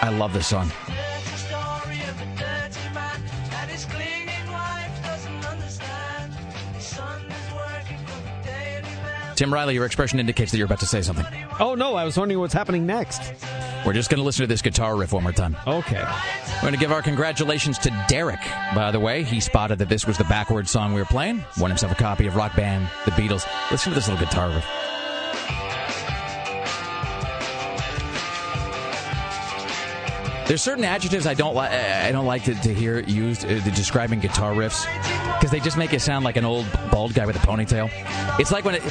I love this song. There's a story of a dirty man that his clinging wife doesn't understand. His son is working for the Daily Mail. Tim Riley, your expression indicates that you're about to say something. Oh no, I was wondering what's happening next. We're just going to listen to this guitar riff one more time. Okay. We're going to give our congratulations to Derek, by the way. He spotted that this was the backward song we were playing, won himself a copy of Rock Band, The Beatles. Listen to this little guitar riff. There's certain adjectives I don't like. I don't like to, to hear used uh, describing guitar riffs because they just make it sound like an old bald guy with a ponytail. It's like when it,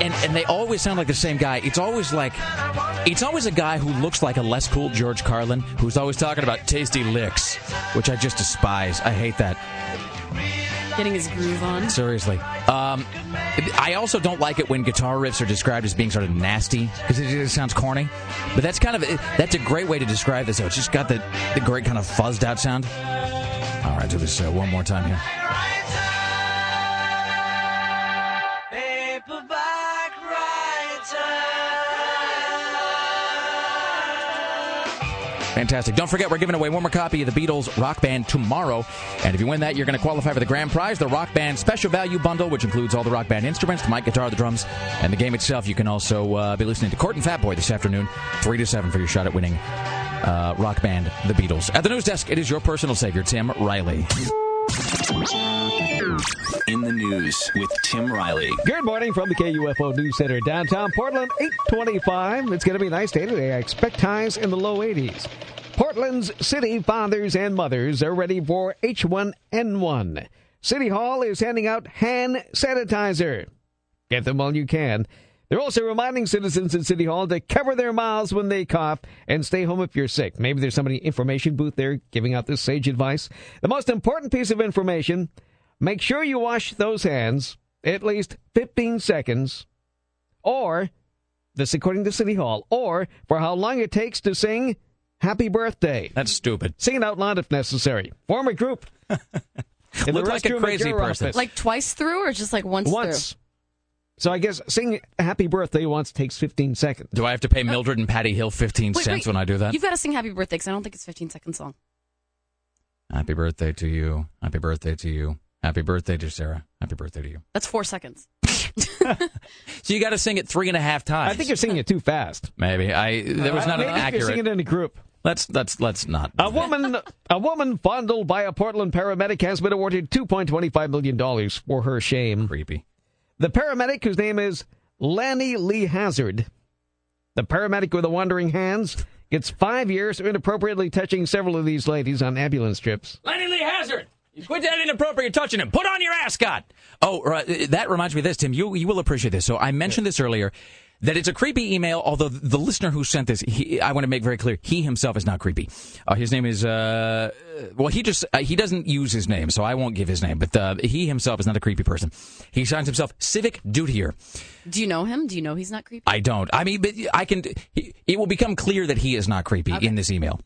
and and they always sound like the same guy. It's always like, it's always a guy who looks like a less cool George Carlin who's always talking about tasty licks, which I just despise. I hate that. Getting his groove on. Seriously. Um, I also don't like it when guitar riffs are described as being sort of nasty because it just sounds corny. But that's kind of that's a great way to describe this. though. It's just got the, the great kind of fuzzed out sound. All right, do this uh, one more time here. Fantastic. Don't forget, we're giving away one more copy of the Beatles Rock Band tomorrow. And if you win that, you're going to qualify for the grand prize, the Rock Band Special Value Bundle, which includes all the Rock Band instruments, the mic, guitar, the drums, and the game itself. You can also uh, be listening to Court and Fat Boy this afternoon, 3 to 7 for your shot at winning uh, Rock Band The Beatles. At the news desk, it is your personal savior, Tim Riley. In the news with Tim Riley. Good morning from the KUFO News Center, downtown Portland, 825. It's going to be a nice day today. I expect highs in the low 80s. Portland's city fathers and mothers are ready for H1N1. City Hall is handing out hand sanitizer. Get them while you can. They're also reminding citizens in City Hall to cover their mouths when they cough and stay home if you're sick. Maybe there's somebody information booth there giving out this sage advice. The most important piece of information make sure you wash those hands at least 15 seconds, or, this according to City Hall, or for how long it takes to sing Happy Birthday. That's stupid. Sing it out loud if necessary. Form a group. [laughs] In the Look like a crazy person. office. Like twice through or just like once, Once. So I guess sing Happy Birthday once takes 15 seconds. Do I have to pay Mildred and Patty Hill 15? Wait, cents wait. when I do that? You've got to sing happy birthday because I don't think it's 15 seconds long. Happy birthday to you. Happy birthday to you. Happy birthday to Sarah. Happy birthday to you. That's four seconds. [laughs] [laughs] So you got to sing it three and a half times. I think you're singing it too fast. Maybe I. There was Uh, not maybe an if you're singing it in a group. Let's let's let's not. A woman, a woman fondled by a Portland paramedic has been awarded 2.25 million dollars for her shame. Creepy. The paramedic, whose name is Lanny Lee Hazard, the paramedic with the wandering hands, gets five years for inappropriately touching several of these ladies on ambulance trips. Lanny Lee Hazard. You quit that inappropriate touching him. Put on your ascot. Oh, right, that reminds me of this, Tim. You you will appreciate this. So I mentioned this earlier. That it's a creepy email, although the listener who sent this, he, I want to make very clear, he himself is not creepy. Uh, his name is, uh, well, he just, uh, he doesn't use his name, so I won't give his name, but uh, he himself is not a creepy person. He signs himself Civic Dutier. Do you know him? Do you know he's not creepy? I don't. I mean, but I can. It will become clear that he is not creepy in this email.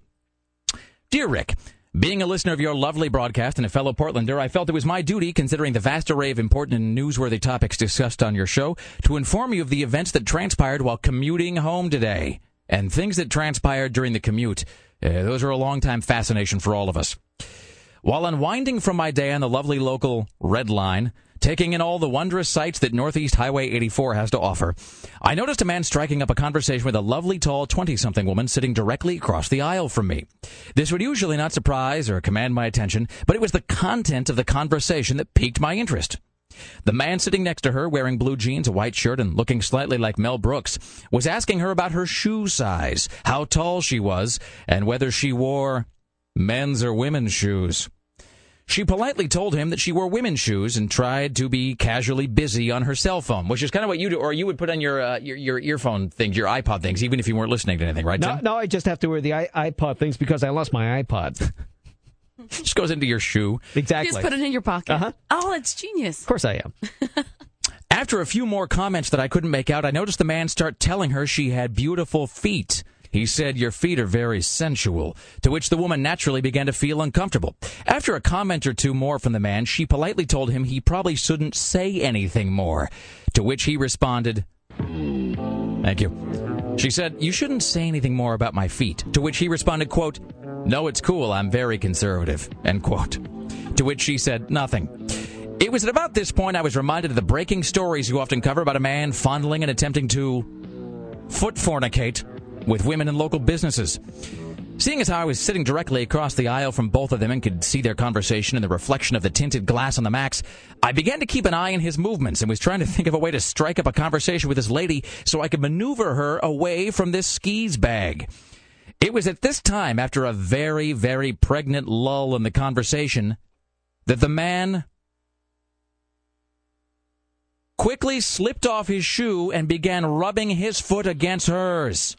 Dear Rick, being a listener of your lovely broadcast and a fellow Portlander, I felt it was my duty, considering the vast array of important and newsworthy topics discussed on your show, to inform you of the events that transpired while commuting home today. And things that transpired during the commute. Uh, those are a long-time fascination for all of us. While unwinding from my day on the lovely local Red Line, taking in all the wondrous sights that Northeast Highway 84 has to offer, I noticed a man striking up a conversation with a lovely tall 20-something woman sitting directly across the aisle from me. This would usually not surprise or command my attention, but it was the content of the conversation that piqued my interest. The man sitting next to her, wearing blue jeans, a white shirt, and looking slightly like Mel Brooks, was asking her about her shoe size, how tall she was, and whether she wore men's or women's shoes. She politely told him that she wore women's shoes and tried to be casually busy on her cell phone, which is kind of what you do, or you would put on your uh, your, your earphone things, your iPod things, even if you weren't listening to anything, right? No, Tim? no, I just have to wear the i- iPod things because I lost my iPod. [laughs] Just goes into your shoe. You Exactly. just put it in your pocket. Uh-huh. Oh, it's genius. Of course I am. [laughs] After a few more comments that I couldn't make out, I noticed the man start telling her she had beautiful feet. He said, Your feet are very sensual, to which the woman naturally began to feel uncomfortable. After a comment or two more from the man, she politely told him he probably shouldn't say anything more, to which he responded, Thank you. She said, You shouldn't say anything more about my feet, to which he responded, quote, No, it's cool, I'm very conservative, end quote. To which she said, Nothing. It was at about this point I was reminded of the breaking stories you often cover about a man fondling and attempting to foot fornicate with women in local businesses. Seeing as how I was sitting directly across the aisle from both of them and could see their conversation in the reflection of the tinted glass on the Max, I began to keep an eye on his movements and was trying to think of a way to strike up a conversation with this lady so I could maneuver her away from this skis bag. It was at this time, after a very, very pregnant lull in the conversation, that the man quickly slipped off his shoe and began rubbing his foot against hers.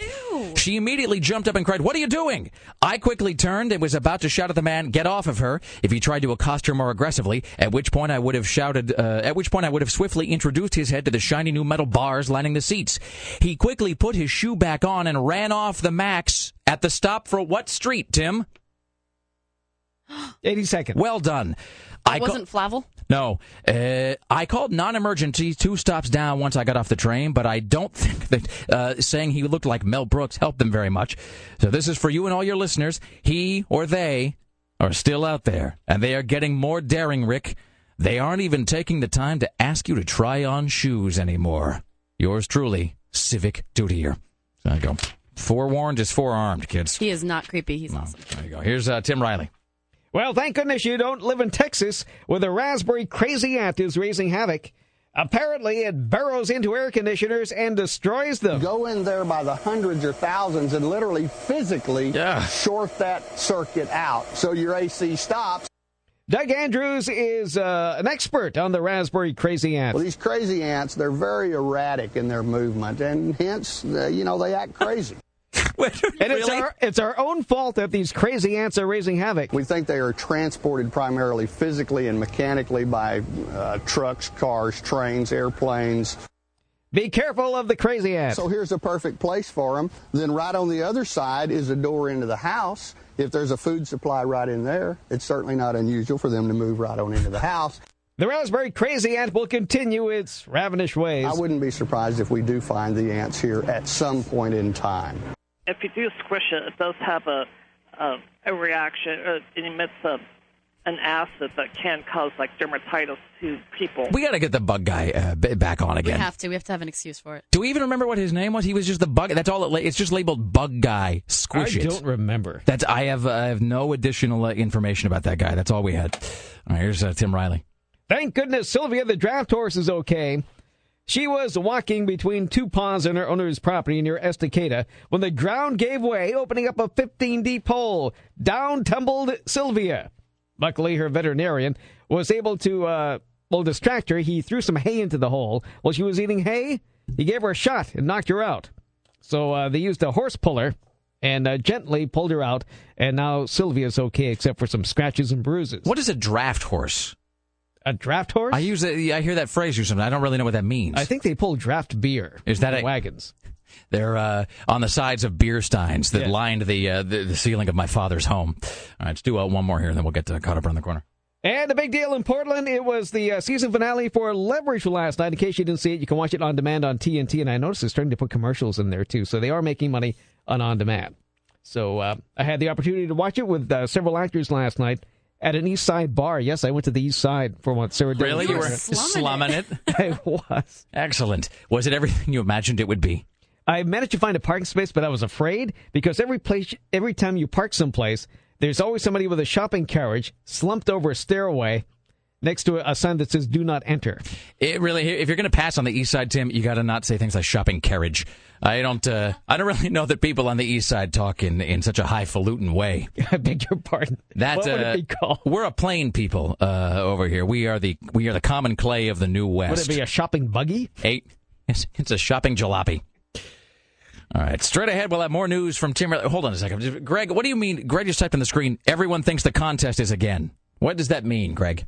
Ew. She immediately jumped up and cried, What are you doing? I quickly turned and was about to shout at the man, Get off of her, if he tried to accost her more aggressively, at which point I would have shouted, uh, at which point I would have swiftly introduced his head to the shiny new metal bars lining the seats. He quickly put his shoe back on and ran off the max at the stop for what street, Tim? [gasps] 80 seconds. Well done. It wasn't Flavel? No, uh, I called non-emergency two stops down once I got off the train, but I don't think that uh, saying he looked like Mel Brooks helped them very much. So this is for you and all your listeners. He or they are still out there, and they are getting more daring, Rick. They aren't even taking the time to ask you to try on shoes anymore. Yours truly, Civic Dutier. There you go. Forewarned is forearmed, kids. He is not creepy. He's awesome. There you go. Here's uh, Tim Riley. Well, thank goodness you don't live in Texas, where the raspberry crazy ant is raising havoc. Apparently, it burrows into air conditioners and destroys them. Go in there by the hundreds or thousands and literally physically short that circuit out so your AC stops. Doug Andrews is uh, an expert on the raspberry crazy ant. Well, these crazy ants, they're very erratic in their movement, and hence, uh, you know, they act crazy. And it's our, it's our own fault that these crazy ants are raising havoc. We think they are transported primarily physically and mechanically by uh, trucks, cars, trains, airplanes. Be careful of the crazy ants. So here's a perfect place for them. Then right on the other side is a door into the house. If there's a food supply right in there, it's certainly not unusual for them to move right on into the house. The raspberry crazy ant will continue its ravenous ways. I wouldn't be surprised if we do find the ants here at some point in time. If you do squish it, it does have a a, a reaction. Uh, it emits a, an acid that can cause like dermatitis to people. We got to get the bug guy uh, back on again. We have to. We have to have an excuse for it. Do we even remember what his name was? He was just the bug. That's all. It, it's just labeled bug guy. Squish I it. don't remember. That's. I have. I have no additional uh, information about that guy. That's all we had. All right. Here's uh, Tim Riley. Thank goodness Sylvia the draft horse is okay. She was walking between two ponds on her owner's property near Estacada when the ground gave way, opening up a 15 deep hole. Down tumbled Sylvia. Luckily, her veterinarian was able to, uh, well, distract her. He threw some hay into the hole. While she was eating hay, he gave her a shot and knocked her out. So uh, they used a horse puller and uh, gently pulled her out. And now Sylvia's okay, except for some scratches and bruises. What is a draft horse? A draft horse? I use. it. I hear that phrase or something. I don't really know what that means. I think they pull draft beer. Is that in a- wagons? They're uh, on the sides of beer steins that Yeah. lined the, uh, the the ceiling of my father's home. All right, let's do uh, one more here, and then we'll get to caught up around the corner. And a big deal in Portland. It was the uh, season finale for Leverage last night. In case you didn't see it, you can watch it on demand on TNT. And I noticed they're starting to put commercials in there too, so they are making money on on demand. So uh, I had the opportunity to watch it with uh, several actors last night at an East Side bar. Yes, I went to the East Side for what Sarah. Really, you were slumming it. [laughs] I was. Excellent. Was it everything you imagined it would be? I managed to find a parking space, but I was afraid because every place, every time you park someplace, there's always somebody with a shopping carriage slumped over a stairway next to a, sign that says "Do not enter." It really. If you're going to pass on the east side, Tim, you got to not say things like shopping carriage. I don't. Uh, I don't really know that people on the east side talk in, in such a highfalutin way. [laughs] I beg your pardon. That What would uh, it be called? we're a plain people uh, over here. We are the we are the common clay of the new west. Would it be a shopping buggy? Eight. It's, it's a shopping jalopy. All right, straight ahead, we'll have more news from Tim. Hold on a second, Greg. What do you mean? Greg just typed on the screen. Everyone thinks the contest is again. What does that mean, Greg?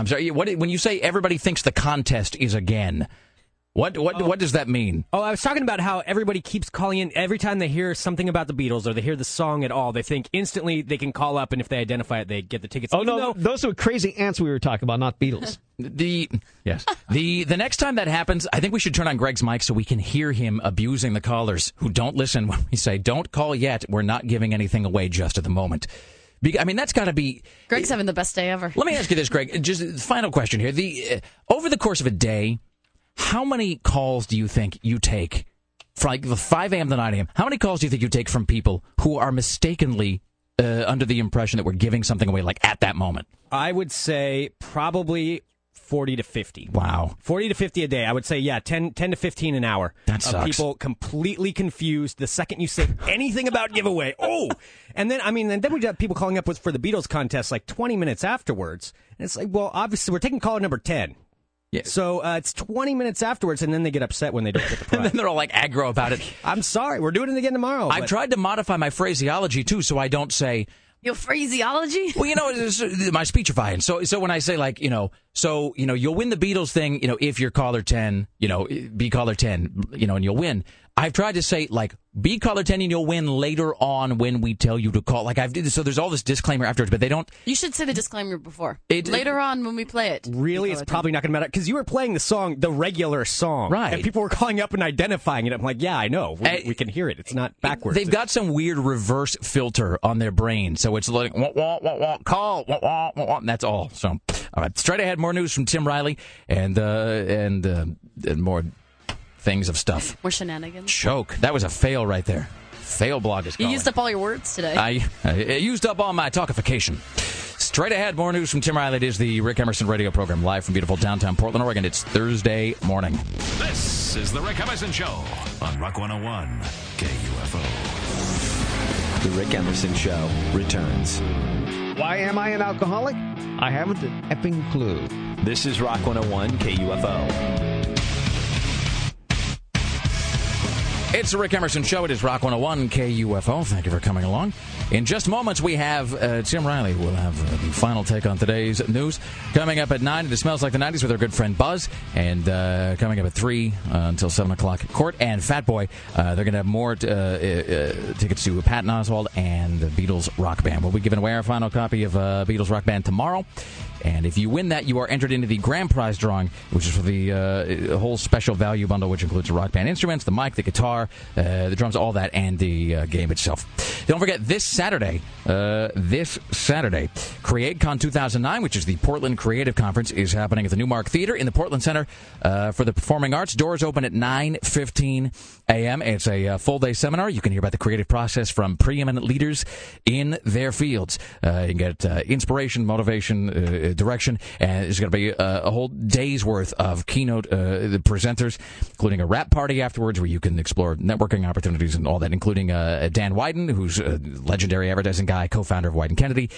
I'm sorry. What when you say everybody thinks the contest is again? What what oh. what does that mean? Oh, I was talking about how everybody keeps calling in every time they hear something about the Beatles or they hear the song at all. They think instantly they can call up, and if they identify it, they get the tickets. Oh Even no, though- those are crazy ants we were talking about, not Beatles. [laughs] The yes, the the next time that happens, I think we should turn on Greg's mic so we can hear him abusing the callers who don't listen [laughs] when we say "Don't call yet." We're not giving anything away just at the moment. Be- I mean, that's got to be. Greg's having the best day ever. Let me ask you this, Greg. Just final question here. The uh, over the course of a day, how many calls do you think you take from like the 5 a.m. to 9 a.m.? How many calls do you think you take from people who are mistakenly uh, under the impression that we're giving something away, like at that moment? I would say probably 40 to 50. Wow. 40 to 50 a day. I would say, yeah, 10, 10 to 15 an hour. That of sucks. people completely confused the second you say anything about giveaway. [laughs] Oh! And then, I mean, and then we got people calling up with, for the Beatles contest like 20 minutes afterwards. And it's like, well, obviously, we're taking caller number 10. Yeah. So uh, it's 20 minutes afterwards, and then they get upset when they don't get the prize. [laughs] and then they're all like aggro about it. [laughs] I'm sorry, we're doing it again tomorrow. I've but- tried to modify my phraseology too, so I don't say. Your phraseology? Well, you know, uh, my speechifying. So, so when I say like, you know, so you know, you'll win the Beatles thing, you know, if you're caller ten, you know, be caller ten, you know, and you'll win. I've tried to say like, be caller ten and you'll win later on when we tell you to call. Like I've did so. There's all this disclaimer afterwards, but they don't. You should say the disclaimer before. It- Later on when we play it. Really, it's probably not going to matter because you were playing the song, the regular song, Right. And people were calling up and identifying it. I'm like, yeah, I know, we, we can hear it. It's not backwards. They've got some weird reverse filter on their brain, so it's like wah, wah, wah, wah, call, wah, wah, wah, wah, and that's all. So, all right, straight ahead, more news from Tim Riley and uh, and uh, and more things of stuff. [laughs] More shenanigans. Choke. That was a fail right there. Fail blog is You calling. used up all your words today. I, I used up all my talkification. Straight ahead, more news from Tim Riley. It is the Rick Emerson radio program live from beautiful downtown Portland, Oregon. It's Thursday morning. This is the Rick Emerson Show on Rock 101 KUFO. The Rick Emerson Show returns. Why am I an alcoholic? I haven't an epping clue. This is Rock 101 KUFO. It's the Rick Emerson Show. It is Rock 101 KUFO. Thank you for coming along. In just moments, we have uh, Tim Riley. We'll have uh, the final take on today's news. Coming up at 9, it smells like the 90s with our good friend Buzz. And uh, coming up at 3 uh, until 7 o'clock, Court and Fat Boy. Uh, they're going to have more uh, uh, tickets to Patton Oswalt and the Beatles Rock Band. We'll be giving away our final copy of Beatles Rock Band tomorrow. And if you win that, you are entered into the grand prize drawing, which is for the uh, whole special value bundle, which includes the rock band instruments, the mic, the guitar, uh, the drums, all that, and the uh, game itself. Don't forget this Saturday, uh, this Saturday, CreateCon 2009, which is the Portland Creative Conference, is happening at the Newmark Theater in the Portland Center uh, for the Performing Arts. Doors open at 9:15 a.m. It's a uh, full day seminar. You can hear about the creative process from preeminent leaders in their fields. You can get inspiration, motivation, direction, and there's going to be uh, a whole day's worth of keynote uh, presenters, including a rap party afterwards where you can explore networking opportunities and all that, including uh, Dan Wieden, who's a legendary advertising guy, co-founder of Wieden Kennedy,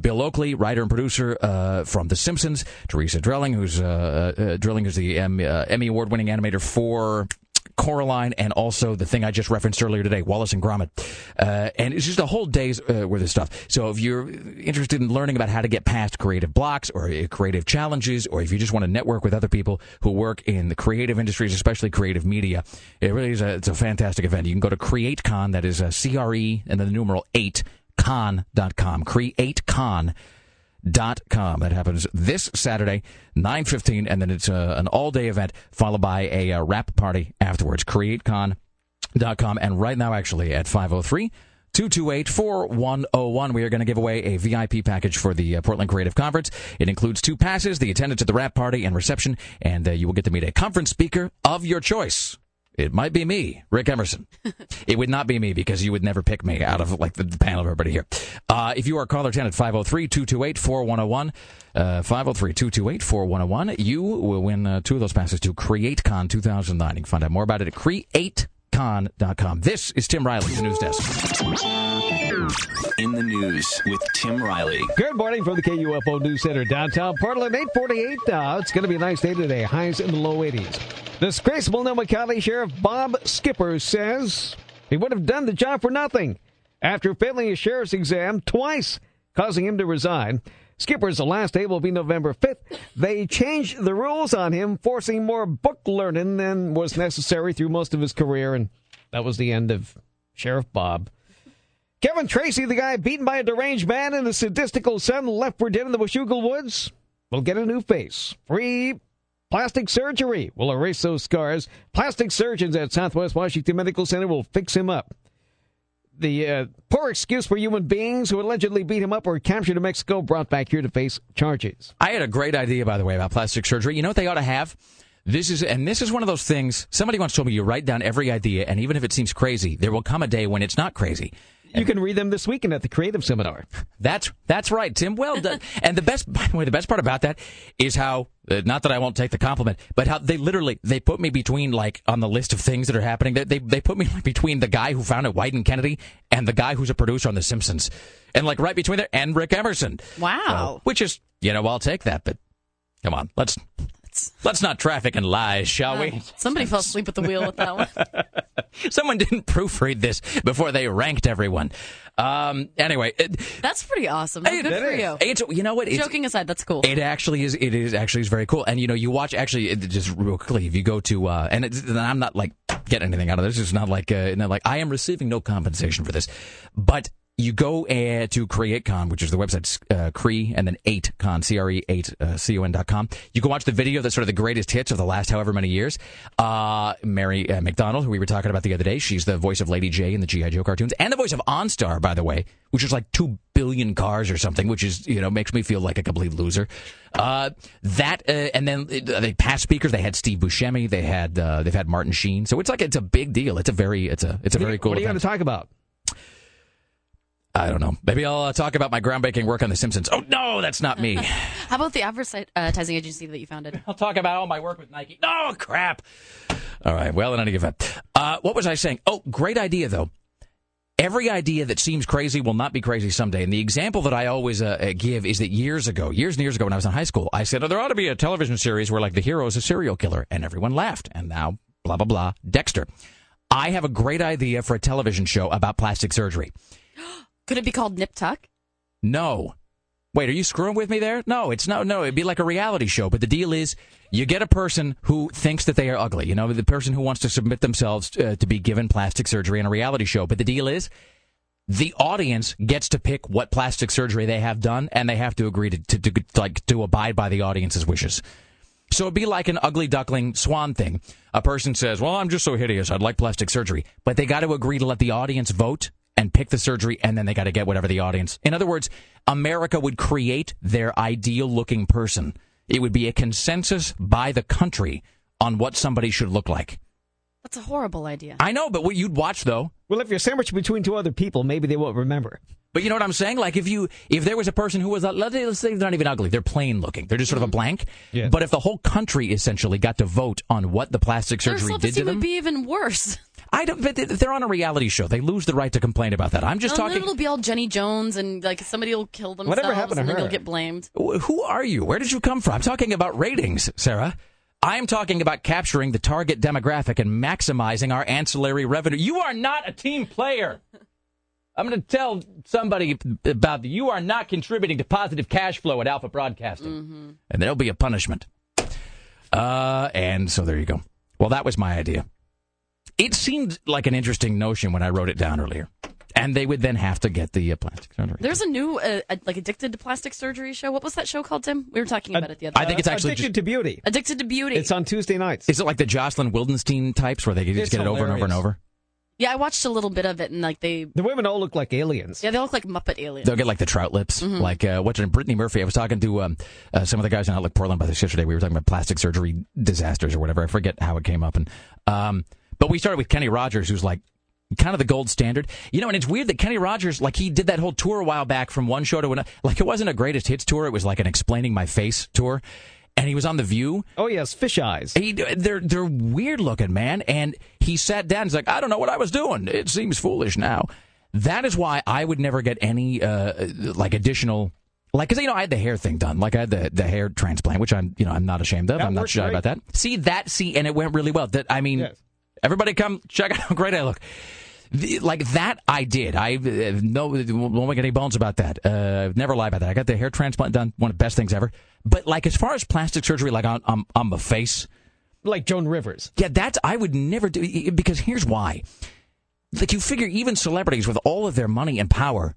Bill Oakley, writer and producer from The Simpsons, Teresa Drilling, who's Drilling, who's the Emmy award-winning animator for. Coraline and also the thing I just referenced earlier today, Wallace and Gromit. Uh, and it's just a whole day's uh, worth of stuff. So if you're interested in learning about how to get past creative blocks or uh, creative challenges, or if you just want to network with other people who work in the creative industries, especially creative media, it really is a, it's a fantastic event. You can go to CreateCon, that is uh, C-R-E and then the numeral 8, con.com. CreateCon dot com. That happens this Saturday, nine fifteen, and then it's uh, an all day event followed by a uh, rap party afterwards. CreateCon dot com, and right now actually at five zero three. 228-4101. We are going to give away a VIP package for the uh, Portland Creative Conference. It includes two passes, the attendance at the rap party and reception, and uh, you will get to meet a conference speaker of your choice. It might be me, Rick Emerson. [laughs] it would not be me because you would never pick me out of like the, the panel of everybody here. Uh, if you are caller 10 at 503-228-4101, uh, 503-228-4101, you will win uh, two of those passes to CreateCon 2009. You can find out more about it at createcon.com. This is Tim Riley, the news desk. In the news with Tim Riley. Good morning from the KUFO News Center downtown Portland, 848. Uh, it's going to be a nice day today. Highs in the low 80s. Disgraced Multnomah County Sheriff Bob Skipper says he would have done the job for nothing after failing his sheriff's exam twice, causing him to resign. Skipper's last day will be November 5th. They changed the rules on him, forcing more book learning than was necessary through most of his career, and that was the end of Sheriff Bob. Kevin Tracy, the guy beaten by a deranged man and his sadistical son left for dead in the Washougal Woods, will get a new face. Free plastic surgery will erase those scars. Plastic surgeons at Southwest Washington Medical Center will fix him up. The uh, poor excuse for human beings who allegedly beat him up were captured in Mexico, brought back here to face charges. I had a great idea, by the way, about plastic surgery. You know what they ought to have? This is, and this is one of those things. Somebody once told me you write down every idea, and even if it seems crazy, there will come a day when it's not crazy. You can read them this weekend at the Creative Seminar. That's that's right, Tim. Well done. [laughs] and the best, by the way, the best part about that is how, uh, not that I won't take the compliment, but how they literally they put me between like on the list of things that are happening. They they, they put me between the guy who founded Wieden Kennedy and the guy who's a producer on The Simpsons, and like right between there and Rick Emerson. Wow. So, which is you know I'll take that, but come on, let's facts. Let's not traffic in lies, shall we? Uh, somebody fell asleep at the wheel with that one. [laughs] Someone didn't proofread this before they ranked everyone. Um, anyway, it, That's pretty awesome. Good for you. it's you know what? It's, Joking aside, that's cool. It actually is. It is actually is very cool. And you know, you watch actually it, just real quickly. If you go to uh, and it's, and I'm not like getting anything out of this. It's not like uh, not like I am receiving no compensation for this, but. You go uh, to CreateCon, which is the website, uh, Cree, and then 8Con, C-R-E, 8, uh, C-O-N dot com. You can watch the video that's sort of the greatest hits of the last however many years. Uh, Mary uh, McDonald, who we were talking about the other day, she's the voice of Lady Jaye in the G.I. Joe cartoons, and the voice of OnStar, by the way, which is like 2 billion cars or something, which is, you know, makes me feel like a complete loser. Uh, that, uh, and then uh, they past speakers, they had Steve Buscemi, they had, uh, they've had Martin Sheen. So it's like, it's a big deal. It's a very, it's a, it's a very cool What are you going to talk about? I don't know. Maybe I'll uh, talk about my groundbreaking work on The Simpsons. Oh, no, that's not me. [laughs] How about the advertising agency that you founded? I'll talk about all my work with Nike. No, crap. All right. Well, in any event, uh, what was I saying? Oh, great idea, though. Every idea that seems crazy will not be crazy someday. And the example that I always uh, uh, give is that years ago, years and years ago when I was in high school, I said, oh, there ought to be a television series where like the hero is a serial killer. And everyone laughed. And now, blah, blah, blah, Dexter. I have a great idea for a television show about plastic surgery. [gasps] [gasps] Could it be called Nip Tuck? No. Wait, are you screwing with me there? No, it's no, no. It'd be like a reality show. But the deal is, you get a person who thinks that they are ugly. You know, the person who wants to submit themselves uh, to be given plastic surgery in a reality show. But the deal is, the audience gets to pick what plastic surgery they have done, and they have to agree to, to, to like to abide by the audience's wishes. So it'd be like an ugly duckling swan thing. A person says, "Well, I'm just so hideous. I'd like plastic surgery," but they got to agree to let the audience vote and pick the surgery, and then they got to get whatever the audience. In other words, America would create their ideal-looking person. It would be a consensus by the country on what somebody should look like. That's a horrible idea. I know, but what you'd watch though. Well, if you're sandwiched between two other people, maybe they won't remember. But you know what I'm saying? Like if you if there was a person who was uh, let's say they're not even ugly, they're plain looking, they're just sort of a blank. Yeah. But if the whole country essentially got to vote on what the plastic surgery did to self-esteem them, would be even worse. I don't. But they're on a reality show. They lose the right to complain about that. I'm just And talking. It'll be all Jenny Jones, and like somebody will kill themselves, Whatever happened to and then her? you'll get blamed. Who are you? Where did you come from? I'm talking about ratings, Sarah. I'm talking about capturing the target demographic and maximizing our ancillary revenue. You are not a team player. I'm going to tell somebody about you are not contributing to positive cash flow at Alpha Broadcasting, and there'll be a punishment. Uh, and so there you go. Well, that was my idea. It seemed like an interesting notion when I wrote it down earlier, and they would then have to get the uh, plastic surgery. There's a new, uh, like, addicted to plastic surgery show. What was that show called, Tim? We were talking about it the other. Day. I think it's actually Addicted just- to Beauty. Addicted to Beauty. It's on Tuesday nights. Is it like the Jocelyn Wildenstein types where they just It's get it over and over and over? Yeah, I watched a little bit of it, and like they, The women all look like aliens. yeah, they look like Muppet aliens. They'll get like the trout lips, Mhm. like uh, what's her name, Brittany Murphy. I was talking to um, uh, some of the guys in Outlook Portland about this yesterday. We were talking about plastic surgery disasters or whatever. I forget how it came up, and um, but we started with Kenny Rogers, who's like kind of the gold standard, you know. And it's weird that Kenny Rogers, like he did that whole tour a while back from one show to another. Like it wasn't a greatest hits tour; it was like an explaining my face tour. And he was on the View. Oh yes, fish eyes. He, they're they're weird looking, man. And he sat down. He's like, I don't know what I was doing. It seems foolish now. That is why I would never get any uh, like additional. Like, cause you know, I had the hair thing done. Like, I had the, the hair transplant, which I'm, you know, I'm not ashamed of. That I'm not shy great. about that. See that, see, and it went really well. That I mean, everybody come check out how [laughs] great I look. The- like that, I did. I uh, no won't make any bones about that. Uh, never lie about that. I got the hair transplant done, one of the best things ever. But like, as far as plastic surgery, like on on, on the face, like Joan Rivers. Yeah, that's I would never do because here's why. Like you figure, even celebrities with all of their money and power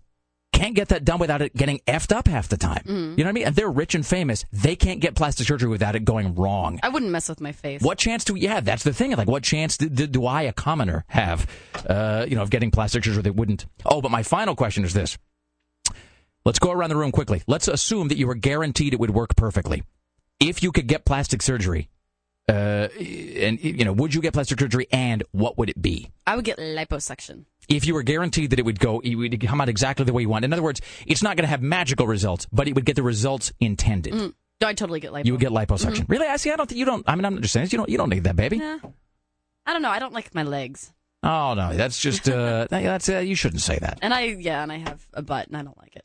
can't get that done without it getting effed up half the time. Mhm. You know what I mean? And they're rich and famous. They can't get plastic surgery without it going wrong. I wouldn't mess with my face. What chance do we, yeah? That's the thing. Like, what chance do, do, do I, a commoner, have? Uh, you know, of getting plastic surgery that wouldn't. Oh, but my final question is this. Let's go around the room quickly. Let's assume that you were guaranteed it would work perfectly. If you could get plastic surgery, uh, and you know, would you get plastic surgery, and what would it be? I would get liposuction. If you were guaranteed that it would go, it would come out exactly the way you want. In other words, it's not going to have magical results, but it would get the results intended. Mm. No, I totally get lipo. You would get liposuction. Mhm. Really? I see. I don't think you don't. I mean, I'm not just saying. You don't. You don't need that, baby. Nah. I don't know. I don't like my legs, Oh no, that's just uh, [laughs] that's uh, you shouldn't say that. and I yeah, and I have a butt, and I don't like it.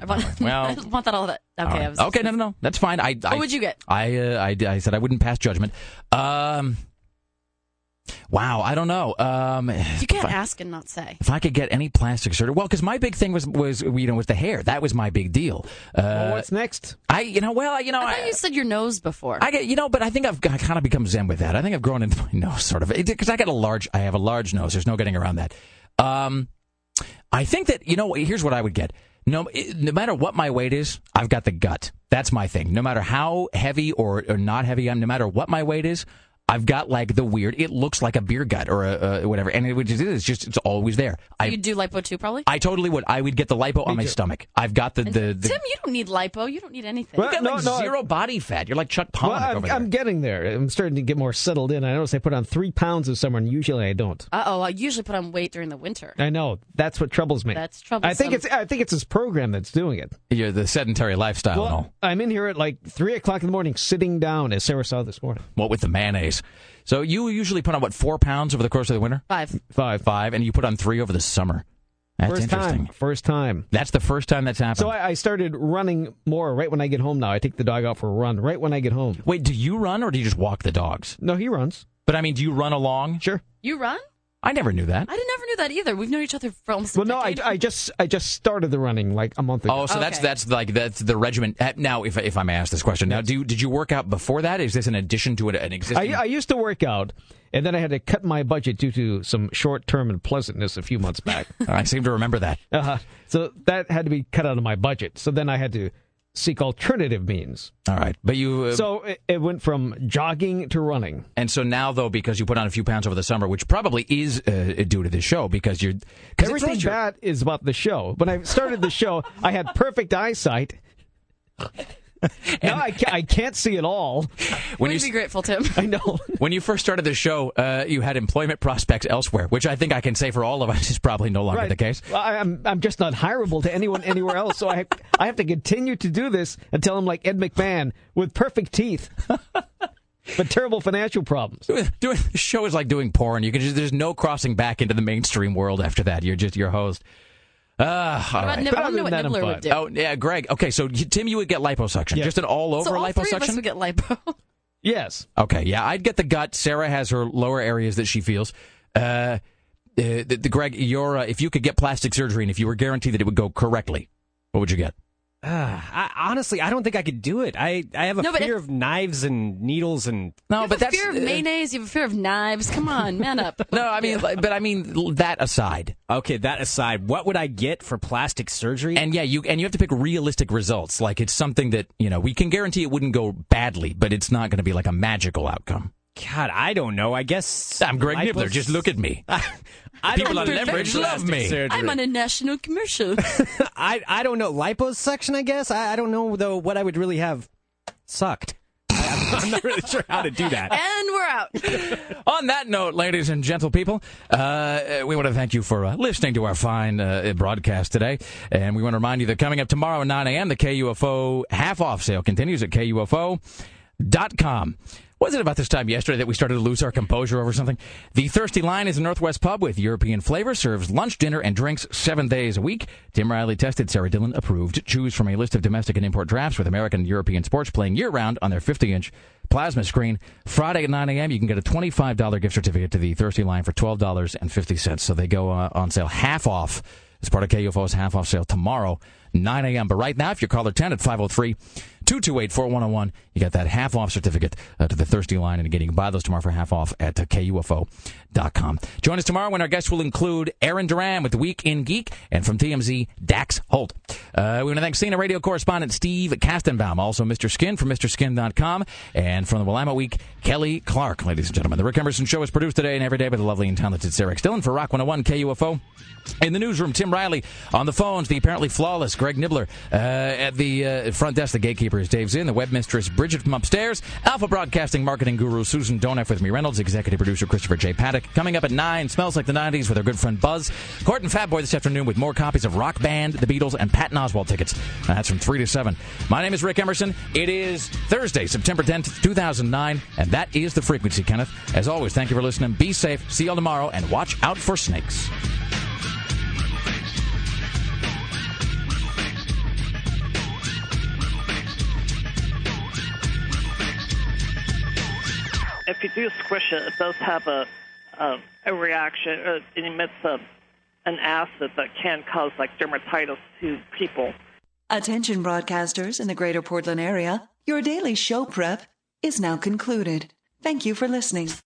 I want, Well- [laughs] I want that all that. Okay, All right. I was, okay, no, no, no, that's fine. I, I What would you get? I, uh, I, I said I wouldn't pass judgment. Um, wow, I don't know. Um, You can't ask and not say. if I could get any plastic surgery, well, because my big thing was was you know with the hair, that was my big deal. Uh, Well, what's next? I, you know, well, you know, I thought you said your nose before. I get, you know, but I think I've I kind of become zen with that. I think I've grown into my [laughs] nose, sort of, because I got a large, I have a large nose. There's no getting around that. Um, I think that you know, here's what I would get. No, no matter what my weight is, I've got the gut. That's my thing. No matter how heavy or, or not heavy I'm, no matter what my weight is, I've got like the weird. It looks like a beer gut or a, a whatever, and it, it is just it's always there. I you do lipo too, probably. I totally would. I would get the lipo on my stomach. I've got the the, the Tim, you don't need lipo. You don't need anything. you got like zero body fat. You're like Chuck Well, Palahniuk I'm, over there. I'm getting there. I'm starting to get more settled in. I notice I put on three pounds of summer, and usually I don't. Uh oh, I usually put on weight during the winter. I know that's what troubles me. That's trouble. I think it's I think it's his program that's doing it. You're the sedentary lifestyle and all. Well, I'm in here at like three o'clock in the morning, sitting down, as Sarah saw this morning. What with the mayonnaise? So you usually put on what four pounds over the course of the winter? Five. Five. Five, and you put on three over the summer. That's first interesting. time. First time. That's the first time that's happened. So I, I started running more right when I get home. Now I take the dog out for a run right when I get home. Wait, do you run or do you just walk the dogs? No, he runs. But I mean, do you run along? Sure. You run? I never knew that. I never knew that either. We've known each other for almost. Well, no, I, I just I just started the running like a month ago. Oh, so that's that's like that's the regimen. Uh, Now, if if I may ask this question, now, do did you work out before that? Is this an addition to an, an existing? I, I used to work out, and then I had to cut my budget due to some short-term unpleasantness a few months back. [laughs] I seem to remember that. Uh-huh. So that had to be cut out of my budget. So then I had to seek alternative means. All right, but you. Uh, So it, it went from jogging to running. and so now, though, because you put on a few pounds over the summer, which probably is uh, due to this show, because you're because Everything bad is about the show. When I started the show, I had perfect eyesight. [laughs] now I can't, I can't see at all. When Would you be grateful, Tim. [laughs] I know. [laughs] when you first started the show, uh, you had employment prospects elsewhere, which I think I can say for all of us is probably no longer Right. the case. Well, I, I'm I'm just not hireable to anyone anywhere else. So I I have to continue to do this until I'm like Ed McMahon with perfect teeth, but terrible financial problems. Doing the show is like doing porn. You can just there's no crossing back into the mainstream world after that. You're just your host. Uh, all right. Nib- I know what Nibler would do. Oh yeah, Greg. Okay, so you- Tim, you would get liposuction, just an all over so all three of us liposuction. would get lipo. [laughs] Yes. Okay, yeah, I'd get the gut. Sarah has her lower areas that she feels. Uh, uh, the, the Greg, your uh, if you could get plastic surgery and if you were guaranteed that it would go correctly, what would you get? Uh, [sighs] I, honestly, I don't think I could do it. I, I have a No, fear if- of knives and needles and. No, you but have a that's fear of uh, mayonnaise. You have a fear of knives. Come on, man up. [laughs] No, I mean, but I mean that aside. Okay, that aside, what would I get for plastic surgery? And yeah, you and you have to pick realistic results. Like it's something that you know we can guarantee it wouldn't go badly, but it's not going to be like a magical outcome. God, I don't know. I guess I'm Greg lipos- Nibler. Just look at me. [laughs] I, I [laughs] People on leverage love me. Surgery. I'm on a national commercial. [laughs] I I don't know liposuction. I guess I, I don't know though what I would really have sucked. I, I'm not really sure how to do that. and we're out. On that note, ladies and gentle people, uh, we want to thank you for uh, listening to our fine uh, broadcast today. And we want to remind you that coming up tomorrow at 9 a.m., the KUFO half off sale continues at KUFO.com. Was it about this time yesterday that we started to lose our composure over something? The Thirsty Line is a Northwest pub with European flavor, serves lunch, dinner, and drinks seven days a week. Tim Riley tested, Sarah Dillon approved. Choose from a list of domestic and import drafts with American and European sports playing year round on their 50 inch plasma screen. Friday at 9 a.m., you can get a $25 gift certificate to the Thirsty Line for $12.50. So they go uh, on sale half off as part of KUFO's half off sale tomorrow, 9 a.m. But right now, if you're caller 10 at 503 228 4101, you got that half off certificate uh, to the Thirsty Line. And again, you can buy those tomorrow for half off at uh, KUFO.com. Join us tomorrow when our guests will include Aaron Duran with the Week in Geek and from TMZ, Dax Holt. Uh, we want to thank CNN radio correspondent Steve Kastenbaum, also Mr. Skin from MrSkin.com, and from the Willamette Week, Kelly Clark. Ladies and gentlemen, the Rick Emerson Show is produced today and every day by the lovely and talented Sarah Dillon for Rock 101 KUFO. In the newsroom, Tim Riley. On the phones, the apparently flawless Greg Nibler. Uh, at the uh, front desk, the gatekeeper is Zinn. The web mistress, Bridget from upstairs. Alpha Broadcasting marketing guru, Susan Donef with me Reynolds. Executive producer, Christopher J. Paddock. Coming up at 9, Smells Like the 90s with our good friend Buzz. Court and Fat Boy this afternoon with more copies of Rock Band, The Beatles, and Patton Oswalt tickets. Uh, that's from 3 to 7. My name is Rick Emerson. It is Thursday, September 10th, 2009, and that is The Frequency, Kenneth. As always, thank you for listening. Be safe. See you all tomorrow, and watch out for snakes. If you do squish it, it does have a a, a reaction. It emits a, an acid that can cause like dermatitis to people. Attention broadcasters in the greater Portland area, your daily show prep is now concluded. Thank you for listening.